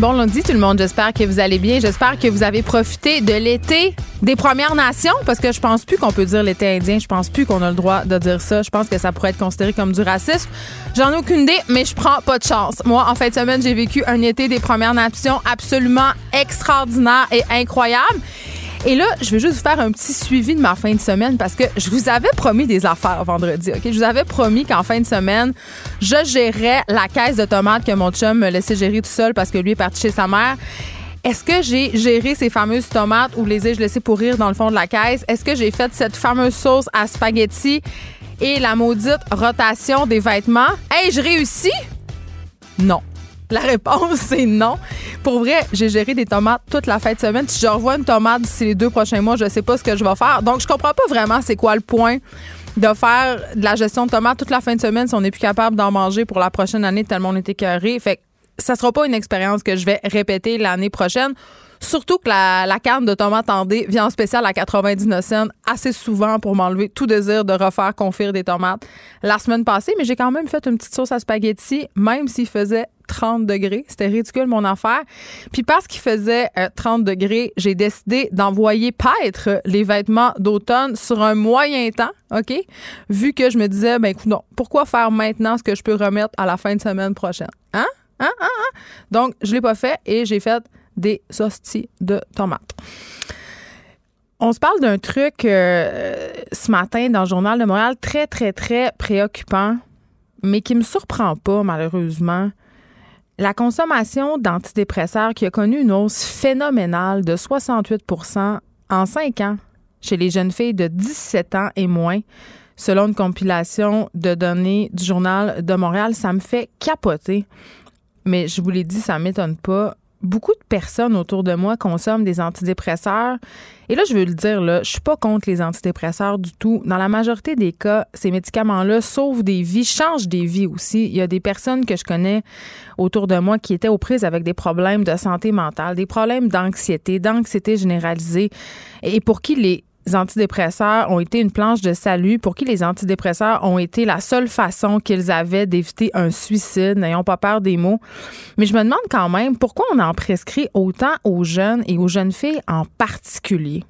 Bon lundi tout le monde, j'espère que vous allez bien. J'espère que vous avez profité de l'été des Premières Nations parce que je pense plus qu'on peut dire l'été indien, je pense plus qu'on a le droit de dire ça. Je pense que ça pourrait être considéré comme du racisme. J'en ai aucune idée, mais je prends pas de chance. Moi, en fin de semaine, j'ai vécu un été des Premières Nations absolument extraordinaire et incroyable. Et là, je vais juste vous faire un petit suivi de ma fin de semaine parce que je vous avais promis des affaires vendredi. Ok, Je vous avais promis qu'en fin de semaine, je gérais la caisse de tomates que mon chum me laissait gérer tout seul parce que lui est parti chez sa mère. Est-ce que j'ai géré ces fameuses tomates ou les ai-je laissées pourrir dans le fond de la caisse? Est-ce que j'ai fait cette fameuse sauce à spaghetti et la maudite rotation des vêtements? Hey, je réussis? Non. La réponse, c'est non. Pour vrai, j'ai géré des tomates toute la fin de semaine. Si je revois une tomate d'ici les deux prochains mois, je sais pas ce que je vais faire. Donc, je comprends pas vraiment c'est quoi le point de faire de la gestion de tomates toute la fin de semaine si on n'est plus capable d'en manger pour la prochaine année tellement on est écœuré. Fait que ça sera pas une expérience que je vais répéter l'année prochaine. Surtout que la, la canne de tomates en dés vient en spécial à 99 cents assez souvent pour m'enlever tout désir de refaire confire des tomates la semaine passée. Mais j'ai quand même fait une petite sauce à spaghetti, même s'il faisait 30 degrés. C'était ridicule, mon affaire. Puis parce qu'il faisait euh, 30 degrés, j'ai décidé d'envoyer paître les vêtements d'automne sur un moyen temps, OK? Vu que je me disais, ben écoute, non, pourquoi faire maintenant ce que je peux remettre à la fin de semaine prochaine? Hein? Hein? Hein? hein? Donc, je l'ai pas fait et j'ai fait des hosties de tomates. On se parle d'un truc euh, ce matin dans le Journal de Montréal très, très, très préoccupant, mais qui me surprend pas, malheureusement. La consommation d'antidépresseurs qui a connu une hausse phénoménale de 68% en 5 ans chez les jeunes filles de 17 ans et moins, selon une compilation de données du Journal de Montréal, ça me fait capoter. Mais je vous l'ai dit, ça m'étonne pas beaucoup de personnes autour de moi consomment des antidépresseurs. Et là, je veux le dire, là, je suis pas contre les antidépresseurs du tout. Dans la majorité des cas, ces médicaments-là sauvent des vies, changent des vies aussi. Il y a des personnes que je connais autour de moi qui étaient aux prises avec des problèmes de santé mentale, des problèmes d'anxiété, d'anxiété généralisée, et pour qui les antidépresseurs ont été une planche de salut, pour qui les antidépresseurs ont été la seule façon qu'ils avaient d'éviter un suicide, n'ayons pas peur des mots. Mais je me demande quand même pourquoi on en prescrit autant aux jeunes et aux jeunes filles en particulier.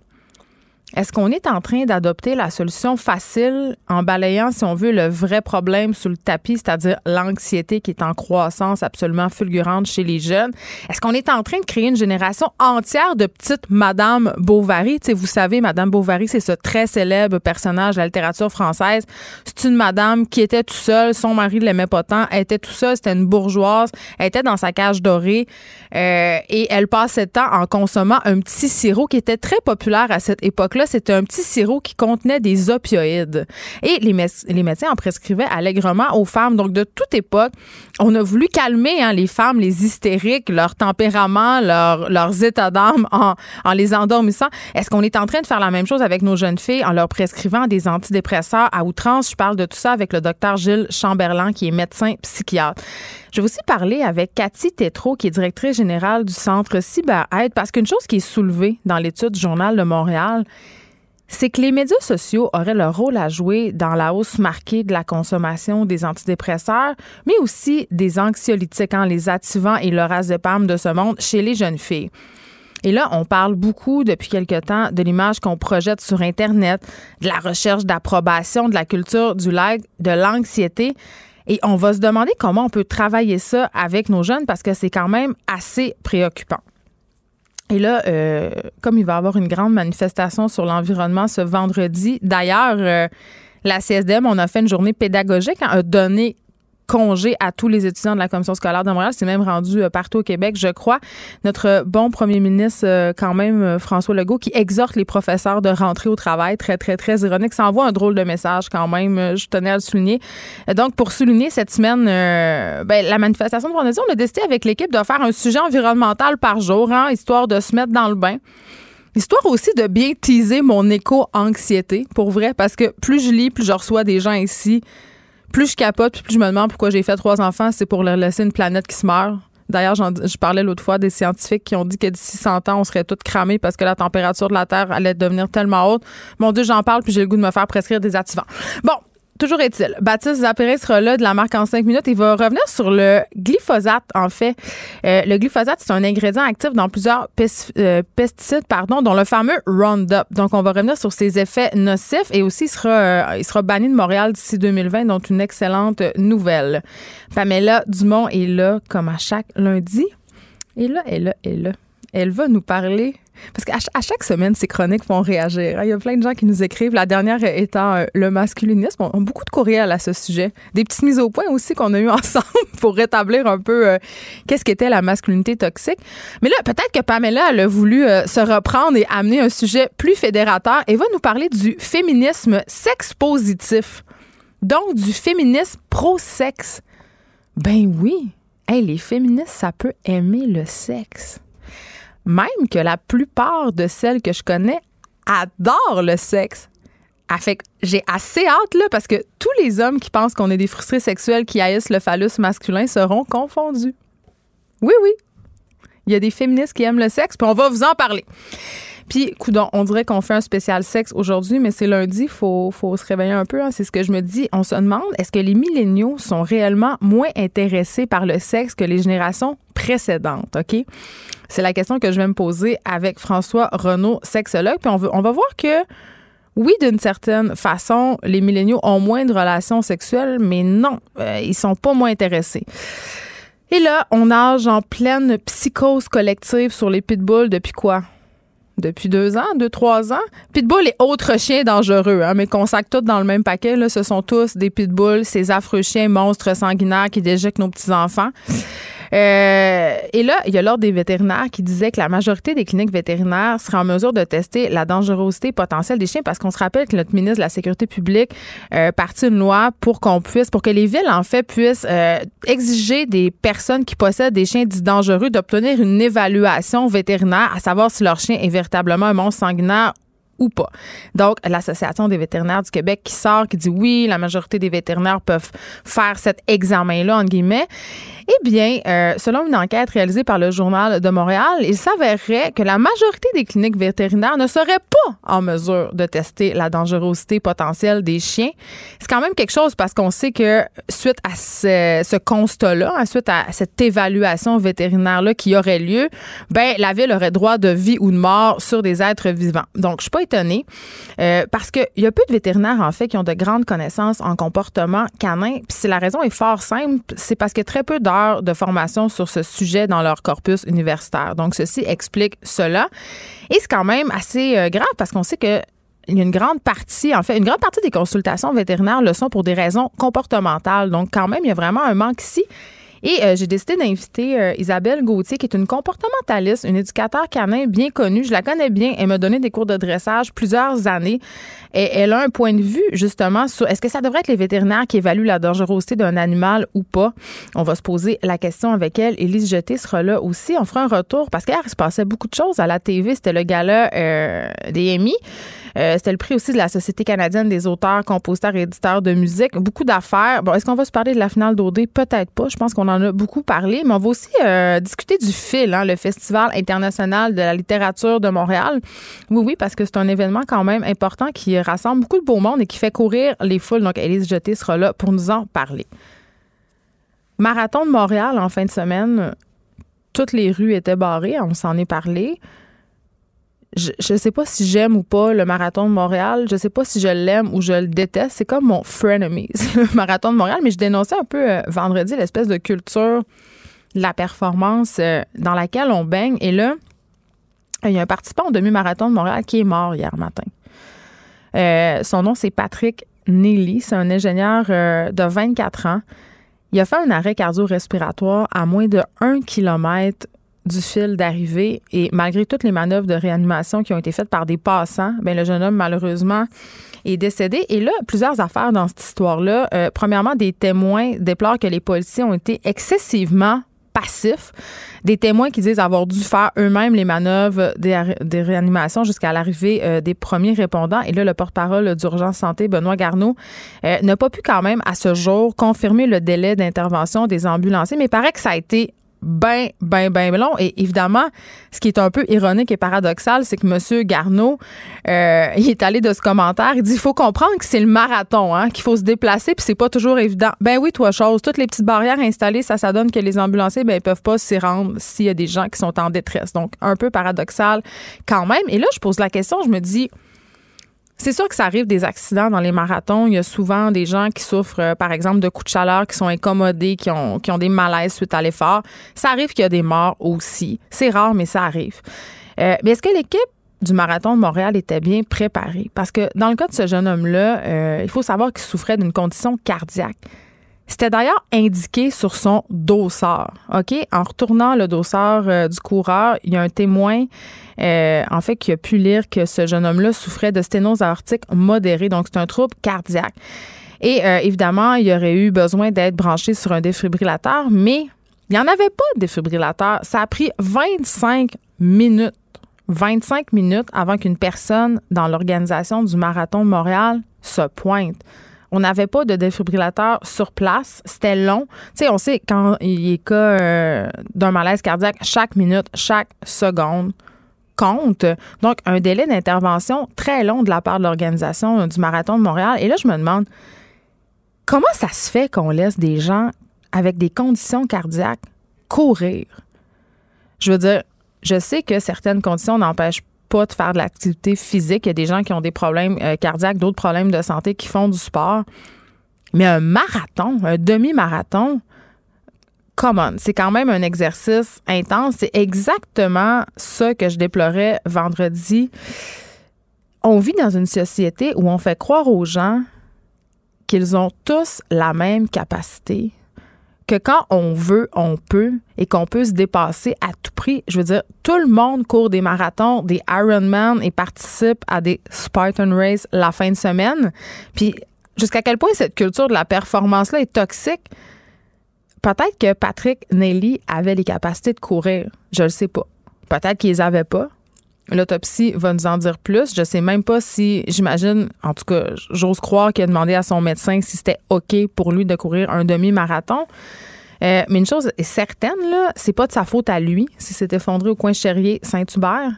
Est-ce qu'on est en train d'adopter la solution facile en balayant, si on veut, le vrai problème sous le tapis, c'est-à-dire l'anxiété qui est en croissance absolument fulgurante chez les jeunes? Est-ce qu'on est en train de créer une génération entière de petites Madame Bovary? sais, vous savez, Madame Bovary, c'est ce très célèbre personnage de la littérature française. C'est une madame qui était tout seule, son mari ne l'aimait pas tant, elle était tout seule, c'était une bourgeoise, elle était dans sa cage dorée euh, et elle passait le temps en consommant un petit sirop qui était très populaire à cette époque-là c'était un petit sirop qui contenait des opioïdes. Et les, médecins en prescrivaient allègrement aux femmes. Donc, de toute époque, on a voulu calmer hein, les femmes, les hystériques, leur tempérament, leur, leurs états d'âme en, en les endormissant. Est-ce qu'on est en train de faire la même chose avec nos jeunes filles en leur prescrivant des antidépresseurs à outrance? Je parle de tout ça avec le docteur Gilles Chamberlain, qui est médecin psychiatre. Je vais aussi parler avec Cathy Tétrault, qui est directrice générale du Centre CyberAide, parce qu'une chose qui est soulevée dans l'étude du Journal de Montréal, c'est que les médias sociaux auraient leur rôle à jouer dans la hausse marquée de la consommation des antidépresseurs, mais aussi des anxiolytiques, hein, les activants et le razepam de ce monde chez les jeunes filles. Et là, on parle beaucoup depuis quelque temps de l'image qu'on projette sur Internet, de la recherche d'approbation, de la culture du like, de l'anxiété. Et on va se demander comment on peut travailler ça avec nos jeunes parce que c'est quand même assez préoccupant. Et là, euh, comme il va y avoir une grande manifestation sur l'environnement ce vendredi, d'ailleurs, euh, la CSDM, on a fait une journée pédagogique, hein, a donné congé à tous les étudiants de la commission scolaire de Montréal. C'est même rendu euh, partout au Québec, je crois. Notre bon premier ministre, euh, quand même, euh, François Legault, qui exhorte les professeurs de rentrer au travail. Très, très, très ironique. Ça envoie un drôle de message quand même. Je tenais à le souligner. Donc, pour souligner cette semaine, ben, la manifestation de vendredi, on a décidé avec l'équipe de faire un sujet environnemental par jour, hein, histoire de se mettre dans le bain. Histoire aussi de bien teaser mon éco-anxiété, pour vrai, parce que plus je lis, plus je reçois des gens ici plus je capote, plus je me demande pourquoi j'ai fait trois enfants, c'est pour leur laisser une planète qui se meurt. D'ailleurs, je parlais l'autre fois des scientifiques qui ont dit que d'ici 100 ans, on serait tous cramés parce que la température de la Terre allait devenir tellement haute. Mon Dieu, j'en parle, puis j'ai le goût de me faire prescrire des activants. Bon, Toujours est-il, Baptiste Zappéré sera là de la marque en cinq minutes. Il va revenir sur le glyphosate, en fait. Euh, le glyphosate, c'est un ingrédient actif dans plusieurs euh, pesticides, pardon, dont le fameux Roundup. Donc, on va revenir sur ses effets nocifs et aussi, il sera, euh, il sera banni de Montréal d'ici 2020, donc une excellente nouvelle. Pamela Dumont est là, comme à chaque lundi. Et là, et là, et là. Elle va nous parler parce qu'à chaque semaine, ces chroniques font réagir. Il y a plein de gens qui nous écrivent. La dernière étant euh, le masculinisme. On a beaucoup de courriels à ce sujet. Des petites mises au point aussi qu'on a eu ensemble pour rétablir un peu euh, qu'est-ce qu'était la masculinité toxique. Mais là, peut-être que Pamela elle a voulu euh, se reprendre et amener un sujet plus fédérateur et va nous parler du féminisme sex positif. Donc, du féminisme pro-sexe. Ben oui. Les féministes, ça peut aimer le sexe même que la plupart de celles que je connais adorent le sexe. J'ai assez hâte, là, parce que tous les hommes qui pensent qu'on est des frustrés sexuels qui haïssent le phallus masculin seront confondus. Oui, oui. Il y a des féministes qui aiment le sexe, puis on va vous en parler. Puis, coudon, on dirait qu'on fait un spécial sexe aujourd'hui, mais c'est lundi, faut, faut se réveiller un peu. Hein, c'est ce que je me dis. On se demande, est-ce que les milléniaux sont réellement moins intéressés par le sexe que les générations précédentes, OK? C'est la question que je vais me poser avec François Renaud, sexologue. Puis on, veut, on va voir que oui, d'une certaine façon, les milléniaux ont moins de relations sexuelles, mais non, euh, ils sont pas moins intéressés. Et là, on nage en pleine psychose collective sur les pitbulls depuis quoi? Depuis deux ans, deux, trois ans. Pitbull et autres chiens dangereux, hein, mais qu'on sac tous dans le même paquet. Là, ce sont tous des pitbulls, ces affreux chiens monstres sanguinaires qui déjectent nos petits-enfants. Euh, et là, il y a l'ordre des vétérinaires qui disait que la majorité des cliniques vétérinaires seraient en mesure de tester la dangerosité potentielle des chiens parce qu'on se rappelle que notre ministre de la Sécurité publique euh, partit une loi pour qu'on puisse, pour que les villes, en fait, puissent euh, exiger des personnes qui possèdent des chiens dits dangereux d'obtenir une évaluation vétérinaire, à savoir si leur chien est véritablement un monstre sanguinaire ou pas. Donc, l'Association des vétérinaires du Québec qui sort, qui dit oui, la majorité des vétérinaires peuvent faire cet examen-là, en guillemets. Eh bien, euh, selon une enquête réalisée par le Journal de Montréal, il s'avérerait que la majorité des cliniques vétérinaires ne seraient pas en mesure de tester la dangerosité potentielle des chiens. C'est quand même quelque chose parce qu'on sait que suite à ce, constat-là, hein, suite à cette évaluation vétérinaire-là qui aurait lieu, ben la ville aurait droit de vie ou de mort sur des êtres vivants. Donc, je suis pas étonnée euh, parce qu'il y a peu de vétérinaires, en fait, qui ont de grandes connaissances en comportement canin. Puis si la raison est fort simple, c'est parce que très peu d'heures de formation sur ce sujet dans leur corpus universitaire. Donc, ceci explique cela. Et c'est quand même assez euh, grave parce qu'on sait que il y a une grande partie, en fait, une grande partie des consultations vétérinaires le sont pour des raisons comportementales. Donc, quand même, il y a vraiment un manque ici. Et euh, j'ai décidé d'inviter euh, Isabelle Gauthier, qui est une comportementaliste, une éducateur canin bien connue. Je la connais bien. Elle m'a donné des cours de dressage plusieurs années. Et elle a un point de vue, justement, sur est-ce que ça devrait être les vétérinaires qui évaluent la dangerosité d'un animal ou pas? On va se poser la question avec elle. Élise Jeté sera là aussi. On fera un retour parce qu'hier, il se passait beaucoup de choses à la TV. C'était le gala euh, des Emmy. Euh, c'était le prix aussi de la Société canadienne des auteurs, compositeurs et éditeurs de musique. Beaucoup d'affaires. Bon, est-ce qu'on va se parler de la finale d'OD? Peut-être pas. Je pense qu'on en a beaucoup parlé, mais on va aussi euh, discuter du FIL, hein, le Festival international de la littérature de Montréal. Oui, oui, parce que c'est un événement quand même important qui rassemble beaucoup de beau monde et qui fait courir les foules. Donc, Élise Jeté sera là pour nous en parler. Marathon de Montréal en fin de semaine, toutes les rues étaient barrées, on s'en est parlé je ne sais pas si j'aime ou pas le marathon de Montréal. Je sais pas si je l'aime ou je le déteste. C'est comme mon frenemy, le marathon de Montréal. Mais je dénonçais un peu euh, vendredi l'espèce de culture de la performance euh, dans laquelle on baigne. Et là, il y a un participant au demi-marathon de Montréal qui est mort hier matin. Euh, son nom, c'est Patrick Neely. C'est un ingénieur de 24 ans. Il a fait un arrêt cardio-respiratoire à moins de 1 km du fil d'arrivée et malgré toutes les manœuvres de réanimation qui ont été faites par des passants, ben le jeune homme malheureusement est décédé. Et là, plusieurs affaires dans cette histoire-là. Euh, premièrement, des témoins déplorent que les policiers ont été excessivement passifs. Des témoins qui disent avoir dû faire eux-mêmes les manœuvres des, réanimations jusqu'à l'arrivée euh, des premiers répondants. Et là, le porte-parole d'Urgence Santé, Benoît Garneau, euh, n'a pas pu quand même à ce jour confirmer le délai d'intervention des ambulanciers, mais il paraît que ça a été ben, ben, ben long. Et évidemment, ce qui est un peu ironique et paradoxal, c'est que M. Garneau, euh, il est allé de ce commentaire. Il dit il faut comprendre que c'est le marathon, hein, qu'il faut se déplacer, puis c'est pas toujours évident. Ben oui, toi, chose. Toutes les petites barrières installées, ça, ça donne que les ambulanciers, ben, ils peuvent pas s'y rendre s'il y a des gens qui sont en détresse. Donc, un peu paradoxal quand même. Et là, je pose la question, je me dis c'est sûr que ça arrive des accidents dans les marathons. Il y a souvent des gens qui souffrent, euh, par exemple, de coups de chaleur, qui sont incommodés, qui ont, qui ont des malaises suite à l'effort. Ça arrive qu'il y a des morts aussi. C'est rare, mais ça arrive. Euh, mais est-ce que l'équipe du marathon de Montréal était bien préparée? Parce que dans le cas de ce jeune homme-là, euh, il faut savoir qu'il souffrait d'une condition cardiaque. C'était d'ailleurs indiqué sur son dossard. OK? En retournant le dossard euh, du coureur, il y a un témoin, euh, en fait, qui a pu lire que ce jeune homme-là souffrait de sténose aortique modérée. Donc, c'est un trouble cardiaque. Et euh, évidemment, il aurait eu besoin d'être branché sur un défibrillateur, mais il n'y en avait pas de défibrillateur. Ça a pris 25 minutes 25 minutes avant qu'une personne dans l'organisation du marathon de Montréal se pointe. On n'avait pas de défibrillateur sur place. C'était long. Tu sais, on sait quand il est cas euh, d'un malaise cardiaque, chaque minute, chaque seconde compte. Donc, un délai d'intervention très long de la part de l'organisation du Marathon de Montréal. Et là, je me demande, comment ça se fait qu'on laisse des gens avec des conditions cardiaques courir? Je veux dire, je sais que certaines conditions n'empêchent pas de faire de l'activité physique. Il y a des gens qui ont des problèmes euh, cardiaques, d'autres problèmes de santé qui font du sport. Mais un marathon, un demi-marathon, c'est quand même un exercice intense. C'est exactement ça que je déplorais vendredi. On vit dans une société où on fait croire aux gens qu'ils ont tous la même capacité, que quand on veut, on peut et qu'on peut se dépasser à tout prix. Je veux dire, tout le monde court des marathons, des Ironman et participe à des Spartan Race la fin de semaine. Puis jusqu'à quel point cette culture de la performance-là est toxique? Peut-être que Patrick Nelly avait les capacités de courir. Je le sais pas. Peut-être qu'ils les avaient pas. L'autopsie va nous en dire plus. Je sais même pas si, j'imagine, en tout cas, j'ose croire qu'il a demandé à son médecin si c'était OK pour lui de courir un demi-marathon. Euh, mais une chose est certaine, là, c'est pas de sa faute à lui si s'est effondré au coin Cherrier Saint-Hubert.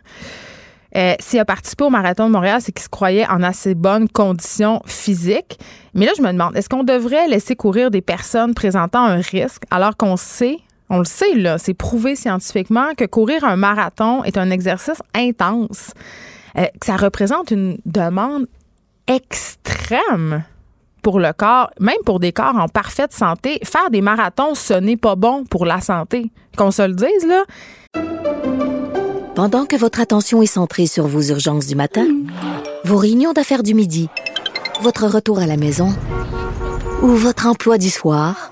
Euh, s'il a participé au marathon de Montréal, c'est qu'il se croyait en assez bonnes conditions physiques. Mais là, je me demande, est-ce qu'on devrait laisser courir des personnes présentant un risque alors qu'on sait on le sait, là, c'est prouvé scientifiquement que courir un marathon est un exercice intense, euh, que ça représente une demande extrême pour le corps, même pour des corps en parfaite santé. Faire des marathons, ce n'est pas bon pour la santé. Qu'on se le dise, là. Pendant que votre attention est centrée sur vos urgences du matin, vos réunions d'affaires du midi, votre retour à la maison ou votre emploi du soir,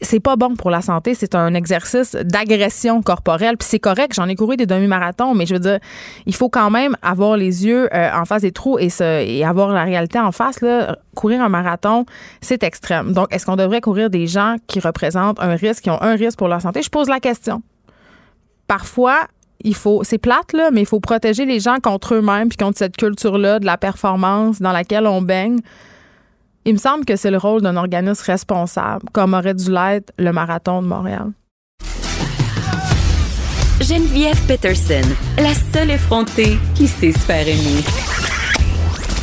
C'est pas bon pour la santé. C'est un exercice d'agression corporelle. Puis c'est correct, j'en ai couru des demi-marathons, mais je veux dire, il faut quand même avoir les yeux euh, en face des trous et, avoir la réalité en face. Courir un marathon, c'est extrême. Donc, est-ce qu'on devrait courir des gens qui représentent un risque, qui ont un risque pour leur santé? Je pose la question. Parfois, il faut, c'est plate, là, mais il faut protéger les gens contre eux-mêmes puis contre cette culture-là de la performance dans laquelle on baigne. Il me semble que c'est le rôle d'un organisme responsable, comme aurait dû l'être le marathon de Montréal. Geneviève Peterson, la seule effrontée qui sait se faire aimer.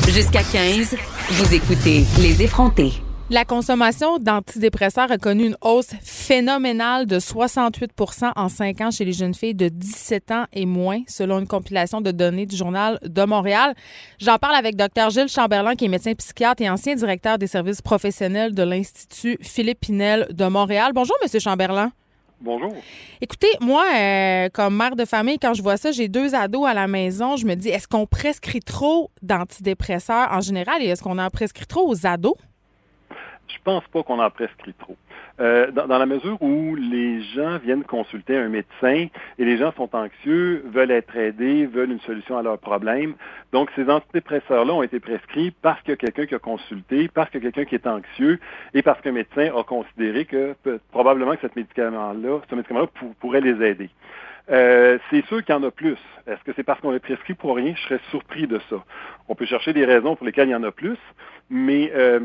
Jusqu'à 15, vous écoutez Les effrontés. La consommation d'antidépresseurs a connu une hausse phénoménale de 68% en 5 ans chez les jeunes filles de 17 ans et moins, selon une compilation de données du Journal de Montréal. J'en parle avec Dr Gilles Chamberlain, qui est médecin psychiatre et ancien directeur des services professionnels de l'Institut Philippe Pinel de Montréal. Bonjour, Monsieur Chamberlain. Bonjour. Écoutez, moi, euh, comme mère de famille, quand je vois ça, j'ai deux ados à la maison. Je me dis, est-ce qu'on prescrit trop d'antidépresseurs en général et est-ce qu'on en prescrit trop aux ados? Je pense pas qu'on en prescrit trop. Euh, dans, la mesure où les gens viennent consulter un médecin et les gens sont anxieux, veulent être aidés, veulent une solution à leurs problèmes. Donc, ces antidépresseurs-là ont été prescrits parce qu'il y a quelqu'un qui a consulté, parce qu'il y a quelqu'un qui est anxieux et parce qu'un médecin a considéré que probablement que ce médicament-là, ce médicament-là pourrait les aider. Euh, c'est sûr qu'il y en a plus. Est-ce que c'est parce qu'on les prescrit pour rien? Je serais surpris de ça. On peut chercher des raisons pour lesquelles il y en a plus, mais euh,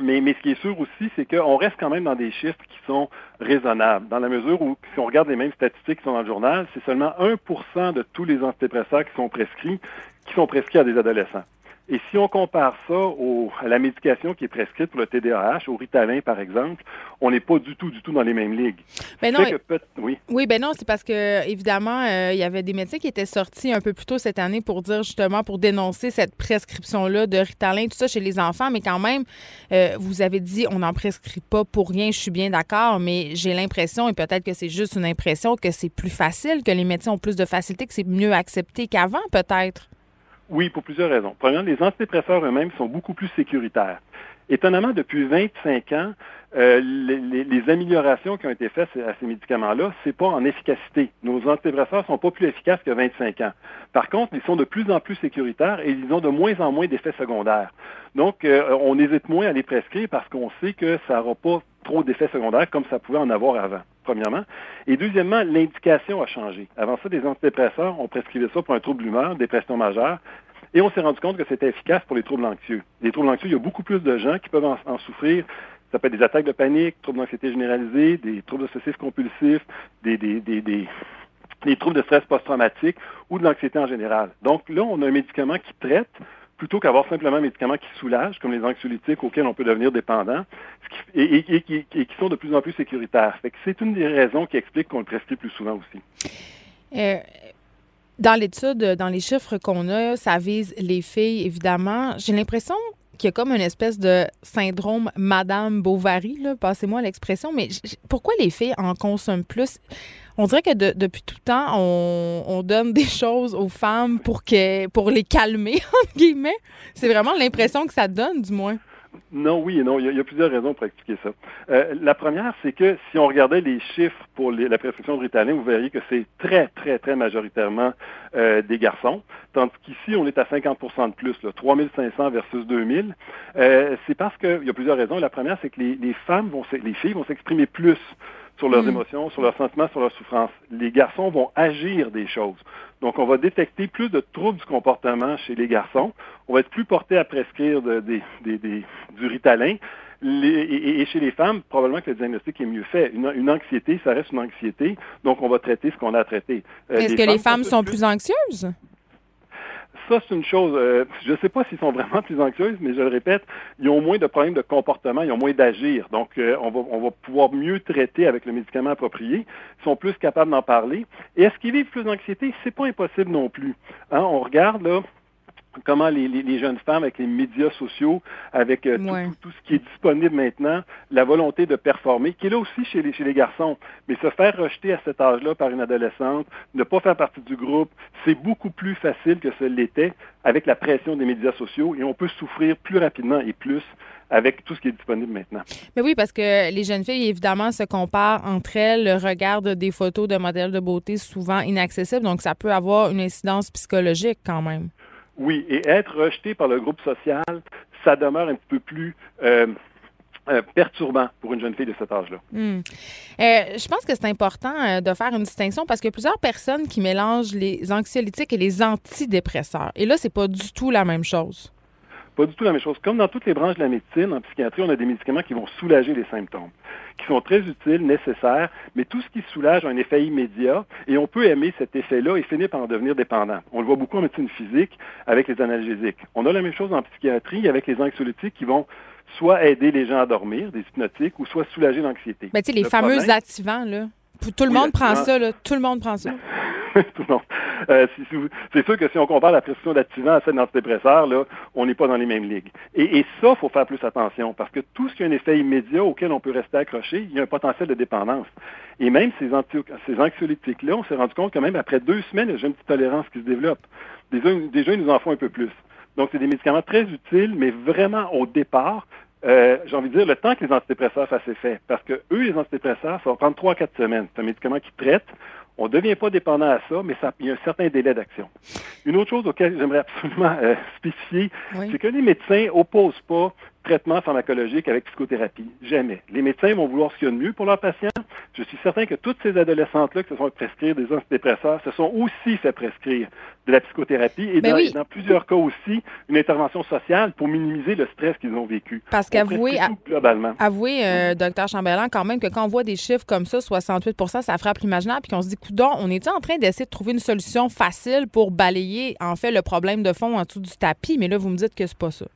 mais, ce qui est sûr aussi, c'est qu'on reste quand même dans des chiffres qui sont raisonnables, dans la mesure où, si on regarde les mêmes statistiques qui sont dans le journal, c'est seulement 1% de tous les antidépresseurs qui sont prescrits qui sont prescrits à des adolescents. Et si on compare ça au, à la médication qui est prescrite pour le TDAH, au Ritalin par exemple, on n'est pas du tout, du tout dans les mêmes ligues. Ben non, oui. oui, ben non, c'est parce que évidemment, euh, il y avait des médecins qui étaient sortis un peu plus tôt cette année pour dire justement pour dénoncer cette prescription-là de Ritalin, tout ça chez les enfants, mais quand même, euh, vous avez dit on n'en prescrit pas pour rien. Je suis bien d'accord, mais j'ai l'impression et peut-être que c'est juste une impression que c'est plus facile, que les médecins ont plus de facilité, que c'est mieux accepté qu'avant, peut-être. Oui, pour plusieurs raisons. Premièrement, les antidépresseurs eux-mêmes sont beaucoup plus sécuritaires. Étonnamment, depuis 25 ans, euh, les, améliorations qui ont été faites à ces médicaments-là, c'est pas en efficacité. Nos antidépresseurs sont pas plus efficaces que 25 ans. Par contre, ils sont de plus en plus sécuritaires et ils ont de moins en moins d'effets secondaires. Donc, euh, on hésite moins à les prescrire parce qu'on sait que ça n'aura pas trop d'effets secondaires comme ça pouvait en avoir avant, premièrement. Et deuxièmement, l'indication a changé. Avant ça, des antidépresseurs, on prescrivait ça pour un trouble d'humeur, dépression majeure. Et on s'est rendu compte que c'était efficace pour les troubles anxieux. Les troubles anxieux, il y a beaucoup plus de gens qui peuvent en, souffrir. Ça peut être des attaques de panique, troubles d'anxiété généralisés, des troubles obsessifs compulsifs, des, des, troubles de stress post-traumatique ou de l'anxiété en général. Donc là, on a un médicament qui traite plutôt qu'avoir simplement un médicament qui soulage, comme les anxiolytiques auxquels on peut devenir dépendant, et, qui, sont de plus en plus sécuritaires. c'est une des raisons qui explique qu'on le prescrit plus souvent aussi. Euh, dans l'étude, dans les chiffres qu'on a, ça vise les filles, évidemment. J'ai l'impression qu'il y a comme une espèce de syndrome Madame Bovary, passez-moi l'expression, mais pourquoi les filles en consomment plus? On dirait que depuis tout le temps, on, donne des choses aux femmes pour, que, pour les calmer, entre guillemets. C'est vraiment l'impression que ça donne, du moins. Non, oui et non. Il y, a, plusieurs raisons pour expliquer ça. Euh, la première, c'est que si on regardait les chiffres pour la prescription de Ritalin, vous verriez que c'est très, très, très majoritairement euh, des garçons, tandis qu'ici, on est à 50% de plus, là, 3500 versus 2000. Euh, c'est parce qu'il y a plusieurs raisons. La première, c'est que les, les femmes vont, les filles vont s'exprimer plus sur leurs hmm. émotions, sur leurs sentiments, sur leurs souffrances. Les garçons vont agir des choses. Donc, on va détecter plus de troubles du comportement chez les garçons. On va être plus porté à prescrire du ritalin. et, chez les femmes, probablement que le diagnostic est mieux fait. Une, anxiété, ça reste une anxiété, donc on va traiter ce qu'on a traité. Euh, Est-ce que les femmes sont plus anxieuses? Ça, c'est une chose. Euh, je ne sais pas s'ils sont vraiment plus anxieuses, mais je le répète, ils ont moins de problèmes de comportement, ils ont moins d'agir. Donc, euh, on, va, pouvoir mieux traiter avec le médicament approprié. Ils sont plus capables d'en parler. Et est-ce qu'ils vivent plus d'anxiété? C'est pas impossible non plus. Hein, on regarde, là, comment les, les, jeunes femmes avec les médias sociaux, avec euh, tout, ce qui est disponible maintenant, la volonté de performer, qui est là aussi chez les, chez les garçons, mais se faire rejeter à cet âge-là par une adolescente, ne pas faire partie du groupe, c'est beaucoup plus facile que ce l'était avec la pression des médias sociaux et on peut souffrir plus rapidement et plus avec tout ce qui est disponible maintenant. Mais oui, parce que les jeunes filles, évidemment, se comparent entre elles, regardent des photos de modèles de beauté souvent inaccessibles, donc ça peut avoir une incidence psychologique quand même. Oui, et être rejeté par le groupe social, ça demeure un petit peu plus euh, euh, perturbant pour une jeune fille de cet âge-là. Hmm. Euh, je pense que c'est important de faire une distinction parce a plusieurs personnes qui mélangent les anxiolytiques et les antidépresseurs. Et là, c'est pas du tout la même chose. Pas du tout la même chose. Comme dans toutes les branches de la médecine, en psychiatrie, on a des médicaments qui vont soulager les symptômes, qui sont très utiles, nécessaires, mais tout ce qui soulage a un effet immédiat et on peut aimer cet effet-là et finir par en devenir dépendant. On le voit beaucoup en médecine physique avec les analgésiques. On a la même chose en psychiatrie avec les anxiolytiques qui vont soit aider les gens à dormir, des hypnotiques, ou soit soulager l'anxiété. Mais tu sais, les fameux activants, là. Tout le monde prend ça, là. Tout le monde prend ça. Euh, c'est sûr que si on compare la prescription d'activants à celle d'antidépresseurs, on n'est pas dans les mêmes ligues. Et, ça, il faut faire plus attention parce que tout ce qui a un effet immédiat auquel on peut rester accroché, il y a un potentiel de dépendance. Et même ces, anxiolytiques-là, on s'est rendu compte que même après deux semaines, il y a une petite tolérance qui se développe. Déjà, ils nous en font un peu plus. Donc, c'est des médicaments très utiles, mais vraiment au départ, euh, j'ai envie de dire, le temps que les antidépresseurs fassent effet. Parce que eux, les antidépresseurs, ça va prendre trois, quatre semaines. C'est un médicament qui traite. On ne devient pas dépendant à ça, mais ça, il y a un certain délai d'action. Une autre chose auquel j'aimerais absolument euh, spécifier, c'est que les médecins opposent pas traitement pharmacologique avec psychothérapie. Jamais. Les médecins vont vouloir ce qu'il y a de mieux pour leurs patients. Je suis certain que toutes ces adolescentes-là qui se sont prescrire des antidépresseurs se sont aussi fait prescrire de la psychothérapie et ben dans, plusieurs cas aussi une intervention sociale pour minimiser le stress qu'ils ont vécu. Parce qu'avouez, avouez, euh, docteur Chamberlain, quand même que quand on voit des chiffres comme ça, 68% ça frappe l'imaginaire, puis qu'on se dit, coudon, on est en train d'essayer de trouver une solution facile pour balayer en fait le problème de fond en dessous du tapis, mais là vous me dites que c'est pas ça.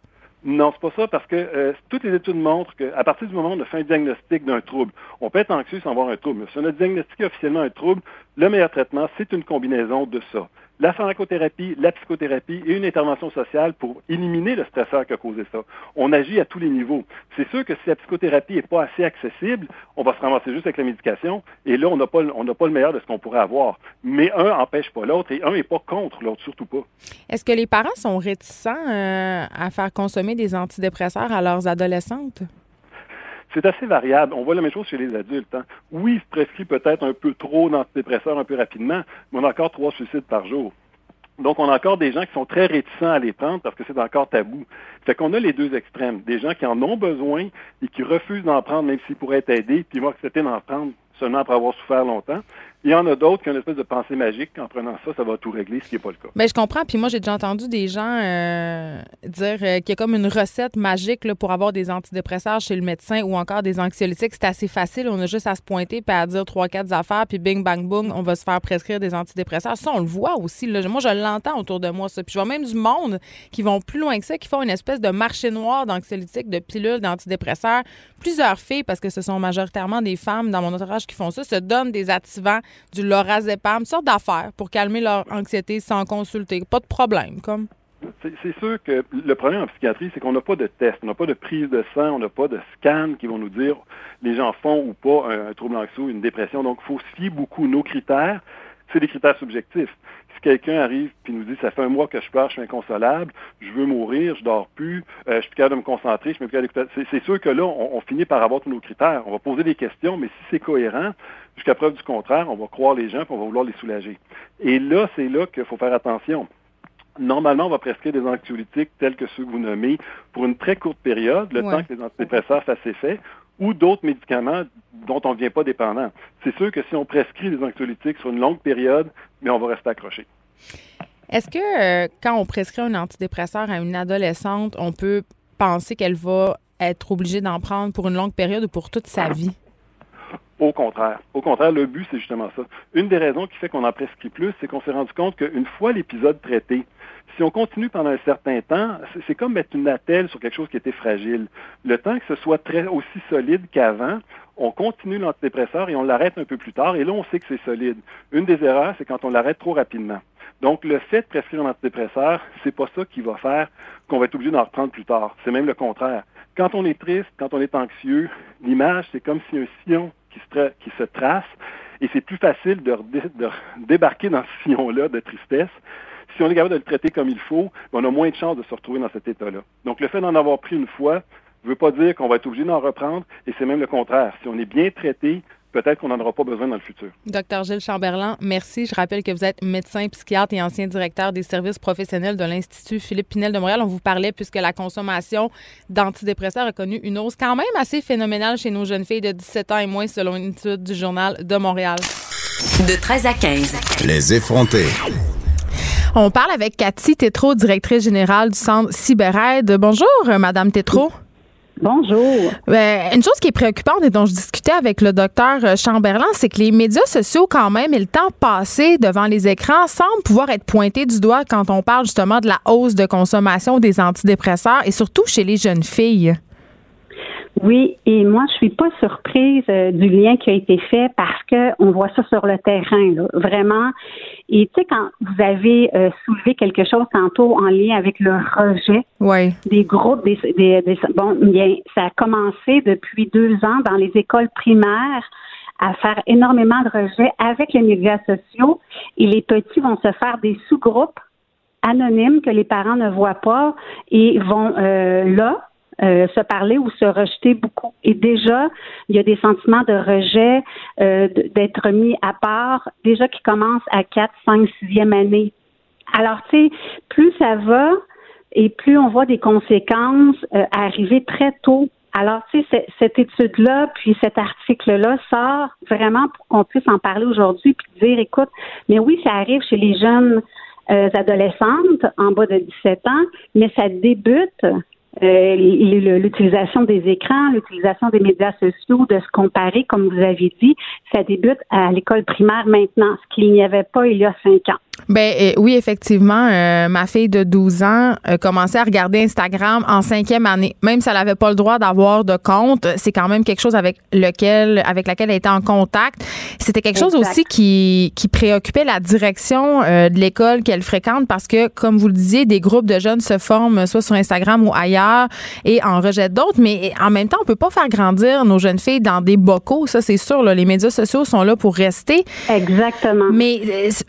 Non, c'est pas ça, parce que euh, toutes les études montrent qu'à partir du moment où on a fait un diagnostic d'un trouble, on peut être anxieux sans avoir un trouble. Mais si on a diagnostiqué officiellement un trouble, le meilleur traitement, c'est une combinaison de ça la pharmacothérapie, la psychothérapie et une intervention sociale pour éliminer le stresseur qui a causé ça. On agit à tous les niveaux. C'est sûr que si la psychothérapie n'est pas assez accessible, on va se ramasser juste avec la médication et là, on n'a pas, le meilleur de ce qu'on pourrait avoir. Mais un n'empêche pas l'autre et un n'est pas contre l'autre, surtout pas. Est-ce que les parents sont réticents euh, à faire consommer des antidépresseurs à leurs adolescentes? C'est assez variable. On voit la même chose chez les adultes. Hein. Oui, ils se prescrit peut-être un peu trop d'antidépresseurs un peu rapidement, mais on a encore trois suicides par jour. Donc, on a encore des gens qui sont très réticents à les prendre parce que c'est encore tabou. Fait qu'on a les deux extrêmes. Des gens qui en ont besoin et qui refusent d'en prendre même s'ils pourraient être aidés, puis vont accepter d'en prendre seulement après avoir souffert longtemps. Il y en a d'autres qui ont une espèce de pensée magique qu'en prenant ça, ça va tout régler, ce qui n'est pas le cas. Mais ben, je comprends. Puis moi, j'ai déjà entendu des gens euh, dire euh, qu'il y a comme une recette magique là, pour avoir des antidépresseurs chez le médecin ou encore des anxiolytiques. C'est assez facile. On a juste à se pointer puis à dire trois, quatre affaires, puis bing, bang, boom, on va se faire prescrire des antidépresseurs. Ça, on le voit aussi. Là. Moi, je l'entends autour de moi, ça. Puis je vois même du monde qui vont plus loin que ça, qui font une espèce de marché noir d'anxiolytiques, de pilules, d'antidépresseurs. Plusieurs filles, parce que ce sont majoritairement des femmes dans mon entourage qui font ça, se donnent des activants, du lorazepam une sorte d'affaires pour calmer leur anxiété sans consulter. Pas de problème, comme. C'est sûr que le problème en psychiatrie, c'est qu'on n'a pas de test, on n'a pas de prise de sang, on n'a pas de scan qui vont nous dire les gens font ou pas un, trouble anxieux, une dépression. Donc, il faut se fier beaucoup. Nos critères, c'est des critères subjectifs. Si quelqu'un arrive et nous dit ça fait un mois que je pleure, je suis inconsolable, je veux mourir, je dors plus, euh, je suis plus capable de me concentrer, je me plus C'est sûr que là, on, on, finit par avoir tous nos critères. On va poser des questions, mais si c'est cohérent, Jusqu'à preuve du contraire, on va croire les gens et on va vouloir les soulager. Et là, c'est là qu'il faut faire attention. Normalement, on va prescrire des anxiolytiques tels que ceux que vous nommez pour une très courte période, le temps que les antidépresseurs fassent effet, ou d'autres médicaments dont on ne vient pas dépendant. C'est sûr que si on prescrit des anxiolytiques sur une longue période, mais on va rester accroché. Est-ce que euh, quand on prescrit un antidépresseur à une adolescente, on peut penser qu'elle va être obligée d'en prendre pour une longue période ou pour toute sa vie? Au contraire. Au contraire, le but, c'est justement ça. Une des raisons qui fait qu'on en prescrit plus, c'est qu'on s'est rendu compte qu'une fois l'épisode traité, si on continue pendant un certain temps, c'est comme mettre une attelle sur quelque chose qui était fragile. Le temps que ce soit très aussi solide qu'avant, on continue l'antidépresseur et on l'arrête un peu plus tard, et là, on sait que c'est solide. Une des erreurs, c'est quand on l'arrête trop rapidement. Donc, le fait de prescrire un antidépresseur, c'est pas ça qui va faire qu'on va être obligé d'en reprendre plus tard. C'est même le contraire. Quand on est triste, quand on est anxieux, l'image, c'est comme si un sillon qui se, qui se trace et c'est plus facile de, débarquer dans ce sillon-là de tristesse. Si on est capable de le traiter comme il faut, on a moins de chances de se retrouver dans cet état-là. Donc, le fait d'en avoir pris une fois ne veut pas dire qu'on va être obligé d'en reprendre, et c'est même le contraire. Si on est bien traité, peut-être qu'on n'en aura pas besoin dans le futur. Docteur Gilles Chamberlain, merci. Je rappelle que vous êtes médecin, psychiatre et ancien directeur des services professionnels de l'Institut Philippe Pinel de Montréal. On vous parlait puisque la consommation d'antidépresseurs a connu une hausse quand même assez phénoménale chez nos jeunes filles de 17 ans et moins, selon une étude du Journal de Montréal. De 13 à 15. Les effrontés. On parle avec Cathy Tétrault, directrice générale du Centre CyberAide. Bonjour, Madame Tétrault. Bonjour. Ben, une chose qui est préoccupante et dont je discutais avec le docteur Chamberlain, c'est que les médias sociaux, quand même, et le temps passé devant les écrans, semblent pouvoir être pointés du doigt quand on parle justement de la hausse de consommation des antidépresseurs et surtout chez les jeunes filles. Oui, et moi, je suis pas surprise euh, du lien qui a été fait parce que on voit ça sur le terrain, là, vraiment. Et tu sais, quand vous avez euh, soulevé quelque chose tantôt en lien avec le rejet des groupes, des, des, bon, bien, ça a commencé depuis deux ans dans les écoles primaires à faire énormément de rejets avec les médias sociaux et les petits vont se faire des sous-groupes anonymes que les parents ne voient pas et vont euh, là euh, se parler ou se rejeter beaucoup. Et déjà, il y a des sentiments de rejet, euh, d'être mis à part, déjà qui commencent à 4, 5, 6e année. Alors, tu sais, plus ça va et plus on voit des conséquences euh, arriver très tôt. Alors, tu sais, cette étude-là, puis cet article-là sort vraiment pour qu'on puisse en parler aujourd'hui, puis dire, écoute, mais oui, ça arrive chez les jeunes adolescentes en bas de 17 ans, mais ça débute euh, l'utilisation des écrans, l'utilisation des médias sociaux, de se comparer, comme vous avez dit, ça débute à l'école primaire maintenant, ce qu'il n'y avait pas il y a cinq ans. Ben euh, oui, effectivement, euh, ma fille de 12 ans a commencé à regarder Instagram en cinquième année. Même si elle n'avait pas le droit d'avoir de compte, c'est quand même quelque chose avec lequel, avec laquelle elle était en contact. C'était quelque chose aussi qui, qui préoccupait la direction euh, de l'école qu'elle fréquente parce que, comme vous le disiez, des groupes de jeunes se forment soit sur Instagram ou ailleurs et en rejettent d'autres. Mais en même temps, on peut pas faire grandir nos jeunes filles dans des bocaux. Ça, c'est sûr. Là, les médias sociaux sont là pour rester. Exactement. Mais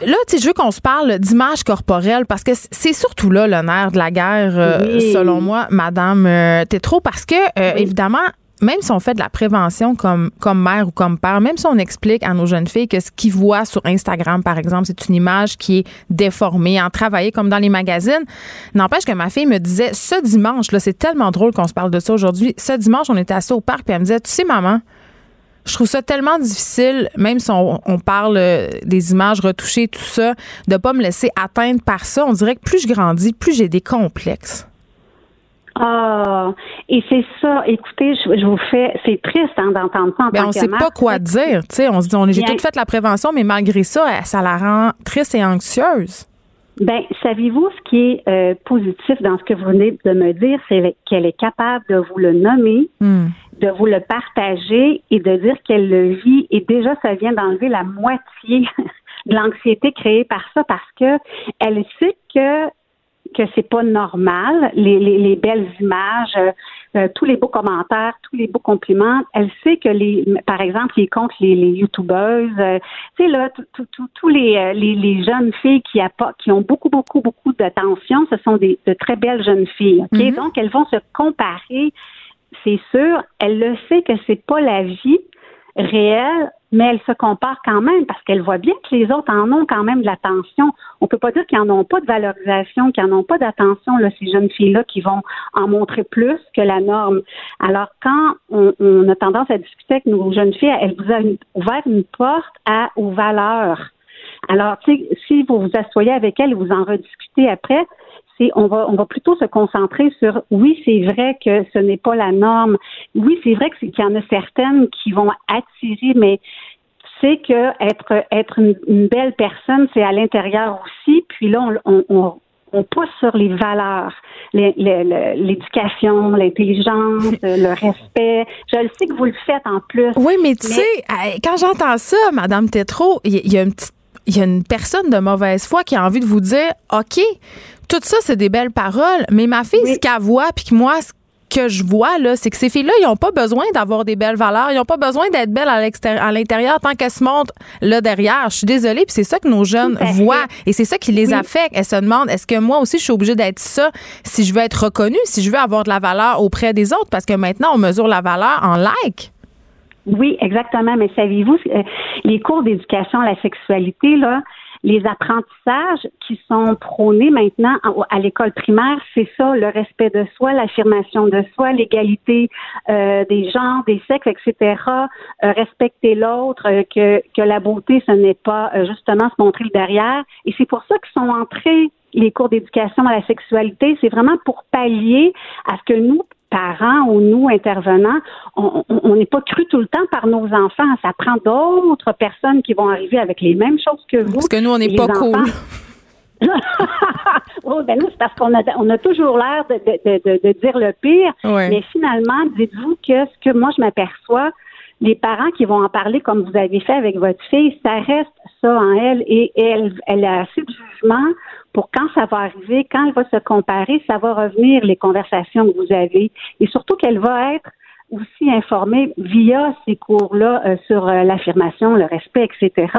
là, tu sais, je veux qu'on se parle d'image corporelle parce que c'est surtout là le nerf de la guerre, euh, selon moi, Madame euh, trop parce que, euh, évidemment, même si on fait de la prévention comme, comme mère ou comme père, même si on explique à nos jeunes filles que ce qu'ils voient sur Instagram, par exemple, c'est une image qui est déformée, en travailler comme dans les magazines, n'empêche que ma fille me disait, ce dimanche, là, c'est tellement drôle qu'on se parle de ça aujourd'hui, ce dimanche, on était assis au parc, puis elle me disait, tu sais, maman, je trouve ça tellement difficile, même si on, parle euh, des images retouchées, tout ça, de pas me laisser atteindre par ça. On dirait que plus je grandis, plus j'ai des complexes. Ah, et c'est ça. Écoutez, je, vous fais, c'est triste hein, d'entendre ça en ben, tant on sait pas quoi dire. Tu sais, on se dit, on, j'ai tout fait la prévention, mais malgré ça, ça la rend triste et anxieuse. Ben, savez-vous ce qui est euh, positif dans ce que vous venez de me dire, c'est qu'elle est capable de vous le nommer, hmm. De vous le partager et de dire qu'elle le vit. Et déjà, ça vient d'enlever la moitié de l'anxiété créée par ça parce que elle sait que que c'est pas normal, les, les, les belles images, euh, euh, tous les beaux commentaires, tous les beaux compliments. Elle sait que les, par exemple, les comptes, les, les youtubeuses, euh, tu sais là, tous les, les, les, jeunes filles qui, a pas, qui ont beaucoup, beaucoup, beaucoup d'attention, ce sont des de très belles jeunes filles. Ok, mm-hmm. donc elles vont se comparer. C'est sûr, elle le sait que c'est pas la vie réelle mais elle se compare quand même parce qu'elle voit bien que les autres en ont quand même de l'attention. On peut pas dire qu'ils en ont pas de valorisation, qu'ils en ont pas d'attention, là, ces jeunes filles-là qui vont en montrer plus que la norme. Alors, quand on, a tendance à discuter avec nos jeunes filles, elle vous a ouvert une porte aux valeurs. Alors, si vous vous asseyez avec elle et vous en rediscutez après, on va, on va plutôt se concentrer sur oui, c'est vrai que ce n'est pas la norme. Oui, c'est vrai qu'il y en a certaines qui vont attirer, mais c'est que être, être une, belle personne, c'est à l'intérieur aussi. Puis là, on, on, on pousse sur les valeurs, l'éducation, l'intelligence, le respect. Je le sais que vous le faites en plus. Oui, mais tu sais, quand j'entends ça, Madame Tétrault, il y, a une il y a une personne de mauvaise foi qui a envie de vous dire, OK, tout ça, c'est des belles paroles, mais ma fille, ce qu'elle voit, puis que moi, ce que je vois, là, c'est que ces filles-là, ils n'ont pas besoin d'avoir des belles valeurs. Ils n'ont pas besoin d'être belles à l'extérieur, à l'intérieur tant qu'elles se montrent là derrière. Je suis désolée, puis c'est ça que nos jeunes voient et c'est ça qui les affecte. Elles se demandent, est-ce que moi aussi, je suis obligée d'être ça si je veux être reconnue, si je veux avoir de la valeur auprès des autres? Parce que maintenant, on mesure la valeur en like. Oui, exactement. Mais savez-vous, euh, les cours d'éducation à la sexualité, là, les apprentissages qui sont prônés maintenant à l'école primaire, c'est ça, le respect de soi, l'affirmation de soi, l'égalité euh, des genres, des sexes, etc. Euh, respecter l'autre, euh, que, que la beauté, ce n'est pas justement se montrer le derrière. Et c'est pour ça qu'ils sont entrés les cours d'éducation à la sexualité, c'est vraiment pour pallier à ce que nous, parents ou nous, intervenants, on n'est pas cru tout le temps par nos enfants. Ça prend d'autres personnes qui vont arriver avec les mêmes choses que vous. Parce que nous, on n'est pas cool. Oh, ben non, c'est parce qu'on a, on a toujours l'air de, de, de, dire le pire. Mais finalement, dites-vous que ce que moi je m'aperçois, les parents qui vont en parler comme vous avez fait avec votre fille, ça reste ça en elle et elle, elle a assez de jugement pour quand ça va arriver, quand elle va se comparer, ça va revenir les conversations que vous avez et surtout qu'elle va être aussi informée via ces cours-là euh, sur euh, l'affirmation, le respect, etc.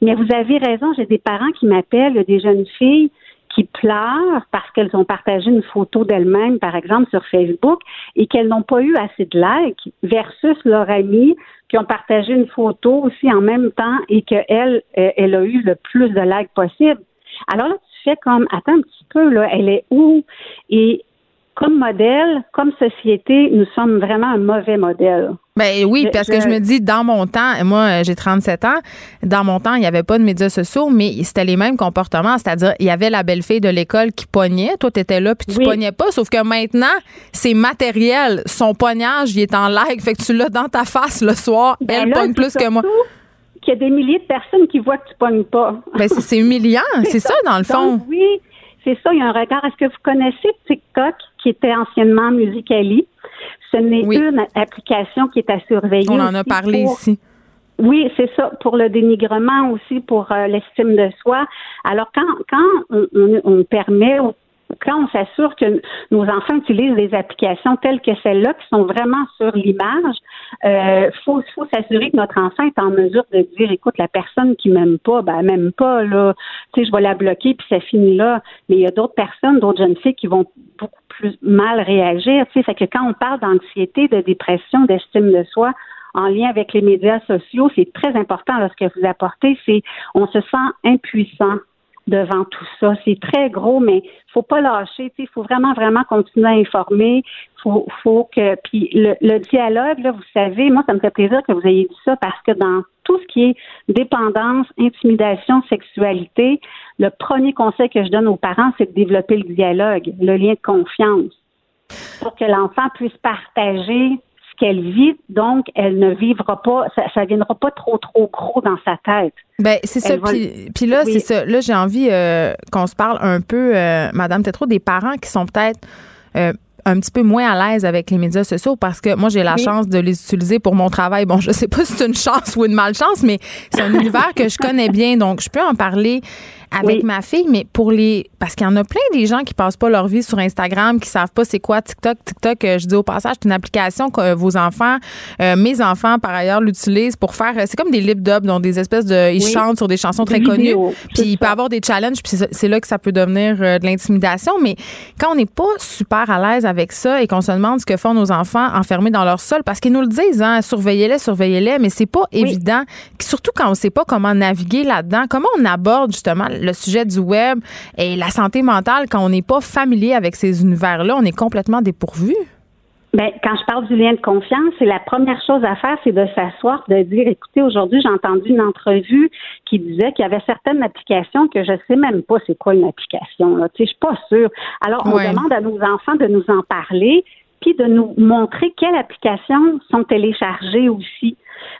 Mais vous avez raison, j'ai des parents qui m'appellent, des jeunes filles qui pleurent parce qu'elles ont partagé une photo d'elles-mêmes, par exemple, sur Facebook, et qu'elles n'ont pas eu assez de likes, versus leur amie qui ont partagé une photo aussi en même temps et qu'elle, euh, elle a eu le plus de likes possible. Alors là, tu fais comme, attends un petit peu, là, elle est où? Et comme modèle, comme société, nous sommes vraiment un mauvais modèle. Ben oui, parce que je me dis, dans mon temps, moi j'ai 37 ans, dans mon temps, il n'y avait pas de médias sociaux, mais c'était les mêmes comportements, c'est-à-dire il y avait la belle fille de l'école qui pognait, toi tu étais là puis tu pognais pas, sauf que maintenant, c'est matériel, son pognage, il est en live, fait que tu l'as dans ta face le soir, ben elle pogne plus que moi. Qu'il y a des milliers de personnes qui voient que tu pognes pas. Ben c'est humiliant, c'est ça, dans le fond. oui, c'est ça, il y a un regard. Est-ce que vous connaissez TikTok, qui était anciennement Musicali? Ce n'est une application qui est à surveiller. On en a parlé ici. Oui, c'est ça, pour le dénigrement aussi, pour euh, l'estime de soi. Alors, quand, quand on, on permet aux quand on s'assure que nos enfants utilisent des applications telles que celles-là, qui sont vraiment sur l'image, euh, faut, faut s'assurer que notre enfant est en mesure de dire, écoute, la personne qui m'aime pas, ben m'aime pas, là, tu sais, je vais la bloquer puis ça finit là. Mais il y a d'autres personnes, d'autres jeunes filles qui vont beaucoup plus mal réagir, fait que quand on parle d'anxiété, de dépression, d'estime de soi, en lien avec les médias sociaux, c'est très important là, ce que vous apportez, c'est on se sent impuissant devant tout ça. C'est très gros, mais faut pas lâcher. Il faut vraiment, vraiment continuer à informer. Faut, faut que. Puis le, dialogue, là, vous savez, moi, ça me fait plaisir que vous ayez dit ça parce que dans tout ce qui est dépendance, intimidation, sexualité, le premier conseil que je donne aux parents, c'est de développer le dialogue, le lien de confiance, pour que l'enfant puisse partager qu'elle vit, donc elle ne vivra pas, ça, ne viendra pas trop trop gros dans sa tête. Ben c'est ça. Puis, là, c'est ça. Là, j'ai envie euh, qu'on se parle un peu, euh, Madame trop des parents qui sont peut-être euh, un petit peu moins à l'aise avec les médias sociaux parce que moi j'ai la chance de les utiliser pour mon travail. Bon, je sais pas si c'est une chance ou une malchance, mais c'est un univers que je connais bien, donc je peux en parler avec ma fille, mais pour les. Parce qu'il y en a plein des gens qui passent pas leur vie sur Instagram, qui savent pas c'est quoi TikTok. TikTok, euh, je dis au passage, c'est une application que euh, vos enfants, euh, mes enfants par ailleurs, l'utilisent pour faire. C'est comme des lip dubs, donc des espèces de. Ils chantent sur des chansons très connues. Puis il peut avoir des challenges, puis c'est là que ça peut devenir de l'intimidation. Mais quand on n'est pas super à l'aise avec ça et qu'on se demande ce que font nos enfants enfermés dans leur sol, parce qu'ils nous le disent, hein, surveillez-les, surveillez-les, mais c'est pas évident. Surtout quand on sait pas comment naviguer là-dedans, comment on aborde justement le sujet du web et la santé mentale, quand on n'est pas familier avec ces univers-là, on est complètement dépourvu? Bien, quand je parle du lien de confiance, c'est la première chose à faire, c'est de s'asseoir, de dire, écoutez, aujourd'hui, j'ai entendu une entrevue qui disait qu'il y avait certaines applications que je sais même pas c'est quoi une application. Là. Tu sais, je suis pas sûre. Alors, on demande à nos enfants de nous en parler, puis de nous montrer quelles applications sont téléchargées aussi.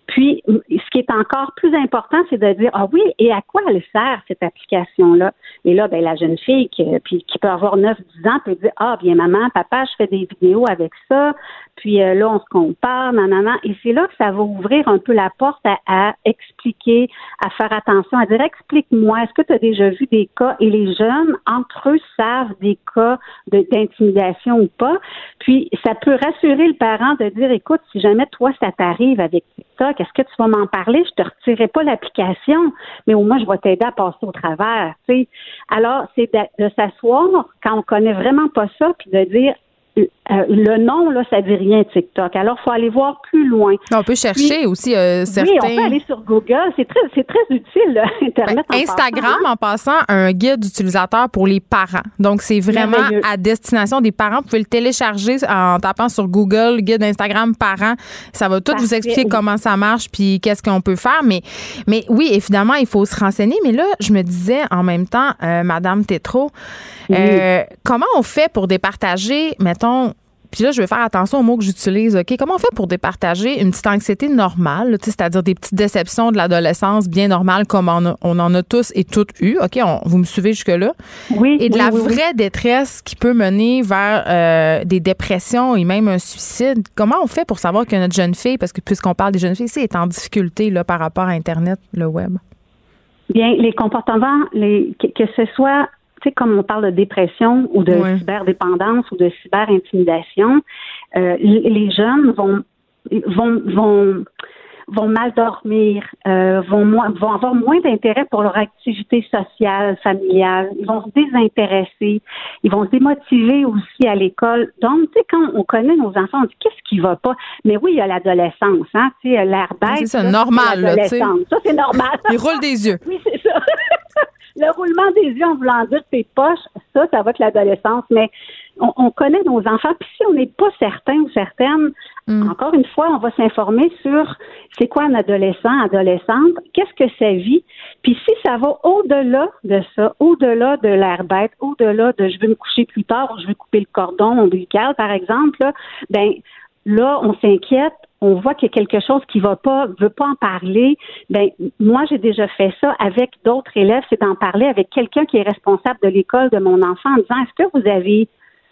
Puis, ce qui est encore plus important, c'est de dire, ah oui, et à quoi elle sert cette application-là? Et là, ben, la jeune fille qui, puis, qui peut avoir 9-10 ans peut dire, ah bien maman, papa, je fais des vidéos avec ça, puis euh, là, on se compare, nanana. Et c'est là que ça va ouvrir un peu la porte à, expliquer, à faire attention, à dire, explique-moi, est-ce que tu as déjà vu des cas? Et les jeunes, entre eux, savent des cas d'intimidation ou pas. Puis, ça peut rassurer le parent de dire, écoute, si jamais toi, ça t'arrive avec TikTok, est-ce que tu vas m'en parler? Je te retirerai pas l'application, mais au moins, je vais t'aider à passer au travers. sais. Alors, c'est de, de s'asseoir quand on connaît vraiment pas ça, puis de dire, euh, le nom, là, ça dit rien TikTok. Alors, il faut aller voir plus loin. On peut chercher aussi euh, certains. Oui, on peut aller sur Google. C'est très, c'est très utile, Internet. Ben, Instagram, en passant, un guide d'utilisateur pour les parents. Donc, c'est vraiment à destination des parents. Vous pouvez le télécharger en tapant sur Google, guide Instagram parents. Ça va tout vous expliquer comment ça marche puis qu'est-ce qu'on peut faire. Mais, mais oui, évidemment, il faut se renseigner. Mais là, je me disais en même temps, euh, Madame Tétro, comment on fait pour départager, mettons, puis là, je vais faire attention aux mots que j'utilise. OK, comment on fait pour départager une petite anxiété normale, c'est-à-dire des petites déceptions de l'adolescence bien normales comme on, on, en a tous et toutes eu. OK, vous me suivez jusque-là? Oui. Et de la vraie détresse qui peut mener vers euh, des dépressions et même un suicide. Comment on fait pour savoir que notre jeune fille, parce que puisqu'on parle des jeunes filles, c'est est en difficulté là, par rapport à Internet, le web? Bien, les comportements, les, que, ce soit tu sais, comme on parle de dépression ou de cyberdépendance ou de cyberintimidation, euh, les jeunes vont vont vont vont mal dormir, euh, vont, vont avoir moins d'intérêt pour leur activité sociale, familiale, ils vont se désintéresser, ils vont se démotiver aussi à l'école. Donc, tu sais, quand on connaît nos enfants, on dit qu'est-ce qui va pas? Mais oui, il y a l'adolescence, hein, tu sais, l'air bête. C'est normal, là, tu sais. Ça, c'est normal. Ils roulent des yeux. Oui, c'est ça. le roulement des yeux en voulant dire tes poches, ça, ça va être l'adolescence. Mais on, connaît nos enfants. Puis si on n'est pas certain ou certaine, mm. encore une fois, on va s'informer sur c'est quoi un adolescent, adolescente, qu'est-ce que ça vit. Puis si ça va au-delà de ça, au-delà de l'air bête, au-delà de je veux me coucher plus tard ou je veux couper le cordon ombilical, par exemple, là, ben là, on s'inquiète, on voit qu'il y a quelque chose qui va pas, veut pas en parler, ben moi j'ai déjà fait ça avec d'autres élèves, c'est d'en parler avec quelqu'un qui est responsable de l'école de mon enfant en disant est-ce que vous avez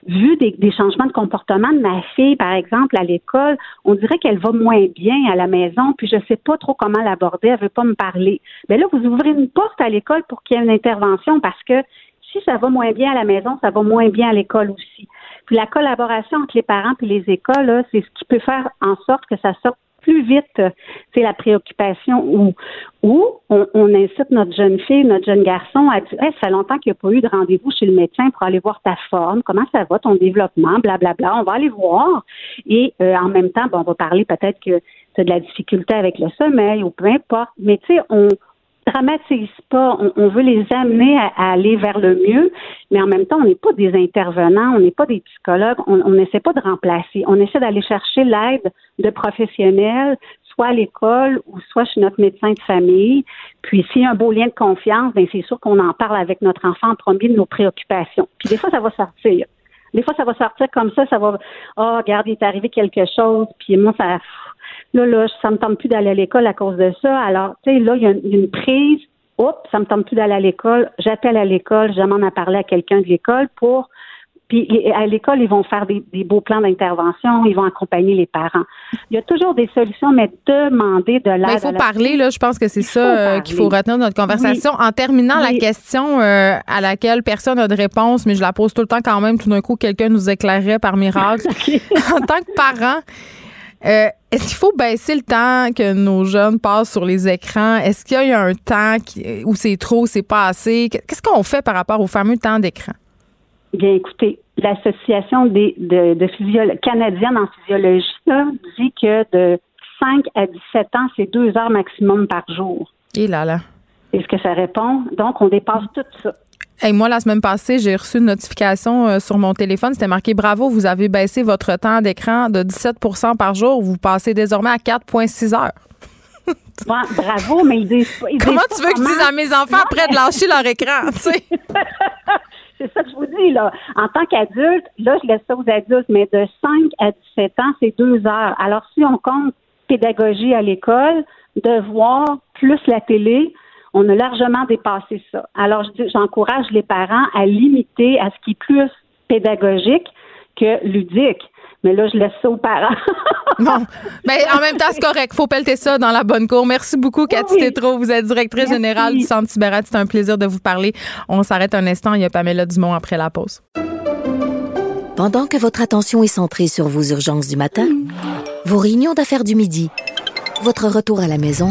vu des, changements de comportement de ma fille, par exemple, à l'école, on dirait qu'elle va moins bien à la maison, puis je ne sais pas trop comment l'aborder, elle veut pas me parler. Mais là, vous ouvrez une porte à l'école pour qu'il y ait une intervention parce que si ça va moins bien à la maison, ça va moins bien à l'école aussi. Puis la collaboration entre les parents et les écoles, c'est ce qui peut faire en sorte que ça sorte plus vite, c'est la préoccupation où, où on, incite notre jeune fille, notre jeune garçon à dire ça fait longtemps qu'il n'y a pas eu de rendez-vous chez le médecin pour aller voir ta forme, comment ça va, ton développement, blablabla. Bla, bla. On va aller voir. Et euh, en même temps, bon, on va parler peut-être que tu as de la difficulté avec le sommeil ou peu importe. Mais tu sais, on, dramatise pas. On, veut les amener à, aller vers le mieux, mais en même temps, on n'est pas des intervenants, on n'est pas des psychologues, on n'essaie pas de remplacer. On essaie d'aller chercher l'aide de professionnels, soit à l'école ou soit chez notre médecin de famille. Puis s'il y a un beau lien de confiance, ben c'est sûr qu'on en parle avec notre enfant en premier de nos préoccupations. Puis des fois, ça va sortir. Des fois, ça va sortir comme ça, ça va, oh, regarde, il est arrivé quelque chose, puis moi, ça, Là, là, ça me tente plus d'aller à l'école à cause de ça. Alors, tu sais, là, il y a une, prise. Oups, ça me tente plus d'aller à l'école. J'appelle à l'école, j'amène à parler à quelqu'un de l'école pour puis à l'école, ils vont faire des, beaux plans d'intervention, ils vont accompagner les parents. Il y a toujours des solutions, mais demander de l'aide. Il faut parler, là. Je pense que c'est ça euh, qu'il faut retenir de notre conversation. En terminant la question euh, à laquelle personne n'a de réponse, mais je la pose tout le temps quand même. Tout d'un coup, quelqu'un nous éclairerait par miracle. en tant que parent, euh, est-ce qu'il faut baisser le temps que nos jeunes passent sur les écrans? Est-ce qu'il y a un temps où c'est trop, c'est pas assez? Qu'est-ce qu'on fait par rapport au fameux temps d'écran? Bien, écoutez, l'Association des, de, de canadienne en physiologie dit que de 5 à 17 ans, c'est deux heures maximum par jour. Et là, là. Est-ce que ça répond? Donc, on dépasse tout ça moi, la semaine passée, j'ai reçu une notification euh, sur mon téléphone. C'était marqué Bravo, vous avez baissé votre temps d'écran de 17% par jour. Vous passez désormais à 4,6 heures. bravo, mais ils disent pas. Comment tu veux que je dise à mes enfants après de lâcher leur écran, c'est ça que je vous dis, là. En tant qu'adulte, là, je laisse ça aux adultes, mais de 5 à 17 ans, c'est deux heures. Alors, si on compte pédagogie à l'école, devoir plus la télé, on a largement dépassé ça. Alors, j'encourage les parents à limiter à ce qui est plus pédagogique que ludique. Mais là, je laisse ça aux parents. bon. Mais ben, en même temps, c'est correct. Faut pelleter ça dans la bonne cour. Merci beaucoup, Cathy oui. Vous êtes directrice générale du Centre Tibérat. C'est un plaisir de vous parler. On s'arrête un instant. Il y a Pamela Dumont après la pause. Pendant que votre attention est centrée sur vos urgences du matin, vos réunions d'affaires du midi, votre retour à la maison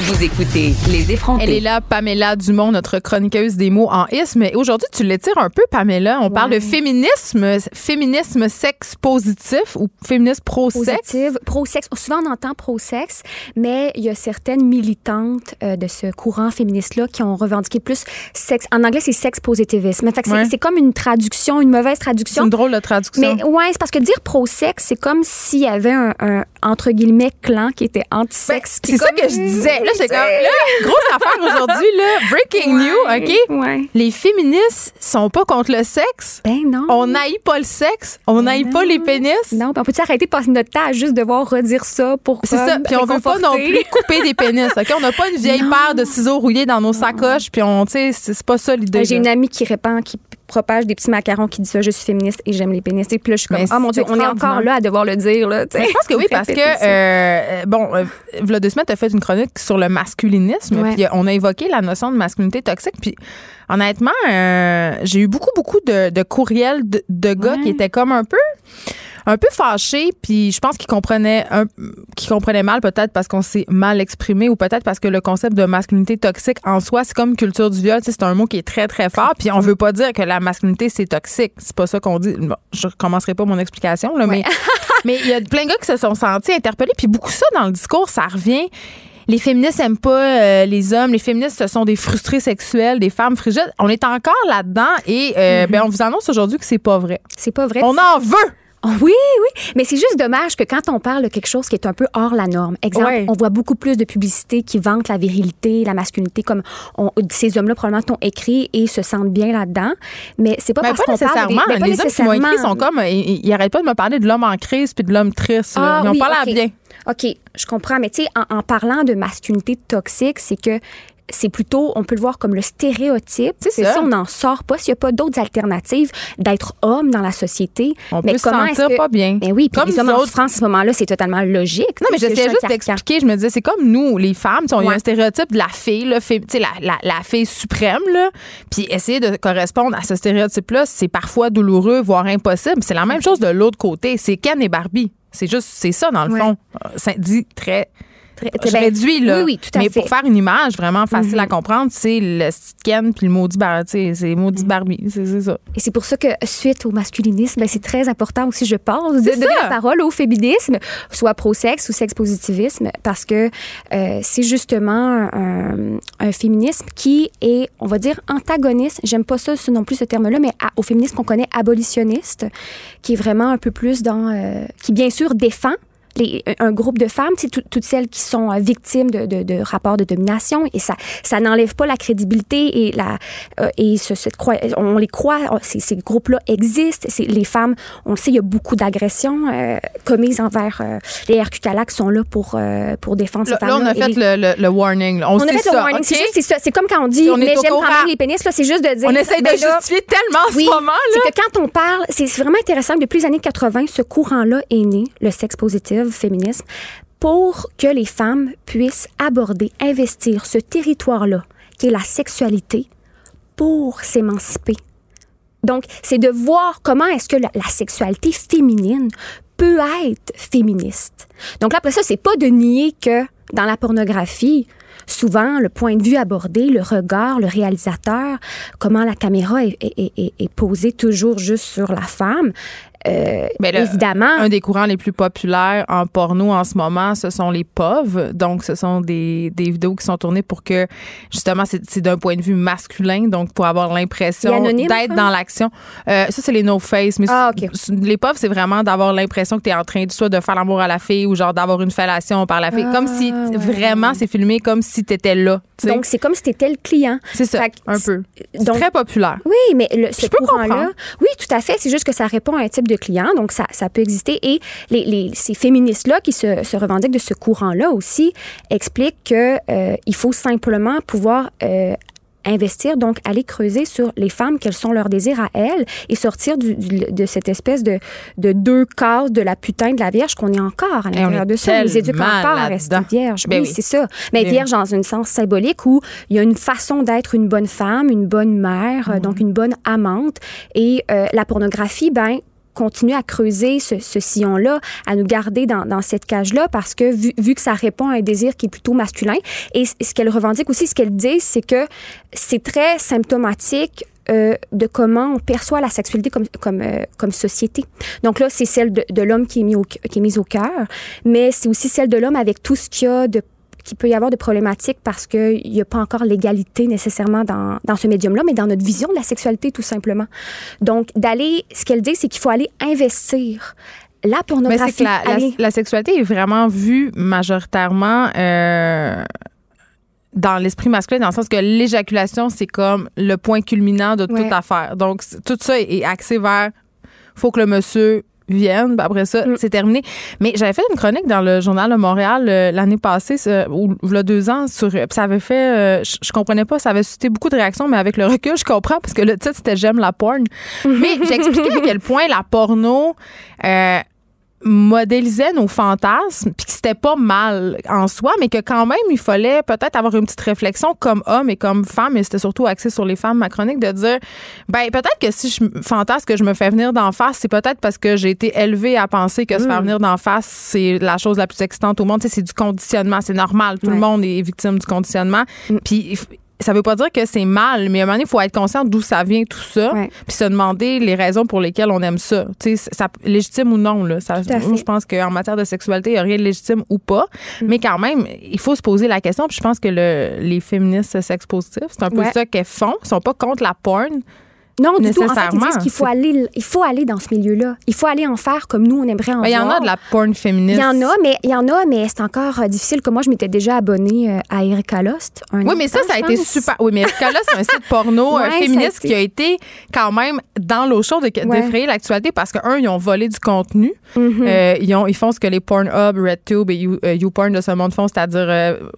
Vous écoutez Les effrontés. Elle est là, Pamela Dumont, notre chroniqueuse des mots en isme. Et aujourd'hui, tu l'étires un peu, Pamela. On parle de féminisme, féminisme sexe positif ou féminisme pro-sexe? Positive, pro-sexe. Souvent, on entend pro-sexe, mais il y a certaines militantes euh, de ce courant féministe-là qui ont revendiqué plus sexe. En anglais, c'est sexe positivisme. Fait que Ouais. c'est- c'est comme une traduction, une mauvaise C'est traduction. une drôle de traduction. Mais ouais, c'est parce que dire pro-sexe, c'est comme s'il y avait un, un, entre guillemets clan qui était anti-sexe. Ben, c'est ça que je disais. Là, j'étais comme, là, grosse affaire aujourd'hui, là. Breaking news, OK? Ouais. Les féministes sont pas contre le sexe. Ben non. On n'aille pas le sexe. On n'aille pas les pénis. Non, puis on peut-tu arrêter de passer notre temps à juste devoir redire ça pour C'est ça. Puis on veut pas non plus couper des pénis. OK? On n'a pas une vieille Non. paire de ciseaux rouillés dans nos sacoches. Puis on, tu sais, c'est pas ça l'idée. J'ai là. une amie qui répand, qui propage des petits macarons qui dit ça, je suis féministe et j'aime les pénis. Et puis là, je suis comme, ah mon Dieu, on est encore là à devoir le dire. Là, je pense que oui, parce que, euh, bon, euh, V'là deux semaines, tu as fait une chronique sur le masculinisme. Puis euh, on a évoqué la notion de masculinité toxique. Puis honnêtement, euh, j'ai eu beaucoup, beaucoup de, de courriels de, de gars Ouais. qui étaient comme un peu un peu fâchés, puis je pense qu'ils comprenaient un, qu'ils comprenaient mal peut-être parce qu'on s'est mal exprimé ou peut-être parce que le concept de masculinité toxique en soi, c'est comme culture du viol, c'est un mot qui est très très fort, puis on veut pas dire que la masculinité c'est toxique, c'est pas ça qu'on dit. Bon, je recommencerai pas mon explication là, mais mais il y a plein de gars qui se sont sentis interpellés, puis beaucoup ça dans le discours, ça revient. Les féministes aiment pas euh, les hommes. Les féministes, ce sont des frustrés sexuels, des femmes frigides. On est encore là-dedans et euh, ben, on vous annonce aujourd'hui que c'est pas vrai. C'est pas vrai. On en veut. Oh, oui, oui. Mais c'est juste dommage que quand on parle de quelque chose qui est un peu hors la norme, exemple, Ouais. on voit beaucoup plus de publicités qui vantent la virilité, la masculinité, comme on- ces hommes-là probablement t'ont écrit et se sentent bien là-dedans. Mais c'est pas Mais parce qu'on parle des- nécessairement. pas les hommes qui m'ont écrit nécessairement. sont comme. Ils, ils arrêtent pas de me parler de l'homme en crise puis de l'homme triste. Ah, ils ont oui, pas l'air ok. bien. OK, je comprends. Mais tu sais, en, en parlant de masculinité toxique, c'est que c'est plutôt, on peut le voir comme le stéréotype. C'est ça. ça, on n'en sort pas s'il n'y a pas d'autres alternatives d'être homme dans la société. On mais peut se comment sentir est-ce que- pas bien. Ben oui, puis Comme les hommes en. France, à ce moment-là, c'est totalement logique. Non, mais j'essayais juste d'expliquer. Je me disais, c'est comme nous, les femmes. On y a un stéréotype de la fille, là, fille- la, la, la fille suprême. Là, puis essayer de correspondre à ce stéréotype-là, c'est parfois douloureux, voire impossible. C'est la même chose de l'autre côté. C'est Ken et Barbie. C'est juste, c'est ça, dans le Ouais. fond. Euh, Ça dit très. Très- Je ben, réduis, là. Oui, oui, tout à mais fait. Mhm. pour faire une image vraiment facile à comprendre, c'est le Ken puis le maudit sais, C'est maudit Mhm. Barbie. C'est ça. Et c'est pour ça que, suite au masculinisme, ben, c'est très important aussi, je pense, de donner la parole au féminisme, soit pro-sexe ou sexe-positivisme, parce que euh, c'est justement un, un féminisme qui est, on va dire, antagoniste. J'aime pas ça ce- non plus ce terme-là, mais à- au féminisme qu'on connaît abolitionniste, qui est vraiment un peu plus dans... euh, qui, bien sûr, défend les- un groupe de femmes, tout- toutes celles qui sont euh, victimes de, de- de rapports de domination, et ça, ça n'enlève pas la crédibilité et la euh, et ce, cette croi- on les croit, on- ces, ces groupes-là existent. Les femmes, on le sait, il y a beaucoup d'agressions euh, commises envers les RQTALAC sont là pour pour défendre ces Là, là, femmes. on a fait le, le- le warning. là. On, on a fait ça. le warning. OK? C'est ça. Comme quand on dit, On mais j'aime quand les pénis. Là, c'est juste de dire. On essaye de ben là, justifier tellement en oui, ce moment. Là. c'est que quand on parle, c'est c'est vraiment intéressant que depuis les années 80, ce courant-là est né, le sexe positif, féminisme, pour que les femmes puissent aborder, investir ce territoire-là, qui est la sexualité, pour s'émanciper. Donc, c'est de voir comment est-ce que la, sexualité féminine peut être féministe. Donc là, après ça, c'est pas de nier que dans la pornographie, souvent, le point de vue abordé, le regard, le réalisateur, comment la caméra est posée toujours juste sur la femme, euh, Mais le- évidemment. Un des courants les plus populaires en porno en ce moment, ce sont les POV. Donc, ce sont des, des vidéos qui sont tournées pour que, justement, c'est d'un point de vue masculin, donc pour avoir l'impression d'être ça? dans l'action. Euh, ça, c'est les no-face. Mais Ah, les POV, c'est vraiment d'avoir l'impression que tu es en train de, soit de faire l'amour à la fille ou genre d'avoir une fellation par la fille. comme si, Ah, ouais. vraiment, c'est filmé comme si tu étais là. tu. Donc, c'est comme si t'étais le client. c'est ça, Fait un peu. C'est donc- très populaire. Oui, mais le, ce Je peux courant-là, comprendre. oui, tout à fait. C'est juste que ça répond à un type de client, donc ça, ça peut exister. Et les, les- ces féministes-là qui se, se revendiquent de ce courant-là aussi expliquent que euh, faut simplement pouvoir euh, investir, donc aller creuser sur les femmes, quels sont leurs désirs à elles, et sortir du- du- de cette espèce de, de deux cases de la putain de la Vierge qu'on est encore à on l'intérieur de ça. On les éduque encore à rester vierge. Ben oui, oui. c'est ça. Mais Ben vierge dans un sens symbolique où il y a une façon d'être une bonne femme, une bonne mère, euh, donc une bonne amante. Et euh, la pornographie, ben continuer à creuser ce, sillon-là, à nous garder dans, cette cage-là, parce que vu, que ça répond à un désir qui est plutôt masculin, et ce qu'elle revendique aussi, ce qu'elle dit, c'est que c'est très symptomatique euh, de comment on perçoit la sexualité comme, euh, société. Donc là, c'est celle de, de l'homme qui est, mis au, qui est mise au cœur, mais c'est aussi celle de l'homme avec tout ce qu'il y a de qu'il peut y avoir de problématiques parce qu'il n'y a pas encore l'égalité nécessairement dans, dans ce médium-là, mais dans notre vision de la sexualité, tout simplement. Donc, d'aller, ce qu'elle dit, c'est qu'il faut aller investir la pornographie. Mais la, la, la, sexualité est vraiment vue majoritairement euh, dans l'esprit masculin, dans le sens que l'éjaculation, c'est comme le point culminant de toute affaire. Donc, tout ça est axé vers faut que le monsieur viennent. Après ça, mm. c'est terminé. Mais j'avais fait une chronique dans le Journal de Montréal euh, l'année passée, ou il y a deux ans, sur, ça avait fait, euh, je, je, comprenais pas, ça avait suscité beaucoup de réactions, mais avec le recul, je comprends parce que le titre c'était J'aime la porn. mais j'expliquais à quel point la porno, euh, modélisait nos fantasmes, puis que c'était pas mal en soi, mais que quand même, il fallait peut-être avoir une petite réflexion comme homme et comme femme, et c'était surtout axé sur les femmes, ma chronique, de dire, ben peut-être que si je fantasme que je me fais venir d'en face, c'est peut-être parce que j'ai été élevée à penser que se faire venir d'en face, c'est la chose la plus excitante au monde. Tu sais, c'est du conditionnement, c'est normal. Tout ouais. le monde est victime du conditionnement. Mm. Puis ça veut pas dire que c'est mal, mais à un moment donné, il faut être conscient d'où ça vient tout ça, ouais. puis se demander les raisons pour lesquelles on aime ça. Tu sais, ça légitime ou non là. Ça, moi, je pense qu'en matière de sexualité, il n'y a rien de légitime ou pas, mm. mais quand même, il faut se poser la question. Puis je pense que le, les féministes sex positifs, c'est un peu ouais. ça qu'elles font. Ils sont pas contre la porn. Non, du tout. En fait, ils qu'il faut aller, il faut aller dans ce milieu-là. Il faut aller en faire comme nous, on aimerait en mais voir. Il y en a de la porn féministe. Il y en a, mais il y en a, mais c'est encore euh, difficile. Comme moi, je m'étais déjà abonnée euh, à Erika Lost. oui, mais ça, ça a été super. Oui, mais Erika Lost, c'est un site porno ouais, féministe qui a été quand même dans l'eau chaude d'effrayer ouais. l'actualité parce que, un, ils ont volé du contenu. -hmm. euh, ils, ont, ils font ce que les Pornhub, RedTube et you, euh, YouPorn de ce monde font, c'est-à-dire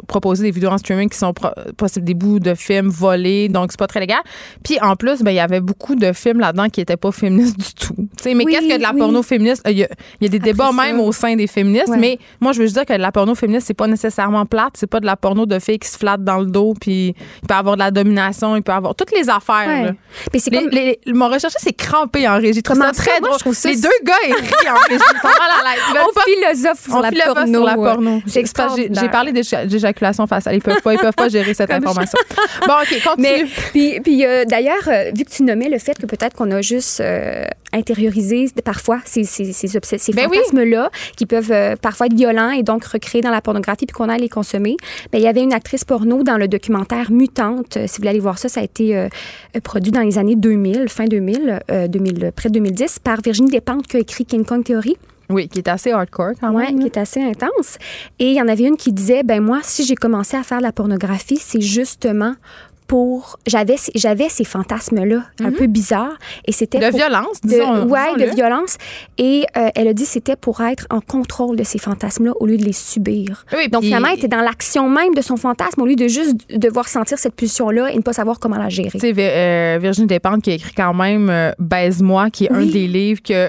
proposer des vidéos en streaming qui sont possibles des bouts de films volés. Donc, c'est pas très légal. Puis, en plus, ben, il y avait beaucoup de films là-dedans qui n'étaient pas féministes du tout. T'sais, mais oui, qu'est-ce que de la oui. porno féministe? Il y, a, il y a des Après débats ça. même au sein des féministes, ouais. mais moi, je veux juste dire que de la porno féministe, c'est pas nécessairement plate. C'est pas de la porno de filles qui se flattent dans le dos, puis il peut avoir de la domination, il peut avoir toutes les affaires. Ouais. Mais c'est comme... Les, les, mon recherché, c'est crampé en régie. Comment ça très drôle. Les deux gars, ils rient en régie. On philosophe sur, on la philosophe porno, sur la porno. J'ai parlé d'éjaculation faciale. Ils peuvent pas, ils peuvent pas gérer cette information. Bon, OK, continue. Mais, puis, puis euh, d'ailleurs, euh, vu que tu nommais le fait que peut-être qu'on a juste euh, intérioriser parfois ces, ces, ces, ces ben fantasmes-là oui. qui peuvent euh, parfois être violents et donc recréer dans la pornographie puis qu'on a à les consommer. Ben, il y avait une actrice porno dans le documentaire Mutante. Si vous voulez aller voir ça, ça a été euh, produit dans les années 2000, fin 2000, 2000 près de 2010, par Virginie Despentes qui a écrit King Kong Theory. Oui, qui est assez hardcore quand même. Oui, qui est assez intense. Et il y en avait une qui disait, ben moi, si j'ai commencé à faire de la pornographie, c'est justement pour j'avais j'avais ces fantasmes là mm -hmm. un peu bizarres et c'était de violence de, disons ouais de violence et euh, elle a dit c'était pour être en contrôle de ces fantasmes là au lieu de les subir oui, donc finalement elle était dans l'action même de son fantasme au lieu de juste devoir sentir cette pulsion là et ne pas savoir comment la gérer tu sais euh, Virginie Despentes qui a écrit quand même euh, baise-moi qui est oui. un des livres que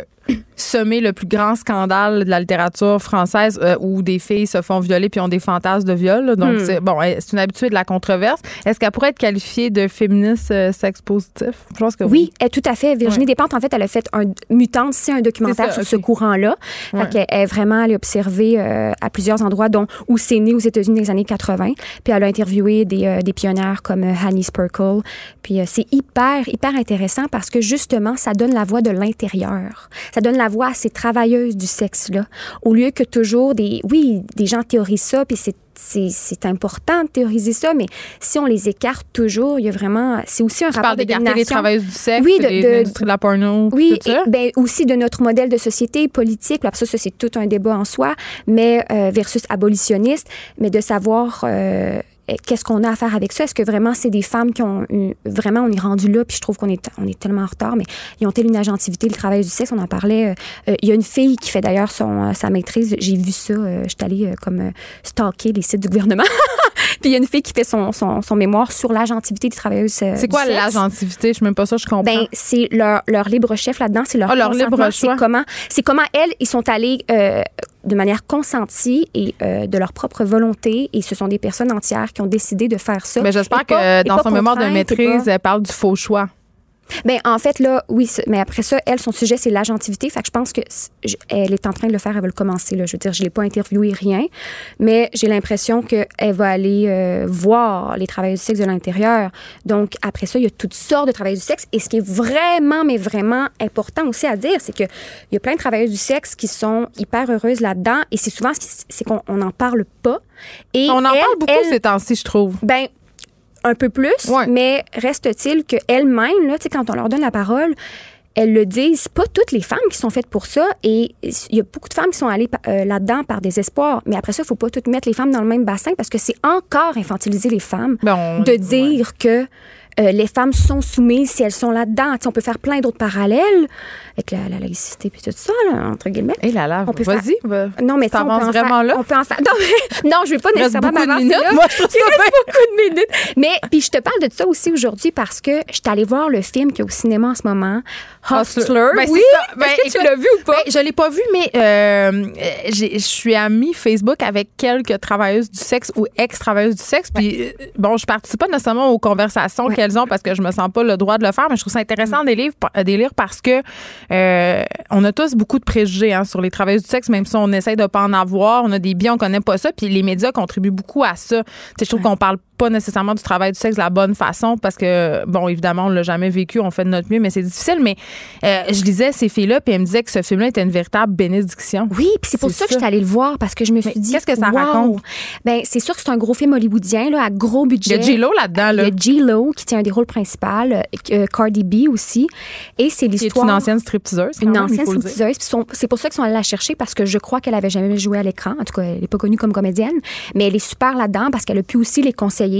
semer le plus grand scandale de la littérature française euh, où des filles se font violer puis ont des fantasmes de viol. Là. Donc, hmm. c'est bon, c'est une habituée de la controverse. Est-ce qu'elle pourrait être qualifiée de féministe euh, sexe positif? Je pense que oui. Oui, elle, tout à fait. Virginie ouais. Despentes, en fait, elle a fait un Mutante, c'est un documentaire ça, sur okay. ce courant-là. Ouais. Elle est vraiment allée observer euh, à plusieurs endroits, dont où c'est né aux États-Unis dans les années 80. Puis elle a interviewé des, euh, des pionnières comme Hanny Spurkle. Puis c'est hyper, hyper intéressant parce que justement, ça donne la voix de l'intérieur. Ça donne la voix à ces travailleuses du sexe-là. Au lieu que toujours des. Oui, des gens théorisent ça, puis c'est c'est important de théoriser ça, mais si on les écarte toujours, il y a vraiment. C'est aussi un tu rapport de domination. les travailleuses du sexe, oui, de, de, l'industrie de la porno. Oui, tout ça? Et, ben, aussi de notre modèle de société politique. Ça, ça c'est tout un débat en soi, mais euh, versus abolitionniste, mais de savoir. Euh, qu'est-ce qu'on a à faire avec ça? Est-ce que vraiment c'est des femmes qui ont vraiment on est rendu là puis je trouve qu'on est on est tellement en retard mais ils ont telle une agentivité le travail du sexe on en parlait euh, il y a une fille qui fait d'ailleurs son euh, sa maîtrise j'ai vu ça euh, je allée comme stalker les sites du gouvernement puis il y a une fille qui fait son, son, son mémoire sur l'agentivité des travailleuses c'est quoi l'agentivité? Je sais même pas ça je comprends ben c'est leur, leur libre chef là-dedans c'est leur oh, leur libre choix c'est comment comment elles ils sont allés de manière consentie et euh, de leur propre volonté. Et ce sont des personnes entières qui ont décidé de faire ça. Mais j'espère que pas, dans son mémoire de maîtrise, elle parle du faux choix. Ben, en fait, là, oui, mais après ça, elle, son sujet, c'est l'agentivité. Fait que je pense que elle est en train de le faire, elle va le commencer. Là. Je veux dire, je l'ai pas interviewé, rien, mais j'ai l'impression qu'elle va aller euh, voir les travailleurs du sexe de l'intérieur. Donc, après ça, il y a toutes sortes de travailleurs du sexe. Et ce qui est vraiment, mais vraiment important aussi à dire, c'est qu'il y a plein de travailleurs du sexe qui sont hyper heureuses là-dedans. Et c'est souvent, c'est qu'on n'en parle pas. Et on en parle beaucoup ces temps-ci, je trouve. Ben, un peu plus, mais reste-t-il qu'elles-mêmes, là, quand on leur donne la parole, elles le disent, pas toutes les femmes qui sont faites pour ça. Et il y a beaucoup de femmes qui sont allées euh, là-dedans par désespoir. Mais après ça, il faut pas toutes mettre les femmes dans le même bassin parce que c'est encore infantiliser les femmes ben, de dire que euh, les femmes sont soumises si elles sont là-dedans. on peut faire plein d'autres parallèles avec la, laïcité puis tout ça, entre guillemets. Et là, là, vas-y. Non, mais on peut vraiment là? On peut en faire... Non, mais... non, je vais pas nécessairement m'avancer là. Moi, je Il reste beaucoup de minutes. Mais puis je te parle de ça aussi aujourd'hui parce que je suis allée voir le film qui est au cinéma en ce moment, Hustler. Ben, oui, ben, est-ce que tu l'as vu ou pas? Ben, je l'ai pas vu, mais euh, je suis amie Facebook avec quelques travailleuses du sexe ou ex-travailleuses du sexe. Puis, euh, bon, je participe pas nécessairement aux conversations qu'elles ont parce que je me sens pas le droit de le faire, mais je trouve ça intéressant des livres, des lire parce que euh, on a tous beaucoup de préjugés hein, sur les travailleuses du sexe, même si on essaye de pas en avoir. On a des biens, on connaît pas ça. Puis les médias contribuent beaucoup à ça. je trouve qu'on parle pas nécessairement du travail du sexe de la bonne façon parce que, bon, évidemment, on l'a jamais vécu, on fait de notre mieux, mais c'est difficile. Mais euh, je lisais ces filles-là, puis elles me disaient que ce film-là était une véritable bénédiction. Oui, puis c'est pour ça, que je suis allée le voir parce que je me suis dit. Qu'est-ce que ça raconte? Ben, c'est sûr que c'est un gros film hollywoodien, là, à gros budget. Il y a J-Lo là-dedans, là. Il y a J-Lo qui tient un des rôles principaux, euh, Cardi B aussi. Et c'est l'histoire. une ancienne stripteaseuse. Une ancienne stripteaseuse. C'est pour ça qu'ils sont allés la chercher parce que je crois qu'elle avait jamais joué à l'écran. En tout cas, elle n'est pas connue comme comédienne, mais elle est super là-dedans parce qu'elle a pu aussi les conseiller.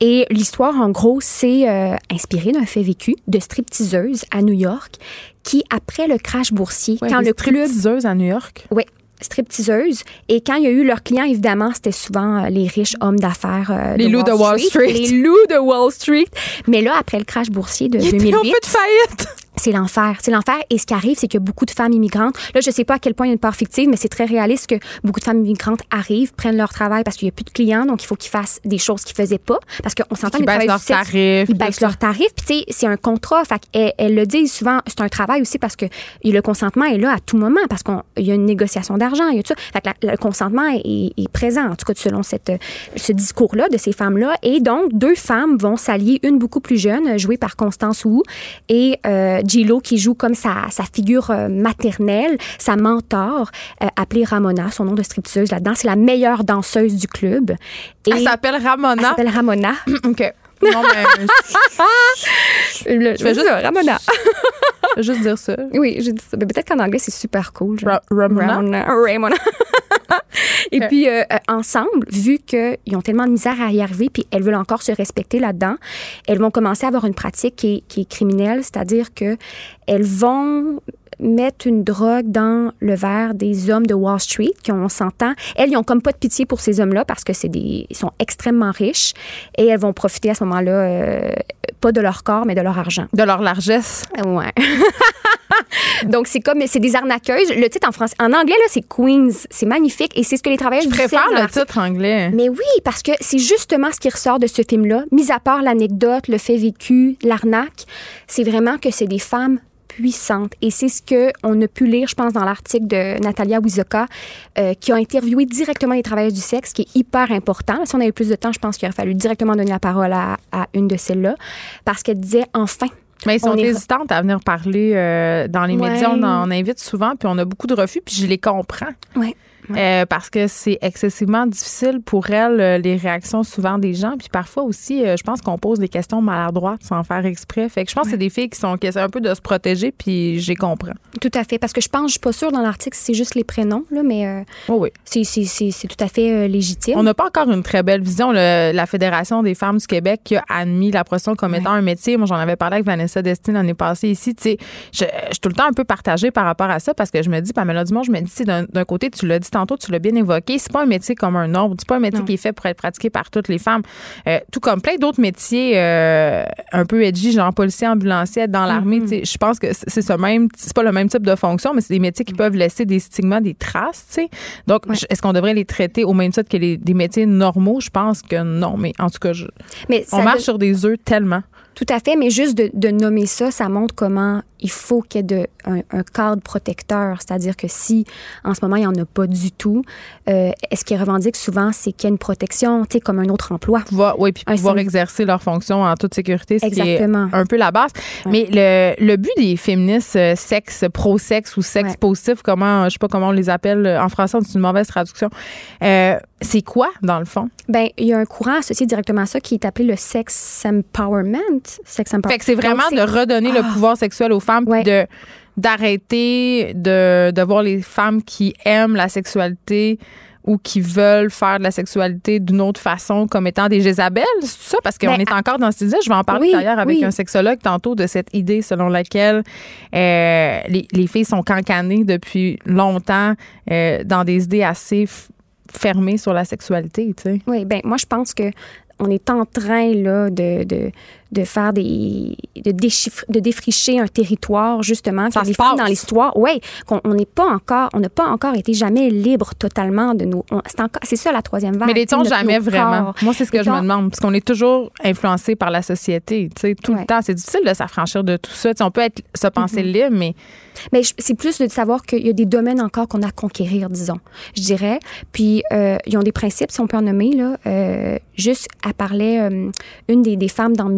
Et l'histoire, en gros, c'est euh, inspiré d'un fait vécu de stripteaseuse à New York qui, après le crash boursier, quand le club... Stripteaseuse à New York? Oui, stripteaseuse. Et quand il y a eu leurs clients, évidemment, c'était souvent euh, les riches hommes d'affaires. Euh, les loups de Wall Street. Les loups de Wall Street. Mais là, après le crash boursier de 2008. Ils ont fait faillite. C'est l'enfer. C'est l'enfer. Et ce qui arrive, c'est a beaucoup de femmes immigrantes. Là, je sais pas à quel point il y a une part fictive, mais c'est très réaliste que beaucoup de femmes immigrantes arrivent, prennent leur travail parce qu'il y a plus de clients, donc il faut qu'ils fassent des choses qu'ils faisaient pas. Parce qu'on s'entend, ils baissent leurs tarifs. Ils baissent leurs tarifs. Puis, tu sais, c'est un contrat. Fait elle, elle, le dit souvent, c'est un travail aussi parce que le consentement est là à tout moment parce qu'il y a une négociation d'argent. Il y a tout ça. Fait que le consentement est, est, présent, en tout cas, selon cette, ce discours-là de ces femmes-là. Et donc, deux femmes vont s'allier, une beaucoup plus jeune, jouée par Constance Wu, et euh, Gilo qui joue comme sa, figure euh, maternelle, sa mentor, euh, appelée Ramona, son nom de stripteaseuse là-dedans. C'est la meilleure danseuse du club. Et elle s'appelle Ramona. Elle s'appelle Ramona. OK. Non, mais. je, vais juste. Ramona. je vais juste dire ça. Oui, je dis ça. Peut-être qu'en anglais, c'est super cool. Ramona? Ramona. Et puis, euh, ensemble, vu qu'ils ont tellement de misère à y arriver, puis elles veulent encore se respecter là-dedans, elles vont commencer à avoir une pratique qui est, qui est criminelle, c'est-à-dire que elles vont mettre une drogue dans le verre des hommes de Wall Street, qui on s'entend. Elles, ils ont comme pas de pitié pour ces hommes-là parce que c'est des, ils sont extrêmement riches et elles vont profiter à ce moment-là, euh, pas de leur corps, mais de leur argent. De leur largesse. Ouais. Donc, c'est comme, c'est des arnaqueuses. Le titre en français, en anglais, là, c'est Queens. C'est magnifique et c'est ce que les travailleurs Je préfère le titre anglais. Mais oui, parce que c'est justement ce qui ressort de ce film-là. Mis à part l'anecdote, le fait vécu, l'arnaque, c'est vraiment que c'est des femmes Et c'est ce qu'on a pu lire, je pense, dans l'article de Natalia Wizoka, euh, qui a interviewé directement les travailleurs du sexe, qui est hyper important. Si on avait plus de temps, je pense qu'il aurait fallu directement donner la parole à, à une de celles-là, parce qu'elle disait enfin mais ils sont hésitantes à venir parler euh, dans les médias. On en invite souvent, puis on a beaucoup de refus, puis je les comprends. Oui. Euh, parce que c'est excessivement difficile pour elle, euh, les réactions souvent des gens. Puis parfois aussi, euh, je pense qu'on pose des questions maladroites sans faire exprès. Fait que je pense que c'est des filles qui sont qui essaient un peu de se protéger, puis j'ai comprends. Tout à fait. Parce que je pense, je suis pas sûre dans l'article si c'est juste les prénoms, là, mais oh oui. c'est, tout à fait légitime. On n'a pas encore une très belle vision. la Fédération des femmes du Québec qui a admis la prostitution comme étant un métier. Moi, j'en avais parlé avec Vanessa Destin l'année passée ici. Tu sais, je, je, suis tout le temps un peu partagée par rapport à ça parce que je me dis, Pamela Dumont, je me dis, d'un côté, tu l'as dit tantôt, tu l'as bien évoqué, c'est pas un métier comme un autre. C'est pas un métier qui est fait pour être pratiqué par toutes les femmes. Euh, tout comme plein d'autres métiers euh, un peu edgy, genre policier, ambulancier, dans l'armée. Mm-hmm. Je pense que c'est ce même, c'est pas le même type de fonction, mais c'est des métiers qui peuvent laisser des stigmas, des traces. Donc, est-ce qu'on devrait les traiter au même titre que les, des métiers normaux? Je pense que non, mais en tout cas, je, on marche sur des œufs tellement. Tout à fait, mais juste de, de nommer ça, ça montre comment il faut qu'il y ait de, un, un cadre protecteur. C'est-à-dire que si, en ce moment, il n'y en a pas du tout, euh, ce qu'ils revendiquent souvent, c'est qu'il y a une protection, tu sais, comme un autre emploi? Pouvoir, oui, puis Un pouvoir exercer leur fonction en toute sécurité, ce qui est Exactement. un peu la base. Mais le, le but des féministes euh, sexe, pro-sexe ou sexe Ouais. positif, comment, je sais pas comment on les appelle euh, en français, c'est une mauvaise traduction, euh, c'est quoi, dans le fond? Ben, il y a un courant associé directement à ça qui est appelé le sex empowerment. Sex. Fait que c'est vraiment Donc, de redonner le Ah. pouvoir sexuel aux femmes, Ouais. de d'arrêter de, de voir les femmes qui aiment la sexualité ou qui veulent faire de la sexualité d'une autre façon comme étant des Jézabel, c'est ça? Parce qu'on Ben, est encore dans cette idée. Je vais en parler Oui, d'ailleurs avec oui. un sexologue tantôt de cette idée selon laquelle euh, les, les filles sont cancanées depuis longtemps euh, dans des idées assez fermées sur la sexualité, tu sais. Oui, ben moi je pense que on est en train là de, de, de faire des de, déchiffrer, de défricher un territoire justement Ça que se passe. dans l'histoire ouais qu'on on n'est pas encore on n'a pas encore été jamais libre totalement de nos c'est encore c'est ça la troisième vague Mais l'est-on jamais vraiment? corps. Moi, c'est ce que je me demande. Parce qu'on est toujours influencé par la société, tu sais, tout le temps. C'est difficile de s'affranchir de tout ça. Tu sais, on peut être, se penser Mm-hmm. libre, mais Mais c'est plus de savoir qu'il y a des domaines encore qu'on a à conquérir, disons, je dirais. Puis, euh, ils ont des principes, si on peut en nommer, là. Euh, juste, elle parlait, euh, une des, des femmes dans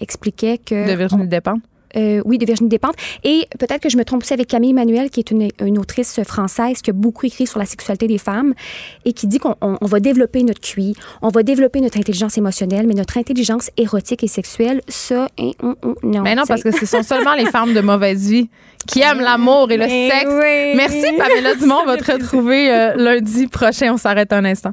Expliquait que... de Virginie Despentes? Euh, oui, de Virginie Despentes. Et peut-être que je me trompe aussi avec Camille Emmanuel, qui est une, une autrice française qui a beaucoup écrit sur la sexualité des femmes et qui dit qu'on on- on va développer notre QI, on va développer notre intelligence émotionnelle, mais notre intelligence érotique et sexuelle, ça, hein, non. Mais non, parce que ce sont seulement les femmes de mauvaise vie qui aiment l'amour et le sexe. oui. Merci, Pamela Dumont. On va te retrouver euh, lundi prochain. On s'arrête un instant.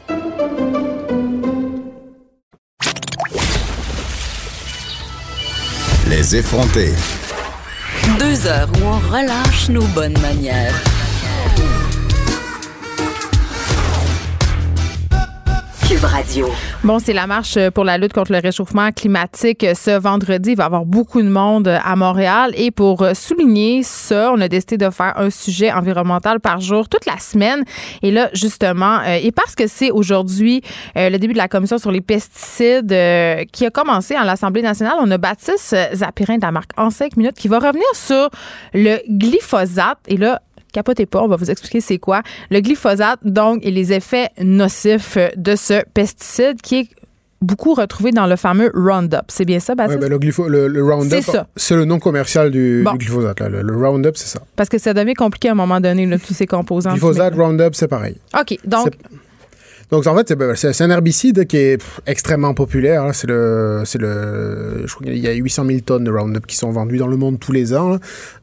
Les effrontés. Deux heures où on relâche nos bonnes manières. Bon, c'est la marche pour la lutte contre le réchauffement climatique ce vendredi. Il va y avoir beaucoup de monde à Montréal. Et pour souligner ça, on a décidé de faire un sujet environnemental par jour toute la semaine. Et là, justement, euh, et parce que c'est aujourd'hui euh, le début de la commission sur les pesticides euh, qui a commencé à l'Assemblée nationale, on a Baptiste Zapirin de la marque En 5 minutes qui va revenir sur le glyphosate. Et là, Capotez pas, on va vous expliquer c'est quoi. Le glyphosate, donc, et les effets nocifs de ce pesticide qui est beaucoup retrouvé dans le fameux Roundup. C'est bien ça, Ouais, Baptiste? ben, le, glypho- le, le C'est Roundup, ça. c'est le nom commercial du, Bon. du glyphosate. là. Le, le Roundup, c'est ça. Parce que ça devient compliqué à un moment donné, là, tous ces composants. Glyphosate, Roundup, c'est pareil. OK, donc, Donc, en fait, c'est- ben, c'est un herbicide qui est pff, extrêmement populaire. là. C'est le, le, je crois qu'il y a 800 000 tonnes de Roundup qui sont vendues dans le monde tous les ans. là.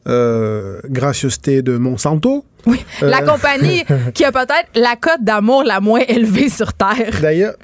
Euh, gracieuseté de Monsanto. oui, Euh, la compagnie qui a peut-être la cote d'amour la moins élevée sur Terre. D'ailleurs,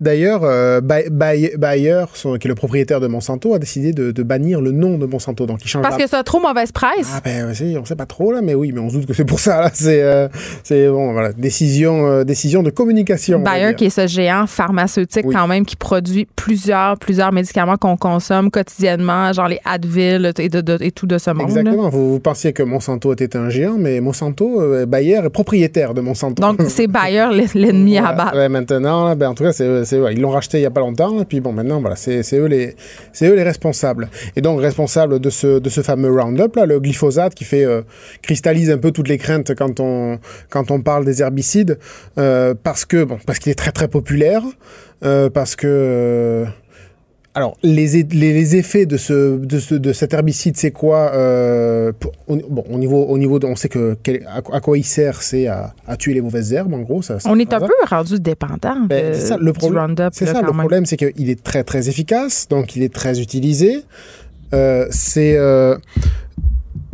d'ailleurs, euh, Bay- Bay- Bayer, son- qui est le propriétaire de Monsanto, a décidé de, de bannir le nom de Monsanto. Donc, il change Parce la- que ça a trop mauvaise presse. Ah ben oui, on sait pas trop là, mais oui, mais on se doute que c'est pour ça là. C'est euh, c'est bon, voilà, décision, euh, décision de communication. Bayer, qui est ce géant pharmaceutique Oui. quand même, qui produit plusieurs, plusieurs médicaments qu'on consomme quotidiennement, genre les Advil et, de- de- et tout de ce monde. Exactement. Vous, vous pensiez que Monsanto était un géant, mais Monsanto, Bayer est propriétaire de Monsanto. Donc, c'est Bayer l'ennemi à battre. Ouais, maintenant, là, ben, en tout cas, c'est, ils l'ont racheté il y a pas longtemps. là, puis bon, maintenant, voilà, c'est, eux les, eux les responsables. Et donc, responsable de ce, de ce fameux Roundup, là, le glyphosate, qui fait euh, cristallise un peu toutes les craintes quand on, quand on parle des herbicides, euh, parce que bon, parce qu'il est très très populaire, euh, parce que euh, alors, les, les, les effets de, ce, de, ce, de cet herbicide, c'est quoi euh, pour- Bon, au niveau, au niveau de, on sait que quel- à, à quoi il sert, c'est à, à tuer les mauvaises herbes, en gros. Ça, ça- On est un peu rendu dépendant Ben, de, ça, le du problème. Roundup. C'est ça, le problème, c'est qu'il est très très efficace, donc il est très utilisé. Euh, c'est euh,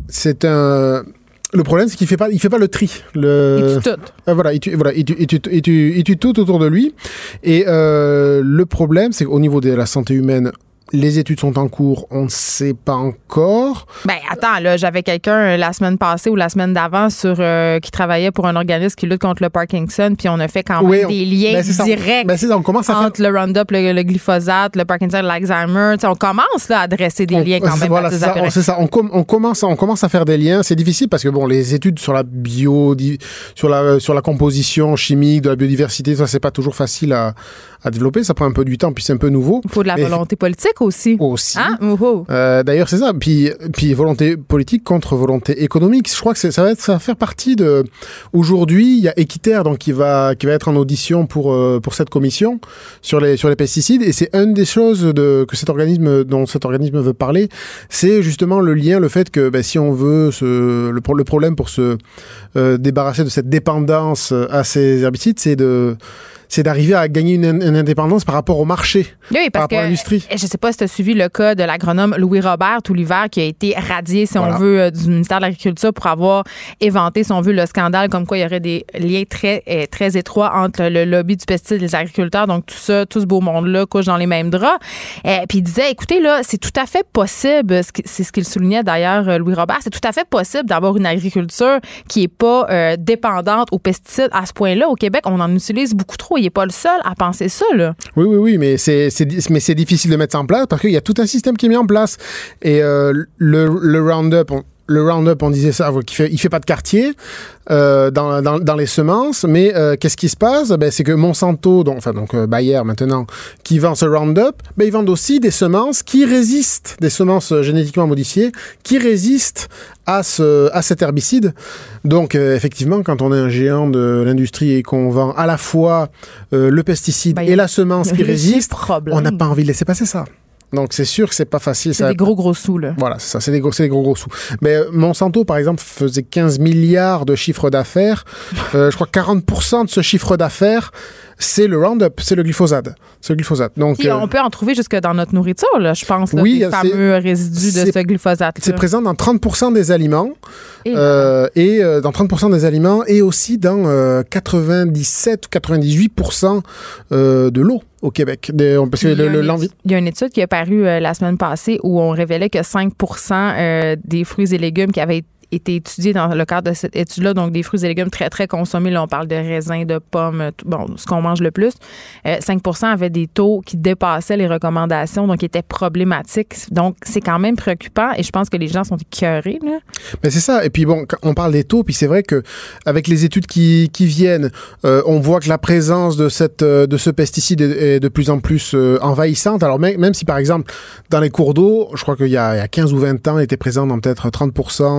c'est un. Le problème, c'est qu'il fait pas, il fait pas le tri. Le... Il tue tout. Euh, voilà, voilà, tout autour de lui. Et euh, le problème, c'est qu'au niveau de la santé humaine, les études sont en cours, on ne sait pas encore. Ben attends, là, j'avais quelqu'un euh, la semaine passée ou la semaine d'avant sur euh, qui travaillait pour un organisme qui lutte contre le Parkinson, puis on a fait quand même des liens ben, directs ben, on commence à entre le Roundup, le, glyphosate, le Parkinson, l'Alzheimer. On commence là, à dresser des liens quand même. Voilà, c'est ça. On, commence, on commence à faire des liens. C'est difficile parce que bon, les études sur la bio, sur la sur la composition chimique de la biodiversité, ça c'est pas toujours facile à à développer. Ça prend un peu du temps, puis c'est un peu nouveau. Il faut de la volonté politique aussi. Aussi. Hein? Euh, D'ailleurs, c'est ça. Puis, puis volonté politique contre volonté économique. Je crois que ça va, être, ça va faire partie de. Aujourd'hui, il y a Équiterre donc qui va qui va être en audition pour euh, pour cette commission sur les sur les pesticides. Et c'est une des choses de, que cet organisme dont cet organisme veut parler, c'est justement le lien, le fait que ben, si on veut le, le problème pour se euh, débarrasser de cette dépendance à ces herbicides, c'est de c'est d'arriver à gagner une, indépendance par rapport au marché, oui, parce par rapport à l'industrie. Je ne sais pas si tu as suivi le cas de l'agronome Louis Robert tout l'hiver qui a été radié, si on veut, euh, du ministère de l'Agriculture pour avoir éventé, si on veut, le scandale comme quoi il y aurait des liens très, euh, très étroits entre le lobby du pesticide et les agriculteurs. Donc, tout ça, tout ce beau monde-là couche dans les mêmes draps. Et, euh, puis il disait, écoutez, là, c'est tout à fait possible, c'est ce qu'il soulignait d'ailleurs, Louis Robert, c'est tout à fait possible d'avoir une agriculture qui n'est pas dépendante aux pesticides à ce point-là. Au Québec, on en utilise beaucoup trop il n'est pas le seul à penser ça. Là. Oui, oui, oui, mais c'est, mais c'est difficile de mettre ça en place parce qu'il y a tout un système qui est mis en place. Et euh, le, le Roundup, le Roundup, on disait ça, il fait, il fait pas de quartier euh, dans, dans, dans, les semences, mais euh, qu'est-ce qui se passe? Ben, C'est que Monsanto, donc, enfin donc euh, Bayer maintenant, qui vend ce Roundup, ben, ils vendent aussi des semences qui résistent, des semences génétiquement modifiées, qui résistent à, ce, à cet herbicide. Donc effectivement, quand on est un géant de l'industrie et qu'on vend à la fois le pesticide ben, et la semence qui résiste, on n'a pas envie de laisser passer ça. Donc, c'est sûr que c'est pas facile. C'est des gros, gros sous, là. Voilà, c'est ça. C'est des gros, des gros, gros sous. Mais euh, Monsanto, par exemple, faisait 15 milliards de chiffre d'affaires. Euh, je crois que 40% de ce chiffre d'affaires, c'est le Roundup, c'est le glyphosate. C'est le glyphosate. Donc, euh, on peut en trouver jusque dans notre nourriture, là, je pense, là, oui, les fameux résidus de ce glyphosate. C'est présent dans 30% des aliments et, euh, et euh, dans 30% des aliments et aussi dans 97 ou 98% de l'eau au Québec. parce que il, y le, il y a une étude qui est parue la semaine passée où on révélait que 5 des fruits et légumes qui avaient été étudié dans le cadre de cette étude-là, donc des fruits et légumes très, très consommés. Là, on parle de raisins, de pommes, bon, ce qu'on mange le plus. 5 euh, avaient des taux qui dépassaient les recommandations, donc qui étaient problématiques. Donc, c'est quand même préoccupant et je pense que les gens sont écœurés. Là. Mais c'est ça. Et puis, bon, on parle des taux, puis c'est vrai que avec les études qui, qui viennent, euh, on voit que la présence de, cette, euh, de ce pesticide est, de plus en plus envahissante. Alors, même, même si, par exemple, dans les cours d'eau, je crois qu'il y, a 15 ou 20 ans, il était présent dans peut-être 30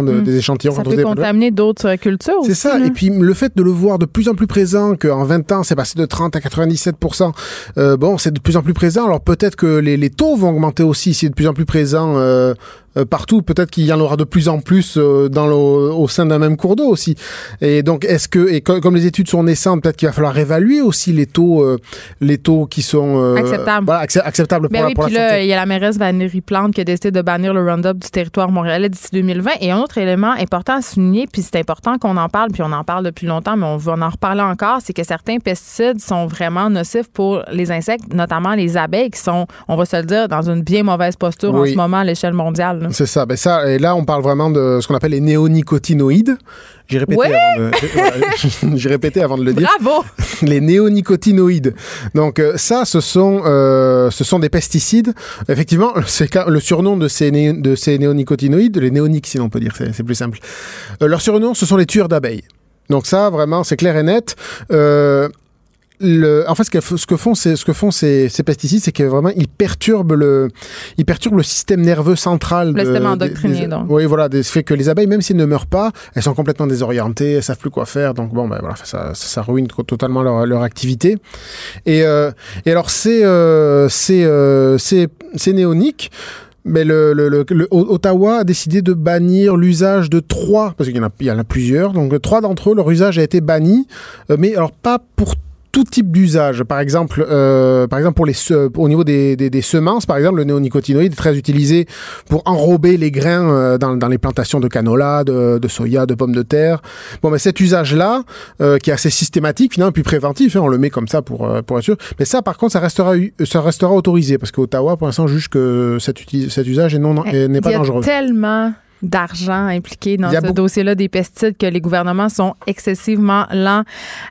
de, mm. des échantillons. Ça peut contaminer d'autres cultures C'est ça. Et puis le fait de le voir de plus en plus présent, qu'en 20 ans, c'est passé de 30 à 97% euh, bon, c'est de plus en plus présent. Alors peut-être que les, les, taux vont augmenter aussi, c'est de plus en plus présent euh, euh, partout. Peut-être qu'il y en aura de plus en plus euh, dans le, au sein d'un même cours d'eau aussi. Et donc, est-ce que, et comme les études sont naissantes, peut-être qu'il va falloir évaluer aussi les taux, euh, les taux qui sont acceptables. Voilà, acceptables ben pour, oui, la, là, Il y a la mairesse Valérie Plante qui a décidé de bannir le Roundup du territoire montréalais d'ici 2020. Et un autre élément important à souligner, puis c'est important qu'on en parle, puis on en parle depuis longtemps, mais on va en reparler encore, c'est que certains pesticides sont vraiment nocifs pour les insectes, notamment les abeilles, qui sont, on va se le dire, dans une bien mauvaise posture en ce moment à l'échelle mondiale. C'est ça. Ben ça, et là, on parle vraiment de ce qu'on appelle les néonicotinoïdes. J'ai répété, avant de, j'ai répété avant de le dire. Bravo! Les néonicotinoïdes. Donc euh, ça, ce sont, euh, ce sont des pesticides. Effectivement, c'est le surnom de ces, de ces néonicotinoïdes, les néoniques, si on peut dire, c'est plus simple. Euh, leur surnom, ce sont les tueurs d'abeilles. Donc ça, vraiment, c'est clair et net. Euh, le, en fait, ce que, ce que font, ce que font ces, ces pesticides, c'est que vraiment ils perturbent le, ils perturbent le système nerveux central. Le système endoctriné, donc. Oui, voilà, des, fait que les abeilles, même s'ils ne meurent pas, elles sont complètement désorientées, elles savent plus quoi faire, donc bon, ben voilà, ça, ça ruine totalement leur, leur activité. Et, euh, et alors c'est, euh, c'est, euh, néonique mais le, le, le, Ottawa a décidé de bannir l'usage de trois, parce qu'il y en a, il y en a plusieurs, donc trois d'entre eux, leur usage a été banni, euh, mais alors pas pour tout type d'usage. Par exemple, euh, par exemple pour les au niveau des, des, des, semences, par exemple, le néonicotinoïde est très utilisé pour enrober les grains euh, dans, dans, les plantations de canola, de, de, soya, de pommes de terre. Bon, mais cet usage-là, euh, qui est assez systématique, finalement, puis préventif, hein, on le met comme ça pour pour être sûr. Mais ça, par contre, ça restera ça restera autorisé parce qu'Ottawa, pour l'instant, juge que cet, cet usage est non n'est pas dangereux. Tellement d'argent impliqué dans ce dossier-là des pesticides que les gouvernements sont excessivement lents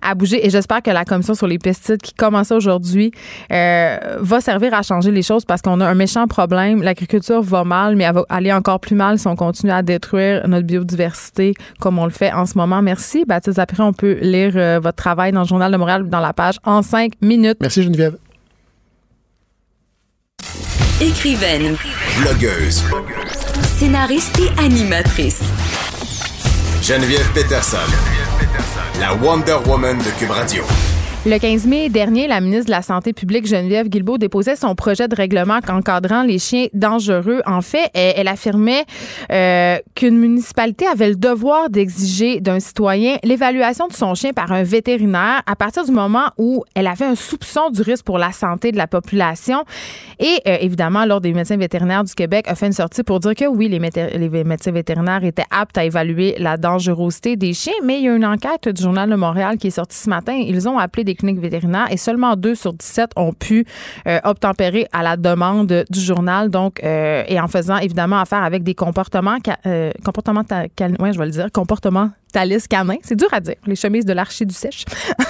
à bouger. Et j'espère que la commission sur les pesticides qui commence aujourd'hui euh, va servir à changer les choses parce qu'on a un méchant problème. L'agriculture va mal, mais elle va aller encore plus mal si on continue à détruire notre biodiversité comme on le fait en ce moment. Merci. Baptiste, après, on peut lire euh, votre travail dans le Journal de Montréal dans la page en cinq minutes. Merci Geneviève. Écrivaine. Blogueuse. Scénariste et animatrice. Geneviève Peterson. La Wonder Woman de Cube Radio. Le 15 mai dernier, la ministre de la Santé publique, Geneviève Guilbeault, déposait son projet de règlement encadrant les chiens dangereux. En fait, elle, affirmait euh, qu'une municipalité avait le devoir d'exiger d'un citoyen l'évaluation de son chien par un vétérinaire à partir du moment où elle avait un soupçon du risque pour la santé de la population. Et euh, évidemment, l'Ordre des médecins vétérinaires du Québec a fait une sortie pour dire que oui, les, les médecins vétérinaires étaient aptes à évaluer la dangerosité des chiens, mais il y a une enquête du Journal de Montréal qui est sortie ce matin. Ils ont appelé des cliniques vétérinaires et seulement 2 sur 17 ont pu euh, obtempérer à la demande du journal. Donc, euh, et en faisant évidemment affaire avec des comportements, euh, comportements, ouais, je vais le dire, comportements Canin. C'est dur à dire, les chemises de l'archer du sèche.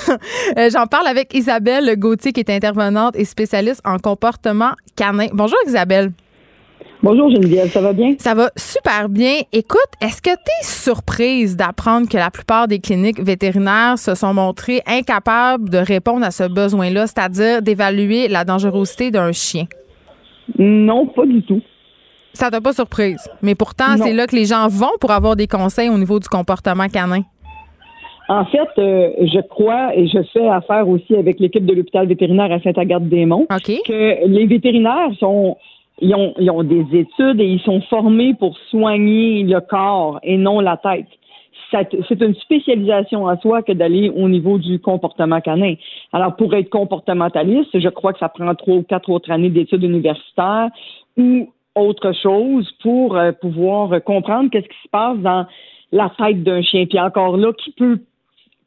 J'en parle avec Isabelle Gauthier, qui est intervenante et spécialiste en comportement canin. Bonjour Isabelle. Bonjour Geneviève, ça va bien? Ça va super bien. Écoute, est-ce que tu es surprise d'apprendre que la plupart des cliniques vétérinaires se sont montrées incapables de répondre à ce besoin-là, c'est-à-dire d'évaluer la dangerosité d'un chien? Non, pas du tout. Ça t'a pas surprise? Mais pourtant, c'est là que les gens vont pour avoir des conseils au niveau du comportement canin. En fait, euh, je crois et je fais affaire aussi avec l'équipe de l'hôpital vétérinaire à Saint-Agathe-des-Monts que les vétérinaires sont ils ont, ils ont des études et ils sont formés pour soigner le corps et non la tête. C'est une spécialisation à soi que d'aller au niveau du comportement canin. Alors, pour être comportementaliste, je crois que ça prend trois ou quatre autres années d'études universitaires ou autre chose pour euh, pouvoir comprendre qu'est-ce qui se passe dans la tête d'un chien. Puis encore là, qui peut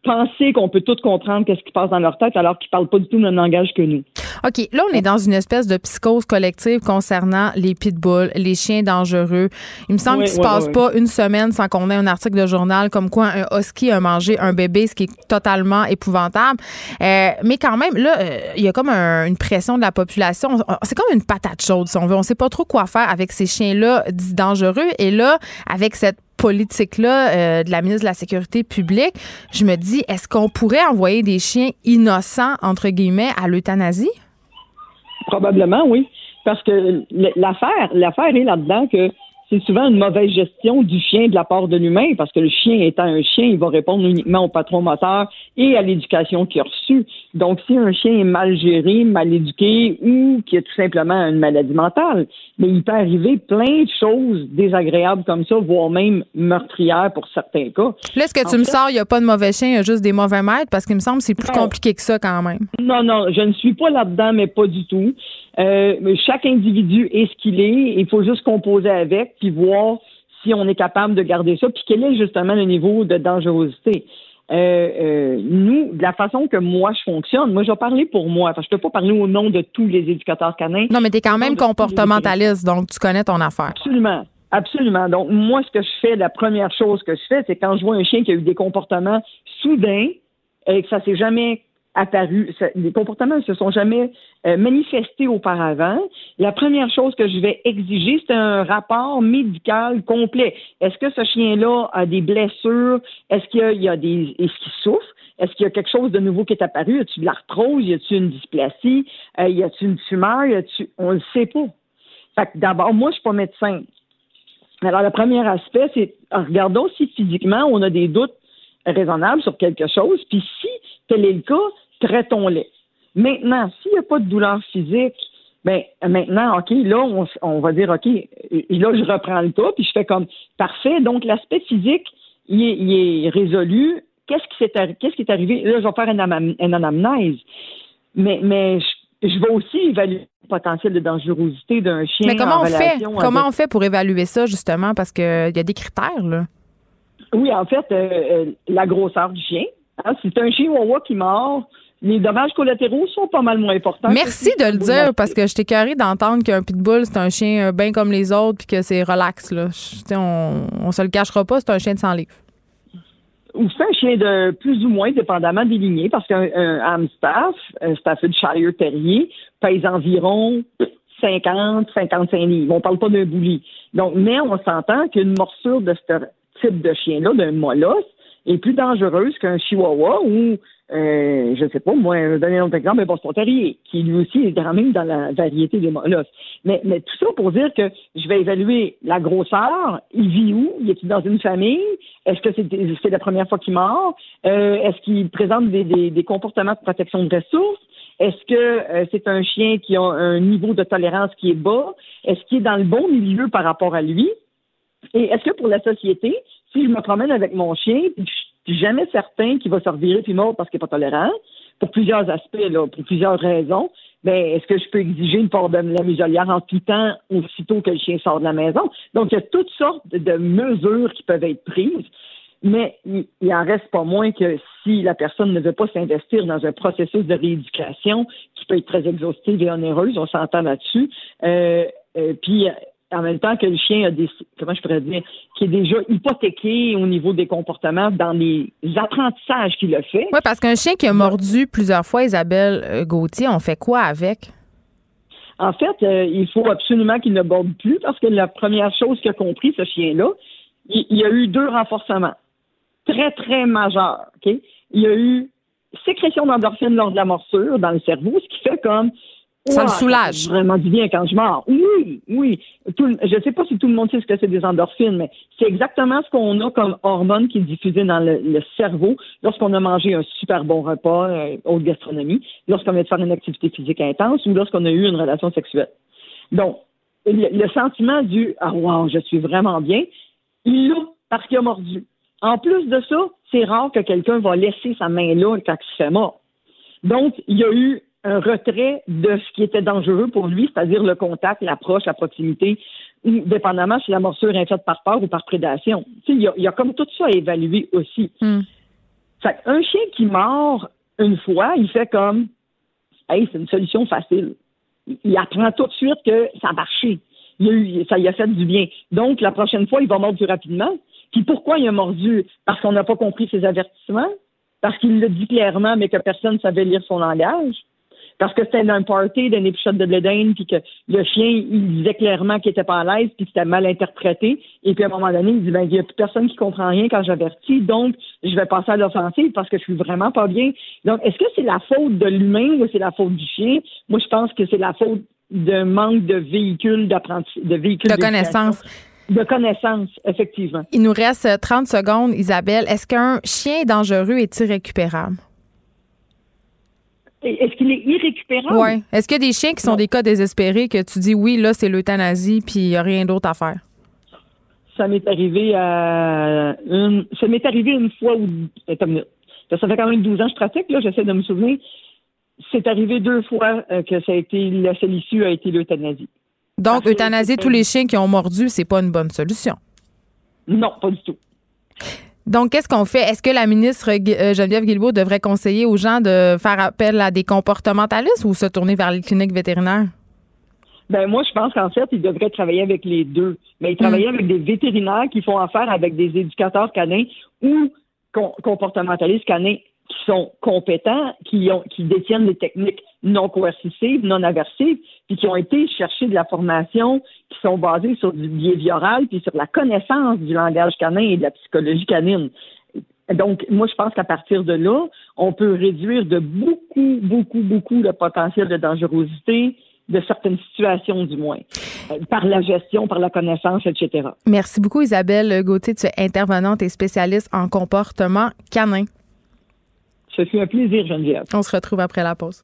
penser qu'on peut tout comprendre qu'est-ce qui passe dans leur tête alors qu'ils parlent pas du tout le même langage que nous. OK, là on est dans une espèce de psychose collective concernant les pitbulls, les chiens dangereux. Il me semble qu'il se passe pas une semaine sans qu'on ait un article de journal comme quoi un husky a mangé un bébé, ce qui est totalement épouvantable. Euh, mais quand même là, euh, il y a comme une pression de la population. C'est comme une patate chaude si on veut. On sait pas trop quoi faire avec ces chiens-là dits dangereux. Et là, avec cette politique-là euh, de la ministre de la Sécurité publique, je me dis, est-ce qu'on pourrait envoyer des chiens innocents, entre guillemets, à l'euthanasie? Probablement, oui. Parce que l'affaire, l'affaire est là-dedans que c'est souvent une mauvaise gestion du chien de la part de l'humain, parce que le chien étant un chien, il va répondre uniquement au patron moteur et à l'éducation qu'il a reçue. Donc, si un chien est mal géré, mal éduqué ou qui a tout simplement une maladie mentale, mais il peut arriver plein de choses désagréables comme ça, voire même meurtrières pour certains cas. Là, est-ce que tu me sors, il n'y a pas de mauvais chien, il y a juste des mauvais maîtres? Parce qu'il me semble que c'est plus compliqué que ça quand même. Non, non, je ne suis pas là-dedans, mais pas du tout. Euh, chaque individu est ce qu'il est. Il faut juste composer avec, puis voir si on est capable de garder ça, puis quel est justement le niveau de dangerosité. Euh, euh, nous, de la façon que moi je fonctionne, moi je vais parler pour moi, que je peux pas parler au nom de tous les éducateurs canins. Non, mais tu es quand même comportementaliste, donc tu connais ton affaire. Absolument. Absolument. Donc, moi, ce que je fais, la première chose que je fais, c'est quand je vois un chien qui a eu des comportements soudains et que ça s'est jamais apparu, les comportements ne se sont jamais euh, manifestés auparavant. La première chose que je vais exiger, c'est un rapport médical complet. Est-ce que ce chien-là a des blessures? Est-ce qu'il y a, des, est-ce qu'il souffre? Est-ce qu'il y a quelque chose de nouveau qui est apparu? Y a-t-il de l'arthrose? Y a-t-il une dysplasie? Euh, y a-t-il une tumeur? Y a-t-il... Le sait pas. Fait que d'abord, moi, je suis pas médecin. Alors, le premier aspect, c'est regardons si physiquement on a des doutes raisonnables sur quelque chose, puis si tel est le cas, traitons-les. Maintenant, s'il n'y a pas de douleur physique, ben maintenant, OK, là, on, va dire, OK, là, je reprends le pas, puis je fais comme, parfait, donc l'aspect physique, il est, résolu, qu'est-ce qui s'est qu'est-ce qui est arrivé? Là, je vais faire une, une anamnèse. Mais, mais je, je vais aussi évaluer le potentiel de dangerosité d'un chien. Mais comment en on fait? Comment avec- on fait pour évaluer ça, justement? Parce qu'il y a des critères, là. Oui, en fait, euh, euh, la grosseur du chien. Hein, si c'est un chien Wawa qui mord, les dommages collatéraux sont pas mal moins importants. Merci de le dire parce que je t'ai carré d'entendre qu'un pitbull, c'est un chien euh, bien comme les autres puis que c'est relax. Là. Je- on, on se le cachera pas, c'est un chien de 100 livres. Ou c'est un chien de plus ou moins dépendamment des lignées, parce qu'un un Amstaff, un Staffordshire Terrier, pèse environ 50, 55 livres. On parle pas d'un bouli. Donc, mais on s'entend qu'une morsure de ce type de chien-là, d'un molosse, est plus dangereuse qu'un chihuahua ou, euh, je sais pas, moi, je vais donner un autre exemple, un boston terrier, qui lui aussi est quand même dans la variété des molosses. Mais, mais tout ça pour dire que je vais évaluer la grosseur, il vit où, il est dans une famille, est-ce que c'est c'est la première fois qu'il mord, Euh, est-ce qu'il présente des, des, des comportements de protection de ressources, est-ce que euh, c'est un chien qui a un niveau de tolérance qui est bas, est-ce qu'il est dans le bon milieu par rapport à lui, et est-ce que pour la société, si je me promène avec mon chien, je suis jamais certain qu'il va se revirer puis mordre parce qu'il n'est pas tolérant, pour plusieurs aspects, là, pour plusieurs raisons, ben, est-ce que je peux exiger une part de la muselière en tout temps aussitôt que le chien sort de la maison? Donc, il y a toutes sortes de mesures qui peuvent être prises, mais il, il en reste pas moins que si la personne ne veut pas s'investir dans un processus de rééducation qui peut être très exhaustif et onéreuse, on s'entend là-dessus, euh, euh, puis en même temps que le chien a des, comment je pourrais dire, qui est déjà hypothéqué au niveau des comportements dans les apprentissages qu'il a fait. Oui, parce qu'un chien qui a mordu plusieurs fois Isabelle euh, Gauthier, on fait quoi avec? En fait, euh, il faut absolument qu'il ne borde plus parce que la première chose qu'il a compris, ce chien-là, il, il y a eu deux renforcements très, très majeurs. Il y a eu sécrétion d'endorphine lors de la morsure dans le cerveau, ce qui fait comme Ça le Ouah, soulage. fait vraiment du bien quand je mords. Oui, oui. Tout le- je ne sais pas si tout le monde sait ce que c'est des endorphines, mais c'est exactement ce qu'on a comme hormone qui est diffusée dans le, le cerveau lorsqu'on a mangé un super bon repas, euh, haute gastronomie, lorsqu'on vient de faire une activité physique intense ou lorsqu'on a eu une relation sexuelle. Donc, le, le sentiment du Ah wow, je suis vraiment bien, il l'a parce qu'il a mordu. En plus de ça, c'est rare que quelqu'un va laisser sa main là quand il se fait mort. Donc, il y a eu un retrait de ce qui était dangereux pour lui, c'est-à-dire le contact, l'approche, la proximité, ou dépendamment si la morsure est faite par peur ou par prédation. Il y a, il y a comme tout ça à évaluer aussi. Hmm. Fait un chien qui mord une fois, il fait comme Hey, c'est une solution facile. Il- Il apprend tout de suite que ça a marché. Il a eu, ça lui a fait du bien. Donc, la prochaine fois, il va mordre plus rapidement. Puis pourquoi il a mordu? Parce qu'on n'a pas compris ses avertissements? Parce qu'il le dit clairement, mais que personne ne savait lire son langage? Parce que c'était un party d'un épisode de Bledane, puis que le chien, il disait clairement qu'il était pas à l'aise, puis que c'était mal interprété. Et puis à un moment donné, il dit, ben, il n'y a plus personne qui comprend rien quand j'avertis, donc je vais passer à l'offensive parce que je suis vraiment pas bien. Donc, est-ce que c'est la faute de l'humain ou c'est la faute du chien? Moi, je pense que c'est la faute d'un manque de véhicules d'apprentissage, de véhicules De connaissances. De connaissances, effectivement. Il nous reste euh, 30 secondes, Isabelle. Est-ce qu'un chien dangereux est irrécupérable? Est-ce qu'il est irrécupérable? Oui. Est-ce qu'il y a des chiens qui sont Non. des cas désespérés que tu dis oui, là, c'est l'euthanasie, puis il n'y a rien d'autre à faire? Ça m'est arrivé à une, ça m'est arrivé une fois minute. ça fait quand même 12 ans que je pratique, là, j'essaie de me souvenir. C'est arrivé deux fois euh, que ça a été la seule issue a été l'euthanasie. Donc, Parce que c'est- tous les chiens qui ont mordu, c'est pas une bonne solution. Non, pas du tout. Donc, qu'est-ce qu'on fait? Est-ce que la ministre euh, Geneviève Guilbeault devrait conseiller aux gens de faire appel à des comportementalistes ou se tourner vers les cliniques vétérinaires? Ben moi, je pense qu'en fait, il devrait travailler avec les deux. Mais il travailler avec des vétérinaires qui font affaire avec des éducateurs canins ou com- comportementalistes canins qui sont compétents, qui ont qui détiennent des techniques non coercitives, non aversives, puis qui ont été chercher de la formation, qui sont basées sur du behavioral, puis sur la connaissance du langage canin et de la psychologie canine. Donc, moi, je pense qu'à partir de là, on peut réduire de beaucoup, beaucoup, beaucoup le potentiel de dangerosité de certaines situations, du moins, euh, par la gestion, par la connaissance, etc. Merci beaucoup, Isabelle Gauthier. Tu es intervenante et spécialiste en comportement canin. Ce fut un plaisir, Geneviève. On se retrouve après la pause.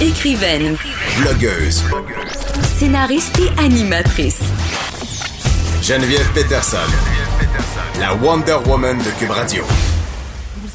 Écrivaine, Blogueuse. scénariste et animatrice. Geneviève Peterson. La Wonder Woman de Cube Radio.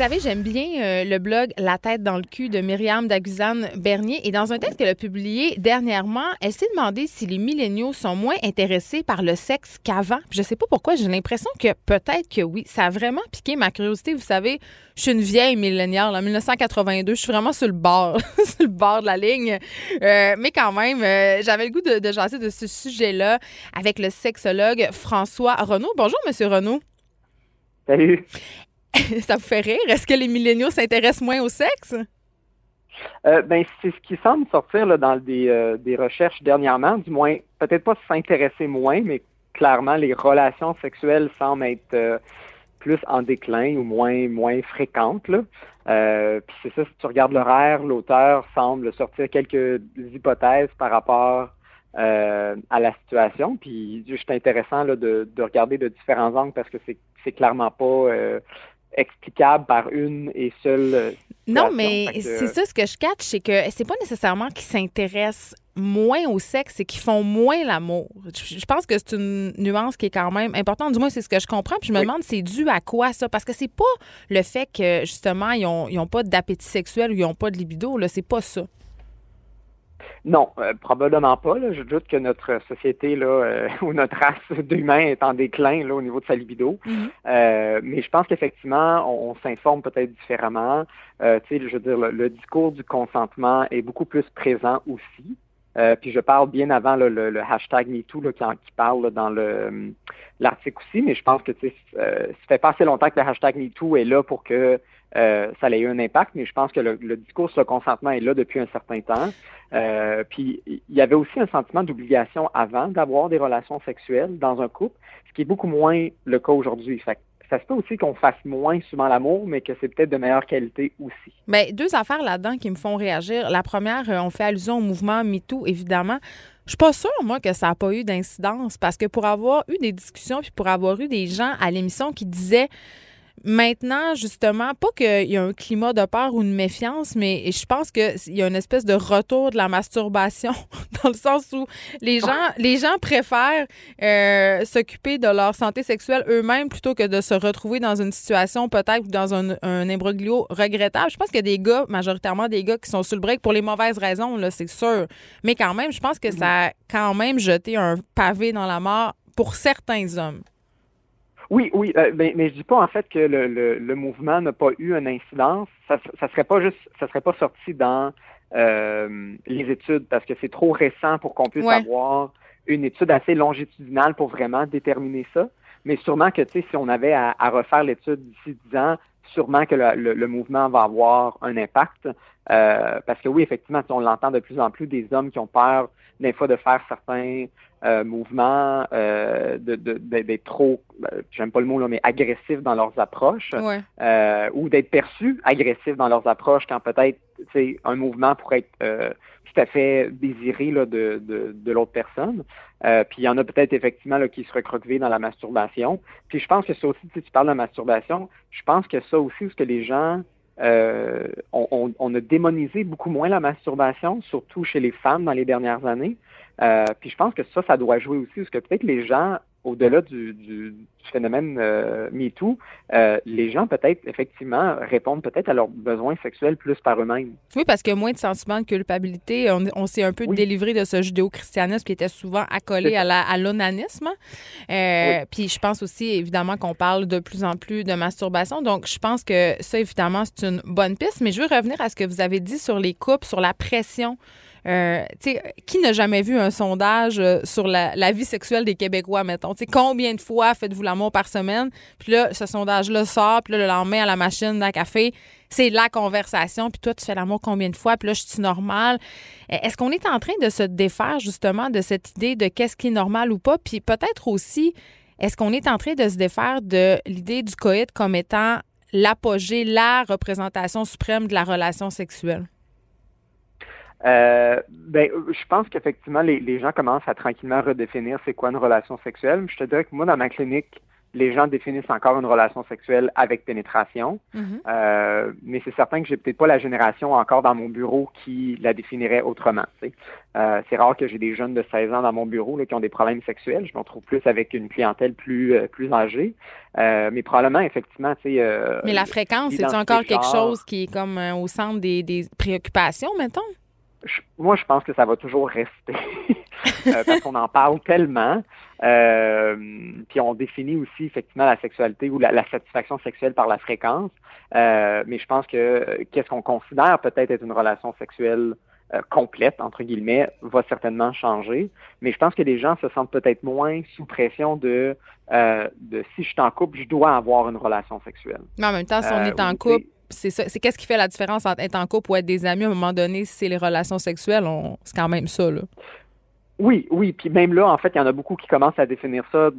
Savez, j'aime bien euh, le blog La tête dans le cul de Myriam Daguzane Bernier. Et dans un texte qu'elle a publié dernièrement, elle s'est demandé si les milléniaux sont moins intéressés par le sexe qu'avant. Je sais pas pourquoi, j'ai l'impression que peut-être que oui. Ça a vraiment piqué ma curiosité. Vous savez, je suis une vieille milléniale, en 1982. Je suis vraiment sur le bord, sur le bord de la ligne. Euh, mais quand même, euh, j'avais le goût de, de jaser de ce sujet-là avec le sexologue François Renaud. Bonjour, Monsieur Renaud. Salut. Ça vous fait rire? Est-ce que les milléniaux s'intéressent moins au sexe? Euh, ben, c'est ce qui semble sortir là, dans des, euh, des recherches dernièrement, du moins, peut-être pas s'intéresser moins, mais clairement, les relations sexuelles semblent être euh, plus en déclin ou moins, moins fréquentes. Puis c'est ça, si tu regardes l'horaire, l'auteur semble sortir quelques hypothèses par rapport à la situation. Puis juste intéressant de, de regarder de différents angles parce que c'est, c'est clairement pas explicable par une et seule. euh, Non, mais que, c'est ça ce que je catch, c'est que c'est pas nécessairement qu'ils s'intéressent moins au sexe, c'est qu'ils font moins l'amour. Je pense que c'est une nuance qui est quand même importante. Du moins, c'est ce que je comprends. Puis je me Oui. demande, c'est dû à quoi ça? Parce que c'est pas le fait que, justement, ils ont, ils ont pas d'appétit sexuel ou ils ont pas de libido. Là, c'est pas ça. Non, euh, probablement pas. Là. Je doute que notre société là, euh, ou notre race d'humains est en déclin là, au niveau de sa libido. Euh, mais je pense qu'effectivement, on, on s'informe peut-être différemment. Euh, tu sais, je veux dire, le, le discours du consentement est beaucoup plus présent aussi. Euh, puis je parle bien avant là, le, le hashtag MeToo là, qui, en- qui parle là, dans hum, l'article aussi, mais je pense que euh, ça fait pas assez longtemps que le hashtag MeToo est là pour que euh, ça ait eu un impact, mais je pense que le, le discours sur le consentement est là depuis un certain temps. Euh, puis il y avait aussi un sentiment d'obligation avant d'avoir des relations sexuelles dans un couple, ce qui est beaucoup moins le cas aujourd'hui. Ça se peut aussi qu'on fasse moins souvent l'amour, mais que c'est peut-être de meilleure qualité aussi. Bien, deux affaires là-dedans qui me font réagir. La première, euh, on fait allusion au mouvement MeToo, évidemment. Je suis pas sûre, moi, que ça n'a pas eu d'incidence parce que pour avoir eu des discussions puis pour avoir eu des gens à l'émission qui disaient maintenant, justement, pas qu'il y a un climat de peur ou une méfiance, mais je pense qu'il y a une espèce de retour de la masturbation dans le sens où les gens, les gens préfèrent euh, s'occuper de leur santé sexuelle eux-mêmes plutôt que de se retrouver dans une situation peut-être ou dans un, un imbroglio regrettable. Je pense qu'il y a des gars, majoritairement des gars qui sont sur le break pour les mauvaises raisons, là, c'est sûr. Mais quand même, je pense que ça a quand même jeté un pavé dans la mort pour certains hommes. Oui, oui, euh, mais, mais je dis pas en fait que le, le, le mouvement n'a pas eu une incidence. Ça, ça serait pas juste, ça serait pas sorti dans euh, les études parce que c'est trop récent pour qu'on puisse Ouais. avoir une étude assez longitudinale pour vraiment déterminer ça. Mais sûrement que tu sais, si on avait à, à refaire l'étude d'ici 10 ans, sûrement que le, le- le mouvement va avoir un impact. Euh, parce que oui, effectivement, on l'entend de plus en plus des hommes qui ont peur des fois de faire certains euh, mouvements, euh, de, d'être trop, euh, j'aime pas le mot là, mais agressifs dans leurs approches, Ouais. euh, ou d'être perçus agressifs dans leurs approches quand peut-être sais, un mouvement pourrait être euh, tout à fait désiré là, de, de, de l'autre personne. Euh, puis il y en a peut-être effectivement là, qui se recroquevillent dans la masturbation. Puis je pense que ça aussi, tu tu parles de masturbation, je pense que ça aussi, ce que les gens euh, on, on- on a démonisé beaucoup moins la masturbation, surtout chez les femmes dans les dernières années. Euh, puis je pense que ça, ça doit jouer aussi, parce que peut-être les gens, au-delà du, du- du phénomène euh, MeToo, euh, les gens peut-être effectivement répondent peut-être à leurs besoins sexuels plus par eux-mêmes. Oui, parce que moins de sentiments de culpabilité. On, on s'est un peu Oui. délivré de ce judéo-christianisme qui était souvent accolé à l'onanisme. Puis je pense aussi, évidemment, qu'on parle de plus en plus de masturbation. Donc, je pense que ça, évidemment, c'est une bonne piste. Mais je veux revenir à ce que vous avez dit sur les couples, sur la pression. Euh, qui n'a jamais vu un sondage euh, sur la, vie sexuelle des Québécois, mettons? Combien de fois faites-vous l'amour par semaine? Puis là, ce sondage-là sort, puis là, le lendemain, à la machine d'un café, c'est la conversation. Puis toi, tu fais l'amour combien de fois? Puis là, je suis normal. Euh, Est-ce qu'on est en train de se défaire, justement, de cette idée de qu'est-ce qui est normal ou pas? Puis peut-être aussi, est-ce qu'on est en train de se défaire de l'idée du coït comme étant l'apogée, la représentation suprême de la relation sexuelle? Euh, ben, je pense qu'effectivement, les, les, gens commencent à tranquillement redéfinir c'est quoi une relation sexuelle. Je te dirais que moi, dans ma clinique, les gens définissent encore une relation sexuelle avec pénétration. Mm-hmm. euh, mais c'est certain que j'ai peut-être pas la génération encore dans mon bureau qui la définirait autrement. Euh, c'est rare que j'ai des jeunes de 16 ans dans mon bureau là, qui ont des problèmes sexuels. Je m'en trouve plus avec une clientèle plus euh, plus âgée. Euh, mais probablement, effectivement, tu sais. mais la fréquence, c'est encore quelque chose qui est comme au centre des, des préoccupations, mettons? Moi, je pense que ça va toujours rester parce qu'on en parle tellement. Euh, puis on définit aussi effectivement la sexualité ou la, satisfaction sexuelle par la fréquence. Euh, mais je pense que qu'est-ce qu'on considère peut-être être une relation sexuelle euh, complète, entre guillemets, va certainement changer. Mais je pense que les gens se sentent peut-être moins sous pression de, de si je suis en couple, je dois avoir une relation sexuelle. Mais en même temps, si on est en couple, c'est ça. C'est qu'est-ce qui fait la différence entre être en couple ou être des amis? À un moment donné, si c'est les relations sexuelles, c'est quand même ça, là. Oui, oui. Puis même là, en fait, il y en a beaucoup qui commencent à définir ça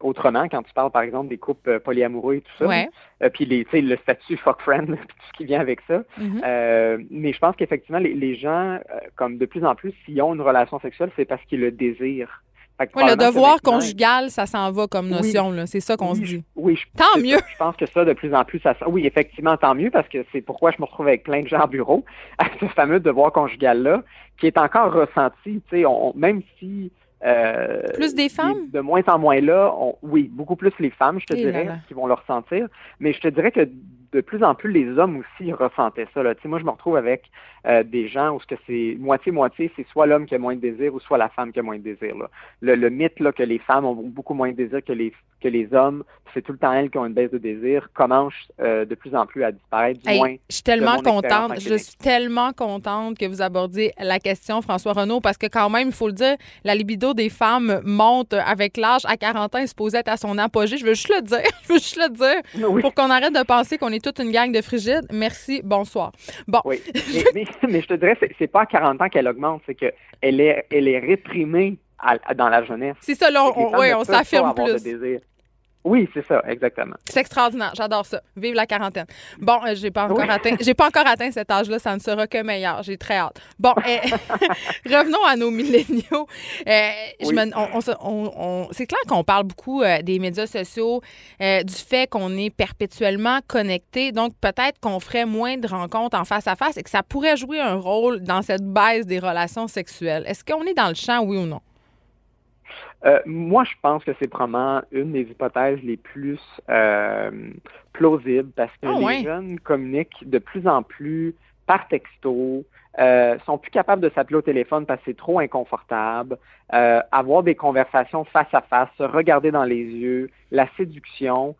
autrement quand tu parles, par exemple, des couples euh, polyamoureux et tout ça. Ouais. Euh, puis les, le statut fuck friend, tout ce qui vient avec ça. Mm-hmm. euh, mais je pense qu'effectivement, les, les, gens, euh, comme de plus en plus, s'ils ont une relation sexuelle, c'est parce qu'ils le désirent. Oui, le devoir conjugal, ça s'en va comme notion, là. C'est ça qu'on se dit. Oui, tant mieux. je pense que ça, de plus en plus, ça Oui, effectivement, tant mieux, parce que c'est pourquoi je me retrouve avec plein de gens au bureau, à ce fameux devoir conjugal-là, qui est encore ressenti, tu sais, même si euh, plus des femmes? De moins en moins là, oui, beaucoup plus les femmes, je te dirais, qui vont le ressentir. Mais je te dirais que de plus en plus, les hommes aussi ressentaient ça. Là. Moi, je me retrouve avec euh, des gens où ce que c'est moitié-moitié, c'est soit l'homme qui a moins de désir ou soit la femme qui a moins de désir. Là. Le, mythe là, que les femmes ont beaucoup moins de désir que les, que les hommes, c'est tout le temps elles qui ont une baisse de désir, commence euh, de plus en plus à disparaître. Du moins, je suis tellement contente. Je suis tellement contente que vous abordiez la question, François Renaud, parce que quand même, il faut le dire, la libido des femmes monte avec l'âge. À 40 ans, il supposait être à son apogée. Je veux juste le dire. Je veux juste le dire. Pour qu'on arrête de penser qu'on est toute une gang de frigides. Merci, bonsoir. Bon. Oui. Mais, je te dirais, c'est pas à 40 ans qu'elle augmente, c'est qu'elle est, elle est réprimée dans la jeunesse. C'est ça, là, on, on s'affirme plus. Oui, c'est ça, exactement. C'est extraordinaire, j'adore ça. Vive la quarantaine. Bon, euh, j'ai pas encore atteint, j'ai pas encore atteint cet âge-là, ça ne sera que meilleur. J'ai très hâte. Bon, euh, revenons à nos milléniaux. Euh, c'est clair qu'on parle beaucoup des médias sociaux, du fait qu'on est perpétuellement connecté, donc peut-être qu'on ferait moins de rencontres en face à face et que ça pourrait jouer un rôle dans cette baisse des relations sexuelles. Est-ce qu'on est dans le champ, oui ou non? Euh, moi, je pense que c'est probablement une des hypothèses les plus euh, plausibles parce que ah les jeunes communiquent de plus en plus par texto, euh, sont plus capables de s'appeler au téléphone parce que c'est trop inconfortable, euh, avoir des conversations face à face, se regarder dans les yeux, la séduction,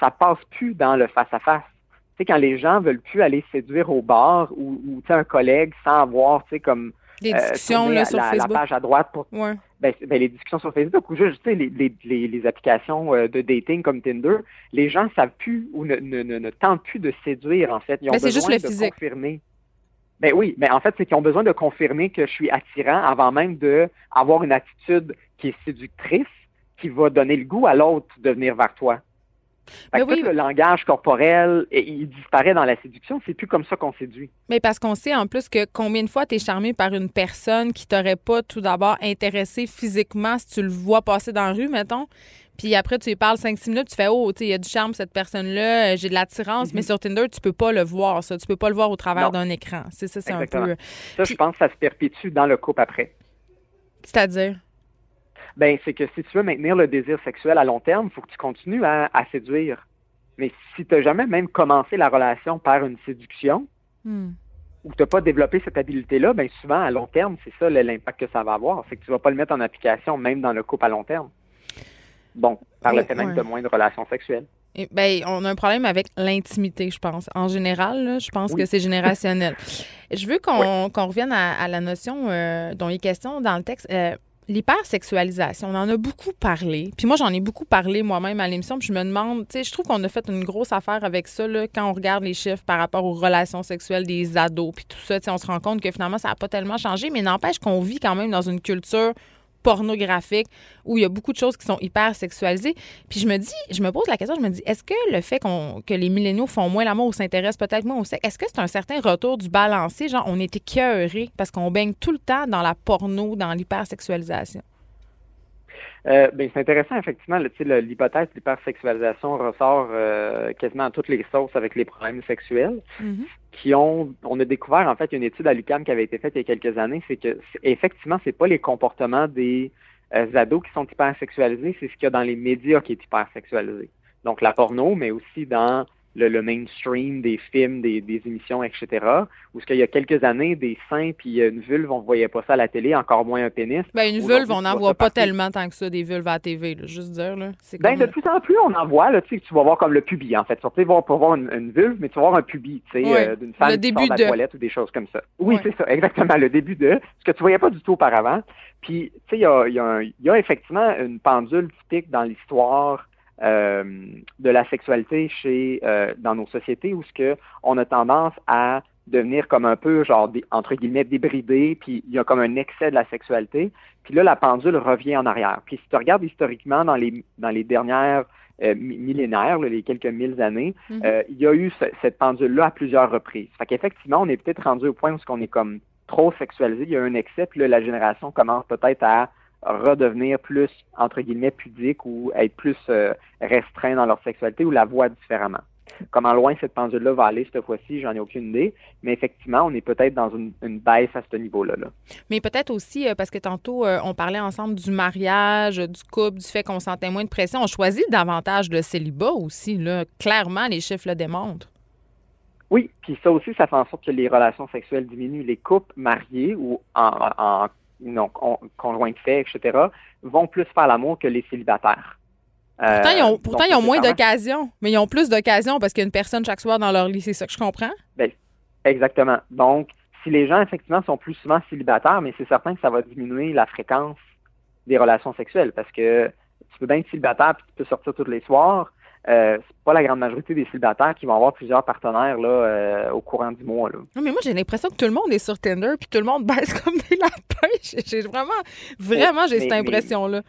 ça passe plus dans le face à face. Tu sais, quand les gens veulent plus aller séduire au bar ou, ou un collègue sans avoir, tu sais, comme des discussions là, sur la, Facebook. La page à droite pour ouais. Ben, ben, les discussions sur Facebook ou juste les, les, les, les, applications euh, de dating comme Tinder, les gens ne savent plus ou ne, ne, ne, tentent plus de séduire en fait. Ils ont ben, besoin juste le de physique. confirmer. Ben oui, mais en fait, c'est qu'ils ont besoin de confirmer que je suis attirant avant même de avoir une attitude qui est séductrice, qui va donner le goût à l'autre de venir vers toi. Que le langage corporel, il disparaît dans la séduction. C'est plus comme ça qu'on séduit. Mais parce qu'on sait en plus que combien de fois tu es charmé par une personne qui t'aurait pas tout d'abord intéressé physiquement si tu le vois passer dans la rue, mettons. Puis après, tu lui parles 5-6 minutes, tu fais Oh, il y a du charme, cette personne-là, euh, j'ai de l'attirance. Mais mm-hmm. sur Tinder, tu peux pas le voir, ça. Tu peux pas le voir au travers d'un écran. C'est ça, c'est un peu. Ça, je pense que ça se perpétue dans le couple après. C'est-à-dire? Ben c'est que si tu veux maintenir le désir sexuel à long terme, il faut que tu continues à, séduire. Mais si tu n'as jamais même commencé la relation par une séduction, hmm. ou tu n'as pas développé cette habileté-là, ben souvent, à long terme, c'est ça l'impact que ça va avoir. C'est que tu vas pas le mettre en application, même dans le couple à long terme. Bon, par le fait même de moins de relations sexuelles. ben, on a un problème avec l'intimité, je pense. En général, je pense que c'est générationnel. je veux qu'on revienne à, la notion euh, dont il est question dans le texte. Euh, L'hypersexualisation, on en a beaucoup parlé. Puis moi, j'en ai beaucoup parlé moi-même à l'émission. Puis je me demande, tu sais, je trouve qu'on a fait une grosse affaire avec ça, là, quand on regarde les chiffres par rapport aux relations sexuelles des ados. Puis tout ça, tu sais, on se rend compte que finalement, ça n'a pas tellement changé. Mais n'empêche qu'on vit quand même dans une culture pornographique où il y a beaucoup de choses qui sont hyper sexualisées. Puis je me dis, je me pose la question, je me dis, est-ce que le fait qu'on que les milléniaux font moins l'amour ou s'intéressent peut-être moins au sexe, est-ce que c'est un certain retour du balancier? Genre, on est écœuré parce qu'on baigne tout le temps dans la porno, dans l'hypersexualisation? Euh, ben, c'est intéressant, effectivement. L'hypothèse de l'hypersexualisation ressort euh, quasiment à toutes les sauces avec les problèmes sexuels. Mm-hmm. Qui ont, on a découvert en fait une étude à l'UQAM qui avait été faite il y a quelques années, c'est que effectivement, c'est pas les comportements des euh, ados qui sont hypersexualisés, c'est ce qu'il y a dans les médias qui est hypersexualisé. Donc la porno, mais aussi dans le, mainstream des films, des, des émissions, etc. Où ce qu'il y a quelques années, des seins puis une vulve, on ne voyait pas ça à la télé, encore moins un pénis. Ben, une vulve, on n'en voit pas tellement tant que ça, des vulves à la TV, là, juste dire. Là. Ben, de plus en plus, on en voit. Là, tu, sais, tu vas voir comme le pubis, en fait. Tu vas pas voir une, vulve, mais tu vas voir un pubis, tu sais, euh, d'une femme qui sort de la toilette ou des choses comme ça. Oui, c'est ça, exactement, le début de ce que tu voyais pas du tout auparavant. Puis, tu sais, il y a, y, a y a effectivement une pendule typique dans l'histoire euh, de la sexualité chez euh, dans nos sociétés où ce que on a tendance à devenir comme un peu genre entre guillemets débridé, puis il y a comme un excès de la sexualité, puis là la pendule revient en arrière. Puis si tu regardes historiquement dans les dans les dernières euh, millénaires, les quelques mille années, mm-hmm. il y a eu cette pendule-là à plusieurs reprises. Fait qu'effectivement, on est peut-être rendu au point où on est comme trop sexualisé, il y a un excès, puis là, la génération commence peut-être à redevenir plus, entre guillemets, pudique ou être plus euh, restreint dans leur sexualité ou la voient différemment. Comment loin cette pendule-là va aller cette fois-ci, j'en ai aucune idée. Mais effectivement, on est peut-être dans une, baisse à ce niveau-là. Mais peut-être aussi, euh, parce que tantôt, euh, on parlait ensemble du mariage, du couple, du fait qu'on sentait moins de pression. On choisit davantage le célibat aussi. Là. Clairement, les chiffres le démontrent. Oui, puis ça aussi, ça fait en sorte que les relations sexuelles diminuent. Les couples mariés ou en, en non, conjoints de fait, etc., vont plus faire l'amour que les célibataires. Pourtant, ils ont, euh, pourtant, ils ont moins d'occasions, mais ils ont plus d'occasions parce qu'il y a une personne chaque soir dans leur lit. C'est ça que je comprends? Bien, exactement. Donc, si les gens, effectivement, sont plus souvent célibataires, mais c'est certain que ça va diminuer la fréquence des relations sexuelles parce que tu peux bien être célibataire puis tu peux sortir tous les soirs, euh, c'est pas la grande majorité des célibataires qui vont avoir plusieurs partenaires là, euh, au courant du mois. Là. Non, mais moi, j'ai l'impression que tout le monde est sur Tinder puis tout le monde baisse comme des lapins. J'ai vraiment, vraiment, j'ai cette impression-là.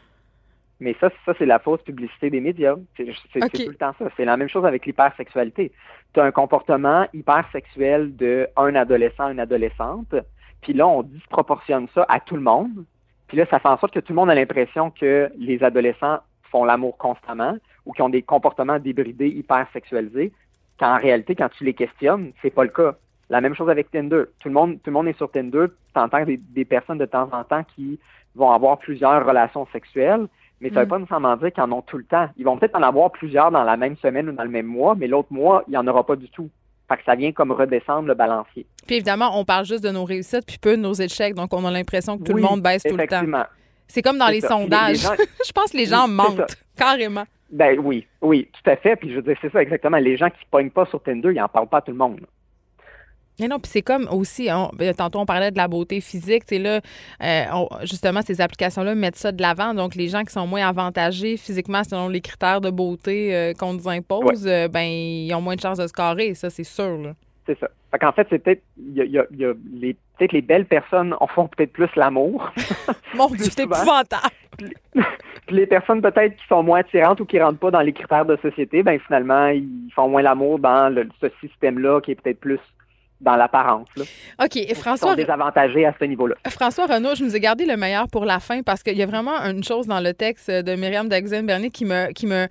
Mais, ça, ça c'est la fausse publicité des médias. C'est tout le temps ça. C'est la même chose avec l'hypersexualité. Tu as un comportement hypersexuel de un adolescent, une adolescente, puis là, on disproportionne ça à tout le monde. Puis là, ça fait en sorte que tout le monde a l'impression que les adolescents font l'amour constamment ou qui ont des comportements débridés, hyper sexualisés, quand en réalité, quand tu les questionnes, c'est pas le cas. La même chose avec Tinder. Tout le monde, tout le monde est sur Tinder. Tu entends des, des, personnes de temps en temps qui vont avoir plusieurs relations sexuelles, mais ça ne veut mm. pas nécessairement dire qu'ils en ont tout le temps. Ils vont peut-être en avoir plusieurs dans la même semaine ou dans le même mois, mais l'autre mois, il n'y en aura pas du tout. Fait que ça vient comme redescendre le balancier. Puis évidemment, on parle juste de nos réussites puis peu de nos échecs, donc on a l'impression que tout le monde baisse tout le temps. C'est comme dans les sondages. je pense que les gens mentent, carrément. Ben oui, oui, tout à fait. Puis je veux dire, c'est ça exactement. Les gens qui ne pognent pas sur Tinder, ils n'en parlent pas à tout le monde. Mais non, puis c'est comme aussi, ben, tantôt on parlait de la beauté physique, tu là, euh, justement, ces applications-là mettent ça de l'avant. Donc, les gens qui sont moins avantagés physiquement selon les critères de beauté euh, qu'on nous impose, euh, ben, ils ont moins de chances de se carrer, ça, c'est sûr. C'est ça. Fait qu'en fait, c'est peut-être, il y a, y a les, peut-être les belles personnes en font peut-être plus l'amour. Mon Dieu, c'est épouvantable. Puis les personnes peut-être qui sont moins attirantes ou qui rentrent pas dans les critères de société, ben finalement, ils font moins l'amour dans ce système-là qui est peut-être plus dans l'apparence. OK. François. Sont désavantagés à ce niveau-là. François Renaud, je nous ai gardé le meilleur pour la fin parce qu'il y a vraiment une chose dans le texte de Myriam Daxen-Bernier qui me, qui me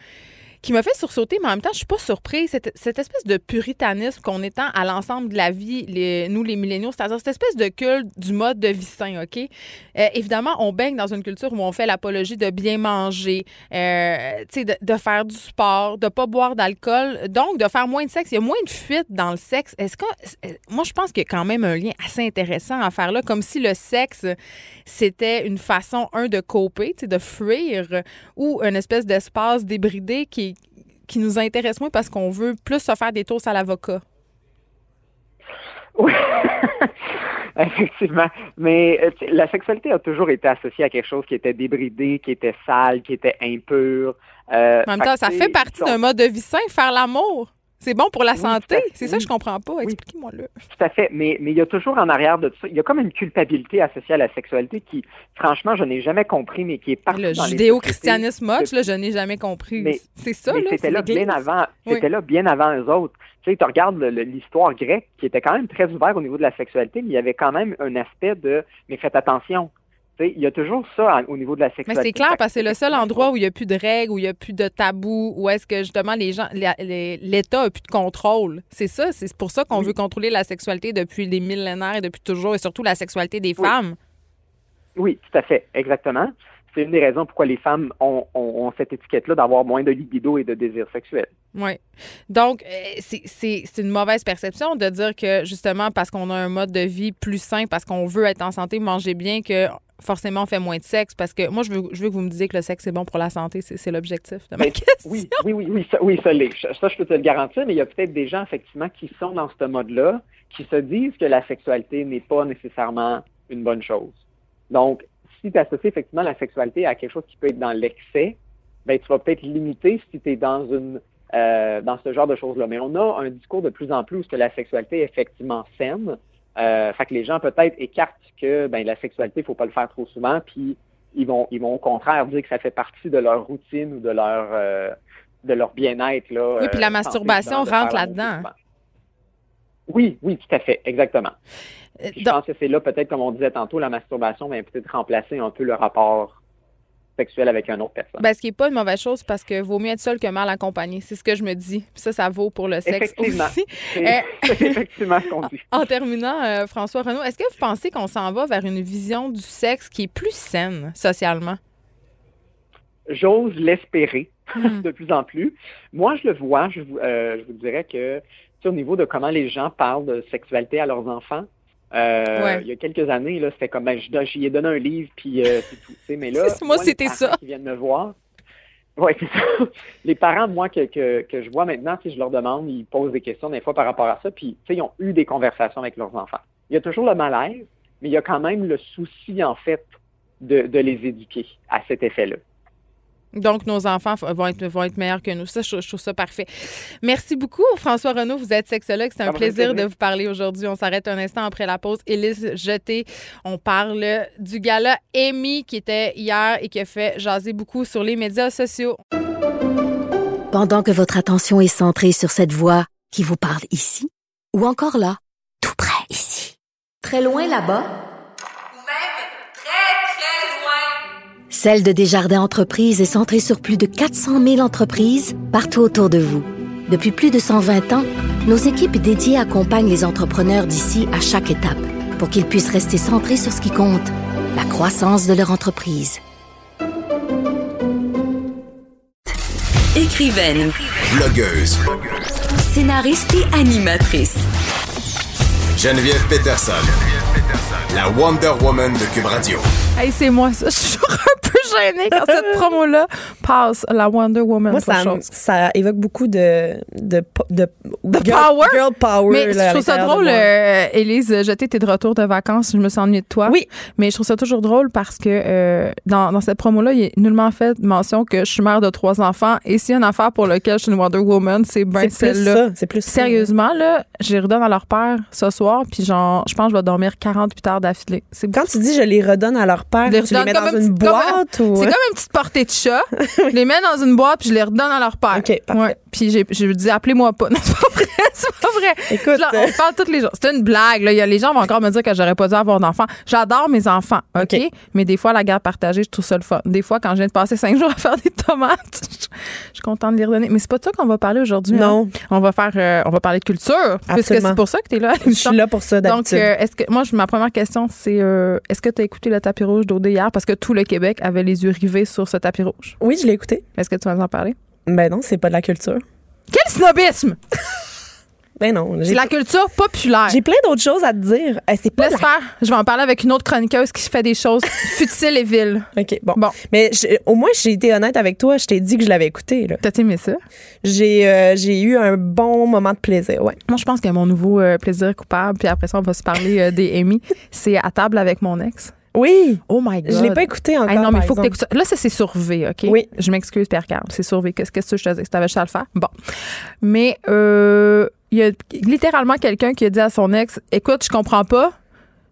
qui m'a fait sursauter, mais en même temps, je suis pas surprise. Cette, espèce de puritanisme qu'on étend à l'ensemble de la vie, les, nous, les milléniaux, c'est-à-dire cette espèce de culte du mode de vie sain, OK? Euh, évidemment, on baigne dans une culture où on fait l'apologie de bien manger, euh, de, de, faire du sport, de pas boire d'alcool, donc de faire moins de sexe. Il y a moins de fuite dans le sexe. Est-ce que, euh, moi, je pense qu'il y a quand même un lien assez intéressant à faire là, comme si le sexe, c'était une façon, un, de coper, de fuir, ou une espèce d'espace débridé qui qui nous intéresse moins parce qu'on veut plus se faire des tours à l'avocat. Oui, effectivement. Mais euh, la sexualité a toujours été associée à quelque chose qui était débridé, qui était sale, qui était impur. Euh, en même temps, ça fait partie d'un mode de vie sain, faire l'amour. C'est bon pour la santé. C'est ça que je comprends pas. Expliquez-moi-le. Tout à fait. Mais, mais il y a toujours en arrière de ça, il y a comme une culpabilité associée à la sexualité qui, franchement, je n'ai jamais compris, mais qui est partout Le judéo-christianisme moche, là, je n'ai jamais compris. C'est ça, là. C'était là bien avant. C'était là bien avant eux autres. Tu sais, tu regardes l'histoire grecque qui était quand même très ouverte au niveau de la sexualité, mais il y avait quand même un aspect de mais faites attention il y a toujours ça au niveau de la sexualité. Mais c'est clair parce que c'est le seul endroit où il n'y a plus de règles, où il n'y a plus de tabous, où est-ce que justement les gens, l'État n'a plus de contrôle. C'est ça, c'est pour ça qu'on veut contrôler la sexualité depuis des millénaires et depuis toujours, et surtout la sexualité des femmes. Oui, tout à fait, exactement. C'est une des raisons pourquoi les femmes ont, cette étiquette-là d'avoir moins de libido et de désir sexuel. Oui. Donc, euh, c'est une mauvaise perception de dire que justement parce qu'on a un mode de vie plus sain, parce qu'on veut être en santé, manger bien, que forcément on fait moins de sexe parce que moi je veux, je veux que vous me disiez que le sexe est bon pour la santé, c'est l'objectif de ma question. Oui, oui, oui, oui, ça, oui, ça l'est. Ça, je peux te le garantir, mais il y a peut-être des gens effectivement qui sont dans ce mode-là, qui se disent que la sexualité n'est pas nécessairement une bonne chose. Donc, si tu associes effectivement la sexualité à quelque chose qui peut être dans l'excès, ben tu vas peut-être limiter si tu es dans une euh, dans ce genre de choses-là. Mais on a un discours de plus en plus que la sexualité est effectivement saine, euh, fait que les gens peut-être écartent que ben, la sexualité, il faut pas le faire trop souvent, puis ils vont, ils vont au contraire dire que ça fait partie de leur routine ou de leur, euh, de leur bien-être. Là, oui, puis la euh, masturbation rentre là-dedans. Oui, oui, tout à fait, exactement. je pense que c'est là, peut-être, comme on disait tantôt, la masturbation va peut-être remplacer un peu le rapport sexuel avec un autre personne. Ben, ce qui n'est pas une mauvaise chose parce que vaut mieux être seul que mal accompagné. C'est ce que je me dis. ça, ça vaut pour le sexe aussi. C'est euh, effectivement ce qu'on dit. En terminant, euh, François Renaud, est-ce que vous pensez qu'on s'en va vers une vision du sexe qui est plus saine socialement? J'ose l'espérer hmm. de plus en plus. Moi, je le vois. Je, euh, je vous dirais que au niveau de comment les gens parlent de sexualité à leurs enfants, euh, il y a quelques années, là, c'était comme, ben, j'y ai donné un livre, puis euh, c'est tout. Mais là, moi, c'était ça. Qui viennent me voir. Oui, c'est ça. Les parents, moi, que, que, que je vois maintenant, si je leur demande, ils posent des questions des fois par rapport à ça, puis ils ont eu des conversations avec leurs enfants. Il y a toujours le malaise, mais il y a quand même le souci, en fait, de, de les éduquer à cet effet-là. Donc, nos enfants vont être, vont être meilleurs que nous. Ça, je, trouve ça parfait. Merci beaucoup, François Renaud. Vous êtes sexologue. C'est un plaisir de vous parler aujourd'hui. On s'arrête un instant après la pause. Élise Jeté, on parle du gala Amy qui était hier et qui a fait jaser beaucoup sur les médias sociaux. Pendant que votre attention est centrée sur cette voix qui vous parle ici ou encore là, tout près ici, très loin là-bas, Celle de Desjardins Entreprises est centrée sur plus de 400 000 entreprises partout autour de vous. Depuis plus de 120 ans, nos équipes dédiées accompagnent les entrepreneurs d'ici à chaque étape pour qu'ils puissent rester centrés sur ce qui compte, la croissance de leur entreprise. Écrivaine, blogueuse, scénariste et animatrice. Geneviève Peterson, la Wonder Woman de Cube Radio. Hey, c'est moi ça. Je suis toujours un peu gênée quand cette promo-là passe la Wonder Woman. Moi, ça, ça, évoque beaucoup de, de, de, girl, power? Girl power. Mais je trouve ça drôle, euh, Élise, je t'étais de retour de vacances, je me sens ennuyée de toi. Oui. Mais je trouve ça toujours drôle parce que euh, dans, dans, cette promo-là, il est nullement fait mention que je suis mère de trois enfants. Et s'il y a une affaire pour laquelle je suis une Wonder Woman, c'est bien celle-là. C'est plus Sérieusement, là, j'ai redonne à leur père ce soir, puis genre, je pense que je vais dormir 48 heures d'affilée. Quand tu dis je les redonne à leur père, tu les mets dans une boîte C'est comme une petite portée de chat. je les mets dans une boîte puis je les redonne à leur père. OK, parfait. Puis j'ai, je dis appelez-moi pas. Non, c'est pas vrai. C'est pas vrai. Écoute, on euh, parle tous les jours. C'est une blague. Là. les gens vont encore me dire que j'aurais pas dû avoir d'enfants. J'adore mes enfants, OK? Mais des fois, la garde partagée, je trouve ça le fun. Des fois, quand je viens de passer cinq jours à faire des tomates, je, suis contente de les redonner. Mais c'est pas de ça qu'on va parler aujourd'hui. Hein? Non. On va faire, euh, on va parler de culture. Puisque c'est pour ça que tu es là. Je suis là pour ça, d'habitude. Donc, euh, est-ce que, moi, ma première question, c'est est-ce que tu as écouté le tapis rouge d'Odé hier? Parce que tout le Québec avait les yeux rivés sur ce tapis rouge. Oui, je l'ai écouté. Est-ce que tu vas en parler? Ben non, c'est pas de la culture. Quel snobisme! Ben non. C'est la culture populaire. J'ai plein d'autres choses à te dire. Euh, c'est pas Laisse faire. Je vais en parler avec une autre chroniqueuse qui fait des choses futiles et viles. OK, bon. bon. Mais au moins, j'ai été honnête avec toi. Je t'ai dit que je l'avais écouté. T'as aimé ça? J'ai euh, j'ai eu un bon moment de plaisir, ouais. Moi, je pense que mon nouveau euh, plaisir coupable, puis après ça, on va se parler des Amy, c'est à table avec mon ex. Oui. Oh my God. Je l'ai pas écouté encore. Hey, non, mais il faut que ça. Là, ça, c'est sur V, OK? Oui. Je m'excuse, Pierre-Carl. C'est sur V. Qu'est-ce que tu je te? T'avais juste à le faire? Bon. Mais, euh, il y a littéralement quelqu'un qui a dit à son ex Écoute, je comprends pas.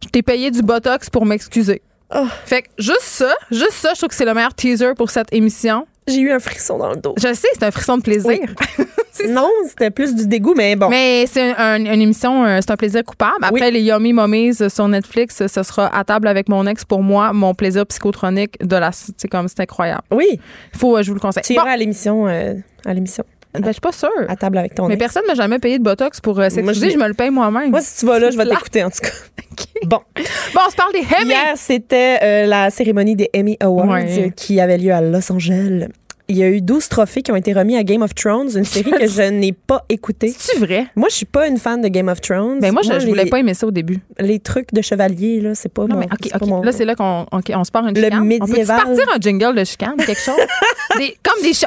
Je t'ai payé du botox pour m'excuser. Oh. Fait que juste ça, juste ça, je trouve que c'est le meilleur teaser pour cette émission. J'ai eu un frisson dans le dos. Je sais, c'est un frisson de plaisir. Oui. non, c'était plus du dégoût, mais bon. Mais c'est un- un- une émission, euh, c'est un plaisir coupable. Après, Oui. les Yummy Mummies euh, sur Netflix, euh, ce sera à table avec mon ex pour moi, mon plaisir psychotronique de la. C'est comme, c'est incroyable. Oui. Faut, je vous le conseille. Tu Bon, iras à l'émission. euh, à l'émission. Ben, je suis pas sûre. À table avec ton Mais ex. personne m'a jamais payé de botox pour euh, s'excuser. je- Je me le paye moi-même. Moi, si tu vas là, je vais t'écouter, en tout cas. Bon. Bon, on se parle des Emmy. Hier, c'était euh, la cérémonie des Emmy Awards Ouais. qui avait lieu à Los Angeles. Il y a eu 12 trophées qui ont été remis à Game of Thrones, une série que je n'ai pas écoutée. C'est vrai? Moi, je suis pas une fan de Game of Thrones. Ben moi, je, je voulais les, pas aimer ça au début. les trucs de chevalier, là, c'est pas Non, mon- mais OK, c'est pas OK. mon- Là, c'est là qu'on ok, on se part une Le chicane. On peut médiéval. partir un jingle de chicane, quelque chose? Des- comme des tu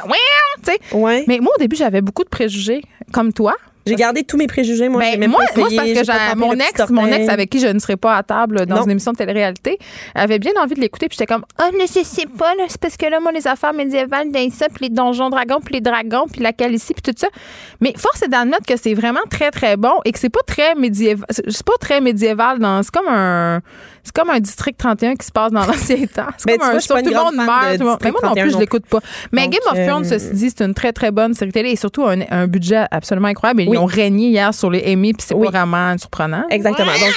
sais. Ouais. Mais moi, au début, j'avais beaucoup de préjugés, comme toi. J'ai gardé tous mes préjugés. Moi, Ben, même moi, pas moi, parce que j'ai mon ex, mon ex avec qui je ne serais pas à table dans Non. une émission de télé-réalité, avait bien envie de l'écouter. Puis j'étais comme, ah, mais je sais pas, là, c'est parce que là, moi, les affaires médiévales, dans ça, puis les donjons dragons, puis les dragons, puis la calicie, puis tout ça. Mais force est d'admettre que c'est vraiment très, très bon et que c'est pas très médiéval. C'est pas très médiéval. dans C'est comme un. C'est comme un district 31 qui se passe dans l'ancien temps. C'est Ben, comme un pas tout le monde meurt. tout Mais moi non plus, je 31 l'écoute pas. Mais Game of euh, Thrones, ceci dit, c'est une très, très bonne série télé et surtout un, un budget absolument incroyable. Oui. Ils ont régné hier sur les Emmy, puis c'est Oui. pas vraiment surprenant. Exactement. Donc,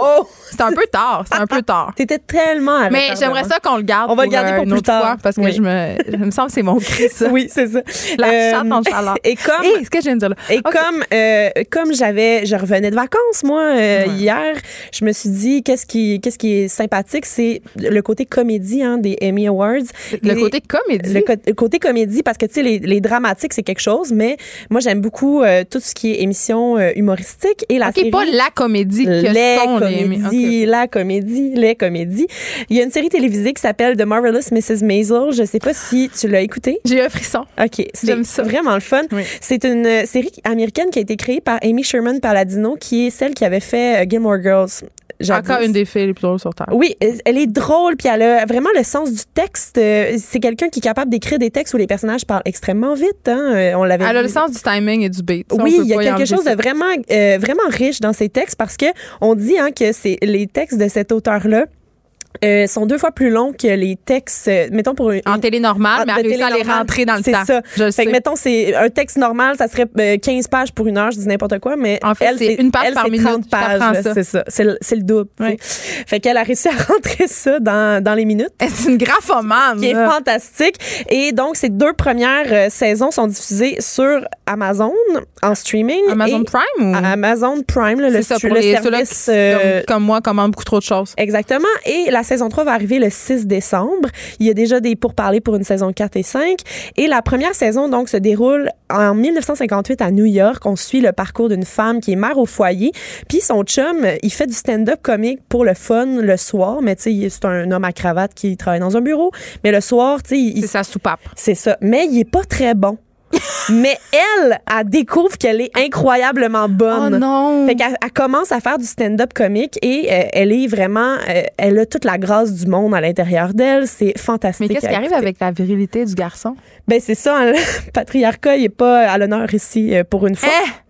Oh! C'est un peu tard. C'est un peu tard. t'étais tellement à Mais j'aimerais ça qu'on le garde. On va le garder euh, pour une plus tard. fois parce que Oui. je me, je me semble que c'est mon cri, ça. Oui, c'est ça. La Euh, chatte en chaleur. Et comme, Hey, ce que je viens de dire là. et comme, euh, comme j'avais, je revenais de vacances, moi, euh, Ouais. hier, je me suis dit, qu'est-ce qui, qu'est-ce qui est sympathique, c'est le côté comédie hein, des Emmy Awards. Le Les- côté comédie? Le, co- côté comédie, parce que, tu sais, les, les dramatiques, c'est quelque chose, mais moi, j'aime beaucoup euh, tout ce qui est émission euh, humoristique et la OK, série pas la comédie que les sont les comédies. OK. la comédie, les comédies. Il y a une série télévisée qui s'appelle The Marvelous Mrs. Maisel. Je sais pas si tu l'as écouté. J'ai un frisson. OK, J'aime c'est ça. vraiment le fun. Oui. C'est une euh, série américaine qui a été créée par Amy Sherman Palladino, qui est celle qui avait fait Gilmore Girls. Jadis. Encore une des filles les plus drôles sur Terre. Oui, elle est drôle, puis elle a vraiment le sens du texte. Euh, C'est quelqu'un qui est capable d'écrire des textes où les personnages parlent extrêmement vite. Hein. Euh, On l'avait Elle a le sens du timing et du beat. Ça, Oui, il y a quelque chose ça. de vraiment, euh, vraiment riche dans ces textes parce que on dit hein, que c'est les textes de cet auteur-là. Euh, sont deux fois plus longs que les textes, euh, mettons pour une, En télé normale, Ah, mais elle réussit à les rentrer dans le C'est temps. ça. Je Fait que, mettons, c'est un texte normal, ça serait euh, 15 pages pour une heure, je dis n'importe quoi, mais En fait, elle, c'est une page elle, par c'est minute. 30 Je t'apprends pages, c'est ça. C'est le, c'est le double. Ouais. Fait qu'elle a réussi à rentrer ça dans, dans les minutes C'est une graphomane. qui est fantastique. Et donc, ces deux premières euh, saisons sont diffusées sur Amazon en streaming. Amazon Prime ou? Amazon Prime, là, le, C'est ça pour le les service. qui, comme, comme moi, commandent beaucoup trop de choses. Exactement. Et la saison 3 va arriver le 6 décembre. Il y a déjà des pourparlers pour une saison 4 et 5. Et la première saison, donc, se déroule en 1958 à New York. On suit le parcours d'une femme qui est mère au foyer. Puis son chum, il fait du stand-up comique pour le fun le soir. Mais tu sais, c'est un homme à cravate qui travaille dans un bureau. Mais le soir, tu sais, il- C'est sa soupape. c'est ça. Mais il est pas très bon. Mais elle, elle découvre qu'elle est incroyablement bonne. Oh non! Fait qu'elle elle commence à faire du stand-up comique et euh, elle est vraiment, euh, elle a toute la grâce du monde à l'intérieur d'elle. C'est fantastique. Mais qu'est-ce qui arrive avec la virilité du garçon? Ben c'est ça, hein, le patriarcat il est pas à l'honneur ici euh, pour une fois. Eh!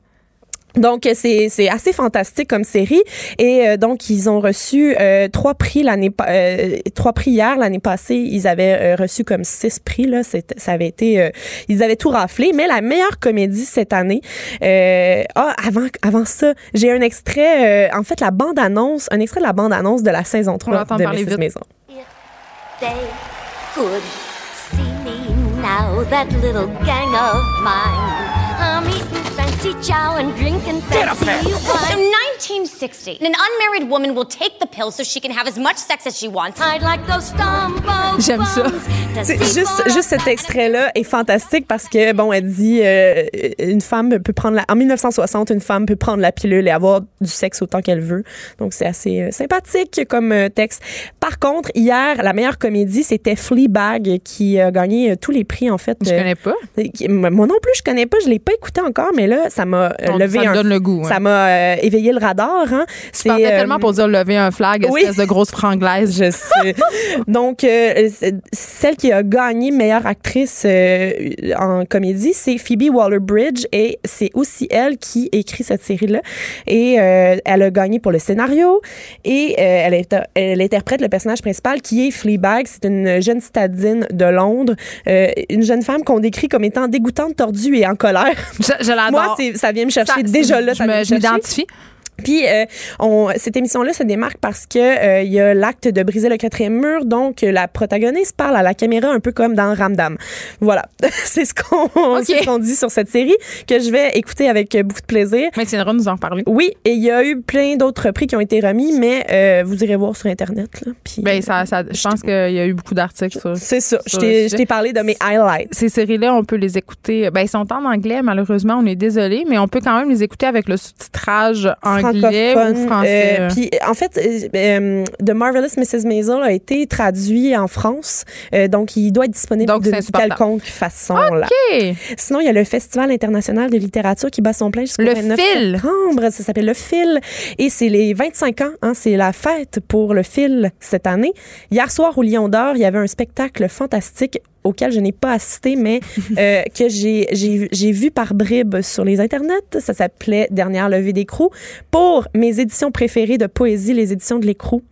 Donc c'est c'est assez fantastique comme série. Et euh, donc ils ont reçu euh, trois prix l'année euh, trois prix hier. L'année passée ils avaient euh, reçu comme six prix là. C'est ça avait été euh, ils avaient tout raflé. Mais la meilleure comédie cette année euh, ah avant avant ça j'ai un extrait euh, en fait la bande annonce un extrait de la bande annonce de la saison On 3 l'entend de parler Mrs. Maison. They fancy chow and drinking fancy So wine. 1960, an unmarried woman will take the pill so she can have as much sex as she wants. I'd like those stumbo J'aime ça. Juste, juste cet extrait-là est fantastique parce que, bon, elle dit, euh, une femme peut prendre la, en 1960, une femme peut prendre la pilule et avoir du sexe autant qu'elle veut. Donc, c'est assez euh, sympathique comme euh, texte. Par contre, hier, la meilleure comédie, c'était Fleabag qui a gagné euh, tous les prix, en fait. Je euh, connais pas. qui- Moi non plus, je connais pas, je l'ai pas écouté encore, mais là, ça m'a euh, levé ça un donne le goût. hein. ça m'a euh, éveillé le radar. Hein. C'est euh, tellement pour dire lever un flag, oui. espèce de grosse franglaise. Je sais. Donc, euh, celle qui a gagné meilleure actrice en comédie, c'est Phoebe Waller-Bridge et c'est aussi elle qui écrit cette série-là. Et elle a gagné pour le scénario et elle, elle interprète le personnage principal qui est Fleabag. C'est une jeune citadine de Londres, une jeune femme qu'on décrit comme étant dégoûtante, tordue et en colère. Je, je l'adore. Moi, ça vient me chercher déjà là. Je m'identifie. Puis euh, on, cette émission-là se démarque parce que euh, il y a l'acte de briser le quatrième mur, donc la protagoniste parle à la caméra un peu comme dans Ramdam. Voilà, c'est ce qu'on okay. qu dit sur cette série que je vais écouter avec beaucoup de plaisir. Mais tiendra nous en parler. Oui, et il y a eu plein d'autres prix qui ont été remis, mais euh, vous irez voir sur internet. Là, puis, ben ça, ça je pense qu'il y a eu beaucoup d'articles sur. C'est ça. Je t'ai parlé de mes highlights. Ces séries-là, on peut les écouter. Ben ils sont en anglais, malheureusement, on est désolé, mais on peut quand même les écouter avec le sous-titrage anglais français. Euh, puis en fait, euh, euh, The Marvelous Mrs. Maisel a été traduit en France, euh, donc il doit être disponible donc, de quelconque façon. Là. Sinon, il y a le Festival international de littérature qui bat son plein jusqu'au le 29 fil. septembre. Ça s'appelle Le Fil et c'est les 25 ans. Hein, c'est la fête pour le fil cette année. Hier soir au Lion d'Or, il y avait un spectacle fantastique auquel je n'ai pas assisté, mais euh, que j'ai vu par bribes sur les internets. Ça s'appelait Dernière levée d'écrou pour mes éditions préférées de poésie, les éditions de l'écrou.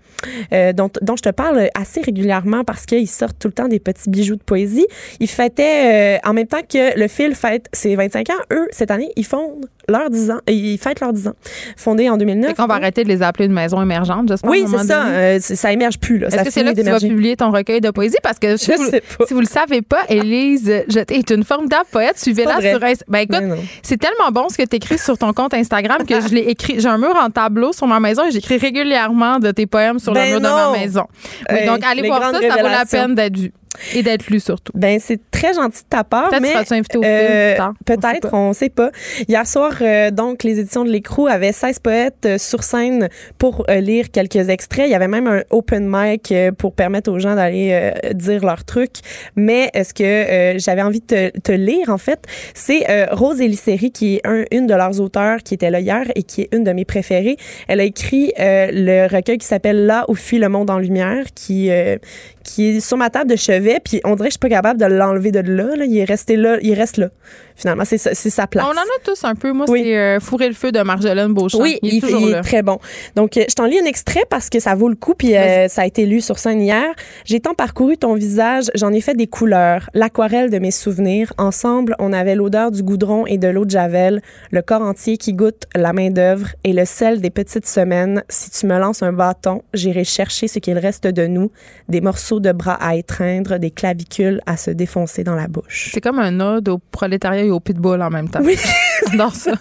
Euh, dont, dont, je te parle assez régulièrement parce qu'ils sortent tout le temps des petits bijoux de poésie. Ils fêtaient, euh, en même temps que le fil fête ses 25 ans, eux, cette année, ils fondent leurs 10 ans. Ils fêtent leurs 10 ans. Fondés en 2009. on va arrêter de les appeler une maison émergente, j'espère. Oui, c'est ça. Euh, ça émerge plus. Est-ce que c'est là que tu vas publier ton recueil de poésie? Parce que si, vous, si vous le savez pas, Élise est une formidable poète. Suivez-la sur Ben écoute, c'est tellement bon ce que tu écris sur ton compte Instagram que je l'ai écrit. J'ai un mur en tableau sur ma maison et j'écris régulièrement de tes poèmes sur ben le mur non. de ma maison. Oui, Hey, donc allez voir ça, ça vaut la peine d'être vu. Et d'être lu surtout. Ben c'est très gentil de ta part, Peut-être mais seras-tu invité au film euh, plus tard? On sait peut-être, on sait pas. Hier soir, euh, donc les éditions de l'écrou avaient 16 poètes euh, sur scène pour lire quelques extraits. Il y avait même un open mic pour permettre aux gens d'aller dire leurs trucs. Mais ce que j'avais envie de te, te lire en fait, c'est Rose Elisséry qui est un- une de leurs auteurs qui était là hier et qui est une de mes préférées. Elle a écrit le recueil qui s'appelle Là où fuit le monde en lumière, qui qui est sur ma table de chevet, puis on dirait que je suis pas capable de l'enlever de là, là. Il est resté là, il reste là. Finalement, c'est sa- place. On en a tous un peu. Moi, Oui. c'est euh, Fourrer le feu de Marjolaine Beauchamp. Oui, il est toujours il est là. très bon. Donc, euh, je t'en lis un extrait parce que ça vaut le coup, puis euh, ça a été lu sur scène hier. J'ai tant parcouru ton visage, j'en ai fait des couleurs, l'aquarelle de mes souvenirs. Ensemble, on avait l'odeur du goudron et de l'eau de javel, le corps entier qui goûte la main-d'œuvre et le sel des petites semaines. Si tu me lances un bâton, j'irai chercher ce qu'il reste de nous, des morceaux de bras à étreindre, des clavicules à se défoncer dans la bouche. C'est comme un ode au prolétariat au pitbull en même temps. J'adore ça.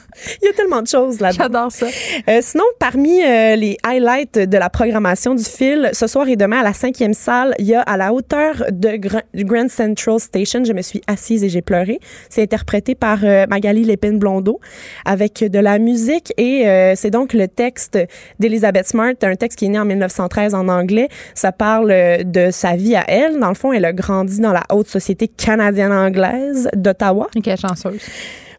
Il y a tellement de choses là-dedans. J'adore ça. Euh, sinon, parmi euh, les highlights de la programmation du fil, ce soir et demain à la cinquième salle, il y a à la hauteur de Grand Central Station, je me suis assise et j'ai pleuré. C'est interprété par euh, Magali Lépine-Blondeau avec de la musique et c'est donc le texte d'Elizabeth Smart, un texte qui est né en 1913 en anglais. Ça parle de sa vie à elle. Dans le fond, elle a grandi dans la haute société canadienne-anglaise d'Ottawa. Et quelle chanceuse.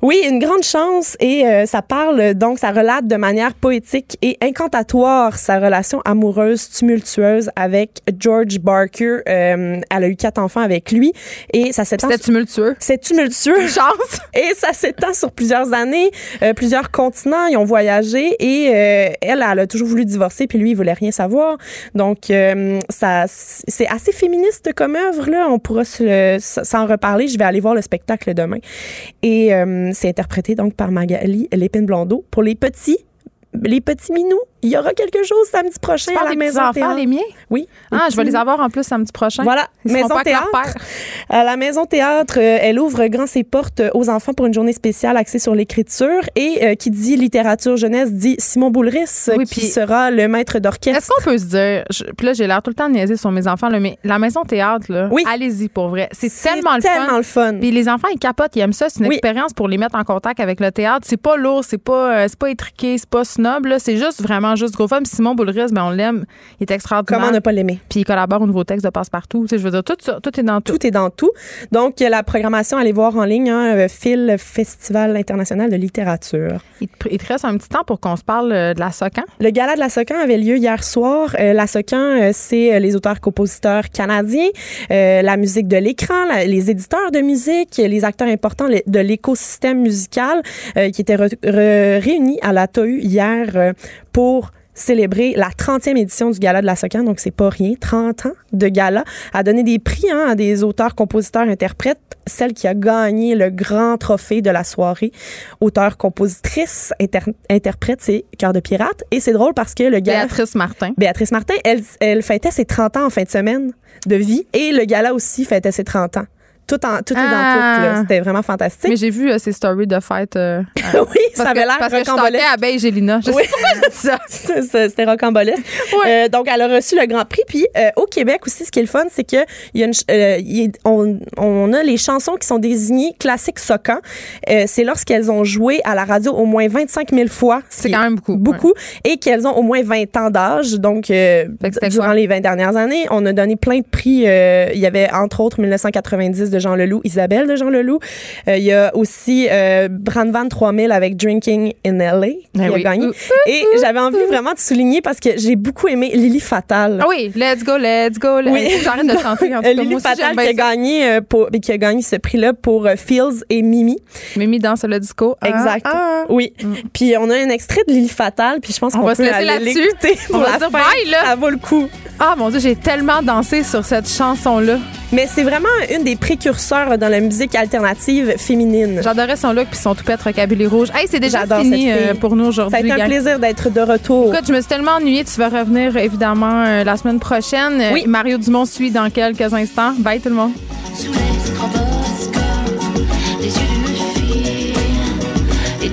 Oui, une grande chance et euh, ça parle donc, ça relate de manière poétique et incantatoire sa relation amoureuse tumultueuse avec George Barker. Euh, elle a eu quatre enfants avec lui et ça s'étend. C'était tumultueux. C'est tumultueux. Chance. Et ça s'étend sur plusieurs années, euh, plusieurs continents. Ils ont voyagé et euh, elle, elle a toujours voulu divorcer puis lui, il voulait rien savoir. Donc, euh, ça, c'est assez féministe comme œuvre là. On pourra se- s'en reparler. Je vais aller voir le spectacle demain. Et euh, c'est interprété donc par Magali Lépine-Blondeau. Pour les petits, les petits minous, il y aura quelque chose samedi prochain Tu à la des Maison Théâtre. les miens? Oui. Ah, je vais les avoir en plus samedi prochain. Voilà, Ils Maison pas avec leur Théâtre. père. À la Maison Théâtre, euh, elle ouvre grand ses portes euh, aux enfants pour une journée spéciale axée sur l'écriture. Et euh, qui dit littérature jeunesse dit Simon Boulris, euh, Oui, qui puis- sera le maître d'orchestre. Est-ce qu'on peut se dire, je- puis là j'ai l'air tout le temps de niaiser sur mes enfants, là, mais la maison théâtre, là, Oui. allez-y pour vrai. C'est tellement le tellement fun. le fun. Puis les enfants, ils capotent, ils aiment ça. C'est une Oui. expérience pour les mettre en contact avec le théâtre. C'est pas lourd, c'est pas, euh, c'est pas étriqué, c'est pas snob. là. C'est juste vraiment juste gros fun. Puis Simon Boulris, ben, on l'aime. Il est extraordinaire. Comment ne pas l'aimer? Puis il collabore au nouveau texte de Passe-Partout. Tu sais, je veux dire, tout, ça, tout est dans tout. Tout est dans tout. Donc, la programmation, allez voir en ligne, hein, Phil Festival international de littérature. Il te, il te reste un petit temps pour qu'on se parle euh, de la Socan. Le gala de la Socan avait lieu hier soir. Euh, la Socan, euh, c'est les auteurs-compositeurs canadiens, euh, la musique de l'écran, les éditeurs de musique, les acteurs importants de l'écosystème musical euh, qui étaient réunis à la TAU hier pour célébrer la 30e édition du Gala de la Socan, donc c'est pas rien, 30 ans de gala, à donner des prix hein, à des auteurs, compositeurs, interprètes. Celle qui a gagné le grand trophée de la soirée, auteur, compositrice, inter- interprète, c'est Cœur de pirate. Et c'est drôle parce que le gala... Béatrice Martin. Béatrice Martin, elle, elle fêtait ses 30 ans en fin de semaine de vie et le gala aussi fêtait ses 30 ans. Tout, en, tout est dans Ah. tout. là. C'était vraiment fantastique. Mais j'ai vu euh, ces stories de fête. euh, oui, ça avait l'air Parce que je rocambolesque. à Gélina. Je Oui. sais pas pourquoi je dis ça. C'était rocambolesque. Euh, donc, elle a reçu le Grand Prix. Puis, euh, au Québec aussi, ce qui est le fun, c'est que y a une y a- on, on a les chansons qui sont désignées classiques socan. Euh, c'est lorsqu'elles ont joué à la radio au moins 25 000 fois. C'est quand même beaucoup. Beaucoup. Et qu'elles ont au moins 20 ans d'âge. Donc, durant quoi? les 20 dernières années, on a donné plein de prix. Il y avait, entre autres, 1990 de Jean Leloup, Isabelle de Jean Leloup. Euh, il y a aussi euh, Brandvan 3000 avec Drinking in LA qui Ben a oui. gagné. Et j'avais envie vraiment de souligner parce que j'ai beaucoup aimé Lily Fatal. Ah oui, let's go, let's go. Let's... Oui. J'arrête de chanter. En tout cas, Lily moi aussi, Fatal qui a, gagné, euh, pour, qui a gagné ce prix-là pour euh, Fields et Mimi. Mimi danse le disco. Ah, Exact. ah. Oui. Puis on a un extrait de Lily Fatal, puis je pense On qu'on va se laisser là-dessus. l'écouter On pour va la dire fin. bye, là. Ça vaut le coup. Ah mon dieu, j'ai tellement dansé sur cette chanson-là. Mais c'est vraiment une des précurseurs dans la musique alternative féminine. J'adorais son look puis son toupette rockabilly rouge. Hey, c'est déjà fini euh, pour nous aujourd'hui. Ça a été un plaisir d'être de retour. Écoute, je me suis tellement ennuyée. Tu vas revenir évidemment euh, la semaine prochaine. Oui. Euh, Mario Dumont suit dans quelques instants. Bye tout le monde. Sous les les yeux d'une fille et